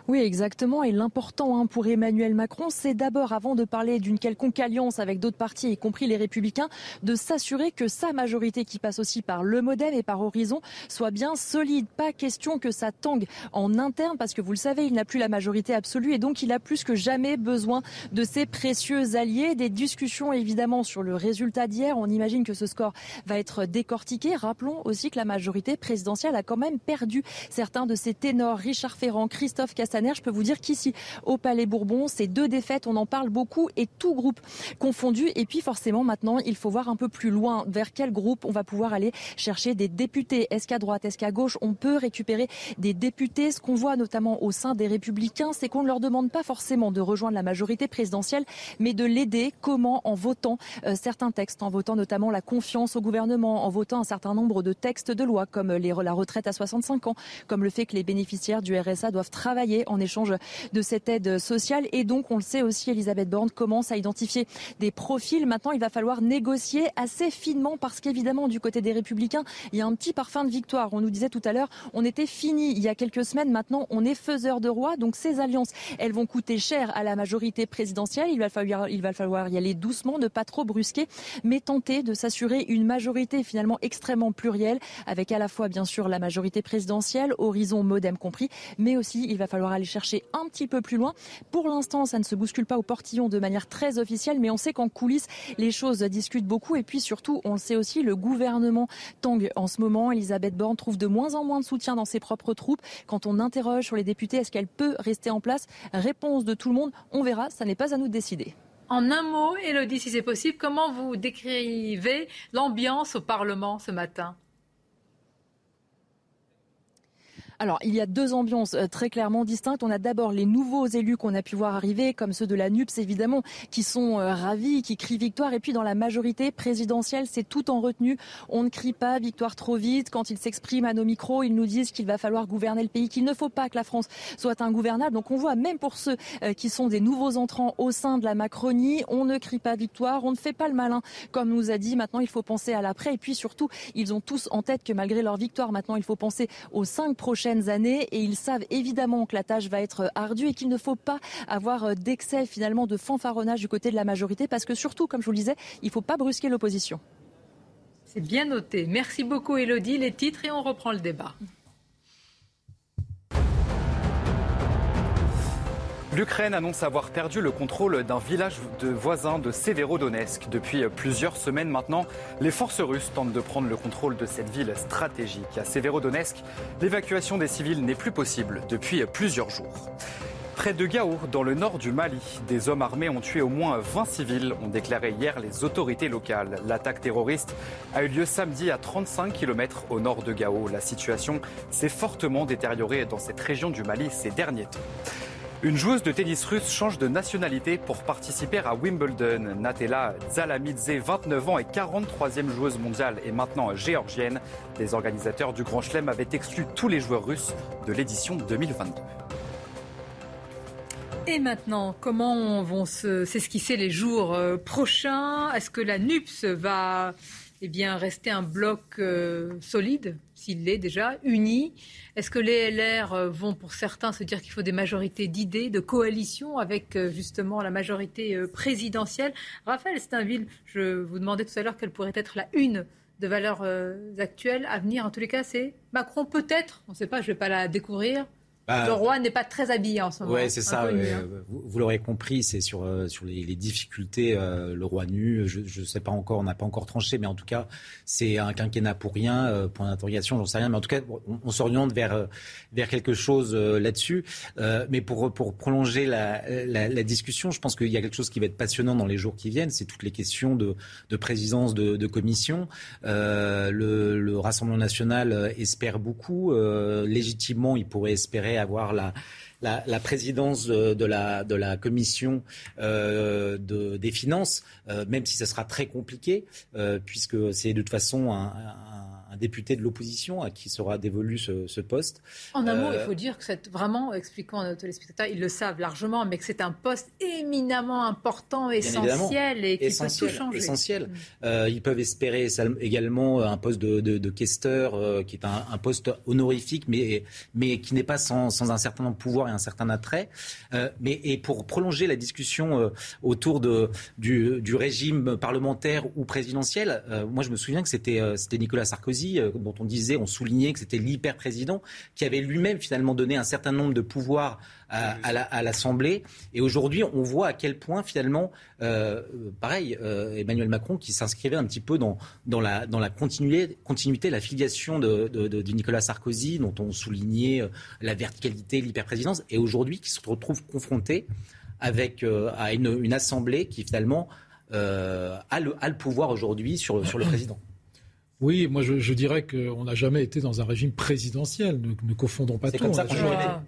Oui, exactement. Et l'important hein, pour Emmanuel Macron, c'est d'abord, avant de parler d'une quelconque alliance avec d'autres partis, y compris les Républicains, de s'assurer que sa majorité, qui passe aussi par le Modem et par Horizon, soit bien solide. Pas question que ça tangue en interne, parce que vous le savez, il n'a plus la majorité absolue et donc il a plus que jamais besoin de ses précieux alliés. Des discussions évidemment sur le résultat d'hier. On imagine que ce score va être décortiqué. Rappelons aussi que la majorité présidentielle a quand même perdu certains de ses ténors. Richard Ferrand, Christophe Je peux vous dire qu'ici, au Palais Bourbon, ces deux défaites, on en parle beaucoup et tout groupe confondu. Et puis forcément, maintenant, il faut voir un peu plus loin vers quel groupe on va pouvoir aller chercher des députés. Est-ce qu'à droite, est-ce qu'à gauche, on peut récupérer des députés? Ce qu'on voit notamment au sein des Républicains, c'est qu'on ne leur demande pas forcément de rejoindre la majorité présidentielle, mais de l'aider. Comment? En votant euh, certains textes, en votant notamment la confiance au gouvernement, en votant un certain nombre de textes de loi, comme la retraite à 65 ans, comme le fait que les bénéficiaires du RSA doivent travailler en échange de cette aide sociale. Et donc, on le sait aussi, Elisabeth Borne commence à identifier des profils. Maintenant, il va falloir négocier assez finement parce qu'évidemment, du côté des Républicains, il y a un petit parfum de victoire. On nous disait tout à l'heure, on était fini il y a quelques semaines. Maintenant, on est faiseur de roi. Donc, ces alliances, elles vont coûter cher à la majorité présidentielle. Il va falloir, il va falloir y aller doucement, ne pas trop brusquer, mais tenter de s'assurer une majorité finalement extrêmement plurielle avec à la fois, bien sûr, la majorité présidentielle, horizon modem compris, mais aussi il va falloir aller chercher un petit peu plus loin. Pour l'instant, ça ne se bouscule pas au portillon de manière très officielle, mais on sait qu'en coulisses, les choses discutent beaucoup. Et puis surtout, on le sait aussi, le gouvernement tangue en ce moment. Elisabeth Borne trouve de moins en moins de soutien dans ses propres troupes. Quand on interroge sur les députés, est-ce qu'elle peut rester en place? Réponse de tout le monde, on verra, ça n'est pas à nous de décider. En un mot, Elodie, si c'est possible, comment vous décrivez l'ambiance au Parlement ce matin? Alors, il y a deux ambiances euh, très clairement distinctes. On a d'abord les nouveaux élus qu'on a pu voir arriver, comme ceux de la NUPS évidemment, qui sont euh, ravis, qui crient victoire. Et puis dans la majorité présidentielle, c'est tout en retenue. On ne crie pas victoire trop vite. Quand ils s'expriment à nos micros, ils nous disent qu'il va falloir gouverner le pays, qu'il ne faut pas que la France soit ingouvernable. Donc on voit même pour ceux euh, qui sont des nouveaux entrants au sein de la Macronie, on ne crie pas victoire, on ne fait pas le malin, comme nous a dit. Maintenant, il faut penser à l'après. Et puis surtout, ils ont tous en tête que malgré leur victoire, maintenant, il faut penser aux cinq prochaines années et ils savent évidemment que la tâche va être ardue et qu'il ne faut pas avoir euh, d'excès finalement de fanfaronnage du côté de la majorité parce que surtout, comme je vous le disais, il ne faut pas brusquer l'opposition. C'est bien noté. Merci beaucoup Elodie. Les titres et on reprend le débat. L'Ukraine annonce avoir perdu le contrôle d'un village de voisins de Severodonetsk. Depuis plusieurs semaines maintenant, les forces russes tentent de prendre le contrôle de cette ville stratégique. À Severodonetsk, l'évacuation des civils n'est plus possible depuis plusieurs jours. Près de Gao, dans le nord du Mali, des hommes armés ont tué au moins 20 civils, ont déclaré hier les autorités locales. L'attaque terroriste a eu lieu samedi à 35 km au nord de Gao. La situation s'est fortement détériorée dans cette région du Mali ces derniers temps. Une joueuse de tennis russe change de nationalité pour participer à Wimbledon. Natella Zalamidze, 29 ans et 43e joueuse mondiale, est maintenant géorgienne. Les organisateurs du Grand Chelem avaient exclu tous les joueurs russes de l'édition 2022. Et maintenant, comment vont s'esquisser les jours euh, prochains? Est-ce que la NUPS va eh bien, rester un bloc euh, solide, s'il l'est déjà, uni. Est-ce que les LR euh, vont, pour certains, se dire qu'il faut des majorités d'idées, de coalition avec euh, justement la majorité présidentielle? Raphaël Steinville, je vous demandais tout à l'heure quelle pourrait être la une de valeurs actuelles à venir. En tous les cas, c'est Macron peut-être, on ne sait pas, je ne vais pas la découvrir, bah, le roi n'est pas très habillé en ce moment. Oui, c'est ça. Hein. Vous, l'aurez compris, c'est sur, euh, sur les, difficultés, euh, le roi nu. Je ne sais pas encore, on n'a pas encore tranché, mais en tout cas, c'est un quinquennat pour rien, euh, point d'interrogation, j'en sais rien. Mais en tout cas, on, s'oriente vers, vers quelque chose là-dessus. mais pour, pour prolonger la, la, discussion, je pense qu'il y a quelque chose qui va être passionnant dans les jours qui viennent. C'est toutes les questions de, de présidence de, de commission. le, le Rassemblement national espère beaucoup. légitimement, il pourrait espérer avoir la, la, présidence de, la, de la commission euh, de, des finances, euh, même si ce sera très compliqué, euh, puisque c'est de toute façon un un député de l'opposition à qui sera dévolu ce, poste. En un mot, il euh, faut dire que c'est vraiment, expliquant à nos téléspectateurs, ils le savent largement, mais que c'est un poste éminemment important, essentiel et qui peut tout changer. Essentiel. Mm. Euh, ils peuvent espérer également un poste de, de, questeur, euh, qui est un, poste honorifique, mais, mais qui n'est pas sans, sans, un certain pouvoirs et un certain attrait. mais et pour prolonger la discussion autour de, du, du, régime parlementaire ou présidentiel, moi je me souviens que c'était c'était Nicolas Sarkozy euh, dont on disait, on soulignait que c'était l'hyper-président, qui avait lui-même finalement donné un certain nombre de pouvoirs à, l'Assemblée. Et aujourd'hui, on voit à quel point finalement, euh, pareil, euh, Emmanuel Macron qui s'inscrivait un petit peu dans, dans, la, dans la continuité, continuité la filiation de, de, Nicolas Sarkozy, dont on soulignait la verticalité, l'hyper-présidence, et aujourd'hui qui se retrouve confronté avec à une, une, assemblée qui finalement a, le, a le pouvoir aujourd'hui sur, sur le président. Oui, moi je, je dirais qu'on n'a jamais été dans un régime présidentiel. Ne, ne confondons pas tout. Comme ça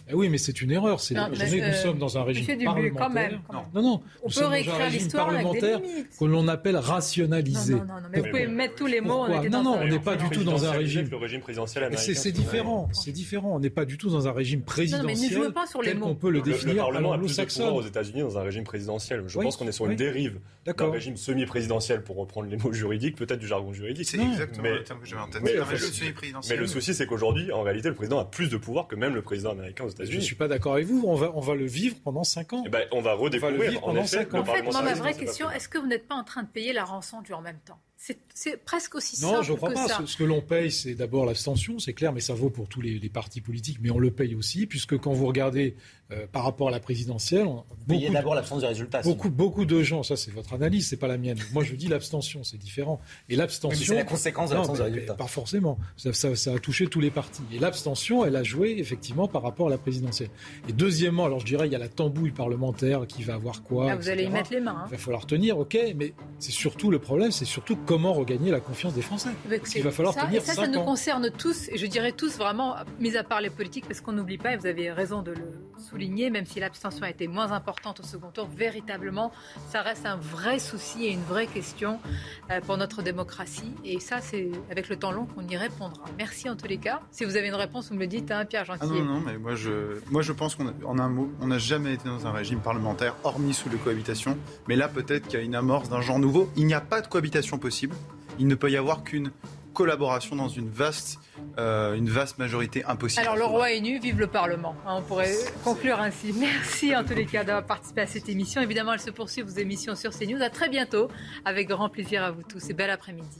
eh oui, mais c'est une erreur. C'est nous euh, sommes dans un régime parlementaire. Quand même, Non, non, on nous peut sommes dans un régime parlementaire que l'on appelle rationalisé. Non, non, non, mais vous pouvez mettre tous les mots. On non, non, on n'est pas du tout dans un régime. Le régime présidentiel américain. C'est différent. C'est différent. On n'est pas du tout dans un régime présidentiel tel qu'on peut le définir. Le Parlement a plus de pouvoir aux États-Unis dans un régime présidentiel. Je pense qu'on est sur une dérive d'un régime semi-présidentiel, pour reprendre les mots juridiques, peut-être du jargon juridique. C'est exactement le terme que j'avais en tête. Mais, le souci, c'est qu'aujourd'hui, en réalité, le président a plus de pouvoir que même le président américain aux États-Unis. Je ne suis pas d'accord avec vous. On va, on va le vivre pendant 5 ans. Eh ben, on va redécouvrir pendant 5 ans. En fait, moi, ma vraie question, est-ce que vous n'êtes pas en train de payer la rançon du en même temps? C'est presque aussi simple Non, je ne crois pas. Ce, que l'on paye, c'est d'abord l'abstention, c'est clair, mais ça vaut pour tous les, partis politiques, mais on le paye aussi, puisque quand vous regardez euh, par rapport à la présidentielle... Payez d'abord l'absence de résultats. Beaucoup, beaucoup de gens, ça c'est votre analyse, c'est pas la mienne. Moi je dis l'abstention, c'est différent. Et l'abstention... c'est la conséquence de l'absence de résultats. Pas forcément. Ça, ça, a touché tous les partis. Et l'abstention, elle a joué effectivement par rapport à la présidentielle. Et deuxièmement, alors je dirais, il y a la tambouille parlementaire qui va avoir quoi Là, vous allez y mettre les mains. Hein. Il va falloir tenir, ok, mais c'est surtout le problème, c'est surtout comment regagner la confiance des Français. Il va falloir ça, tenir et ça, ça nous concerne tous, et je dirais tous vraiment, mis à part les politiques, parce qu'on n'oublie pas, et vous avez raison de le souligner, même si l'abstention a été moins importante au second tour, véritablement, ça reste un vrai souci et une vraie question euh, pour notre démocratie. Et ça, c'est avec le temps long qu'on y répondra. Merci en tous les cas. Si vous avez une réponse, vous me le dites, hein, Pierre Gentil. Ah non, non, mais moi je, moi je pense qu'en un mot, on n'a jamais été dans un régime parlementaire, hormis sous les cohabitations. Mais là, peut-être qu'il y a une amorce d'un genre nouveau. Il n'y a pas de cohabitation possible. Il ne peut y avoir qu'une collaboration dans une vaste, euh, une vaste majorité impossible. Alors le roi est nu, vive le Parlement. Hein, on pourrait conclure ainsi. Merci en tous les cas d'avoir participé à cette émission. Évidemment, elle se poursuit vos émissions sur CNews. À très bientôt, avec grand plaisir à vous tous et bel après-midi.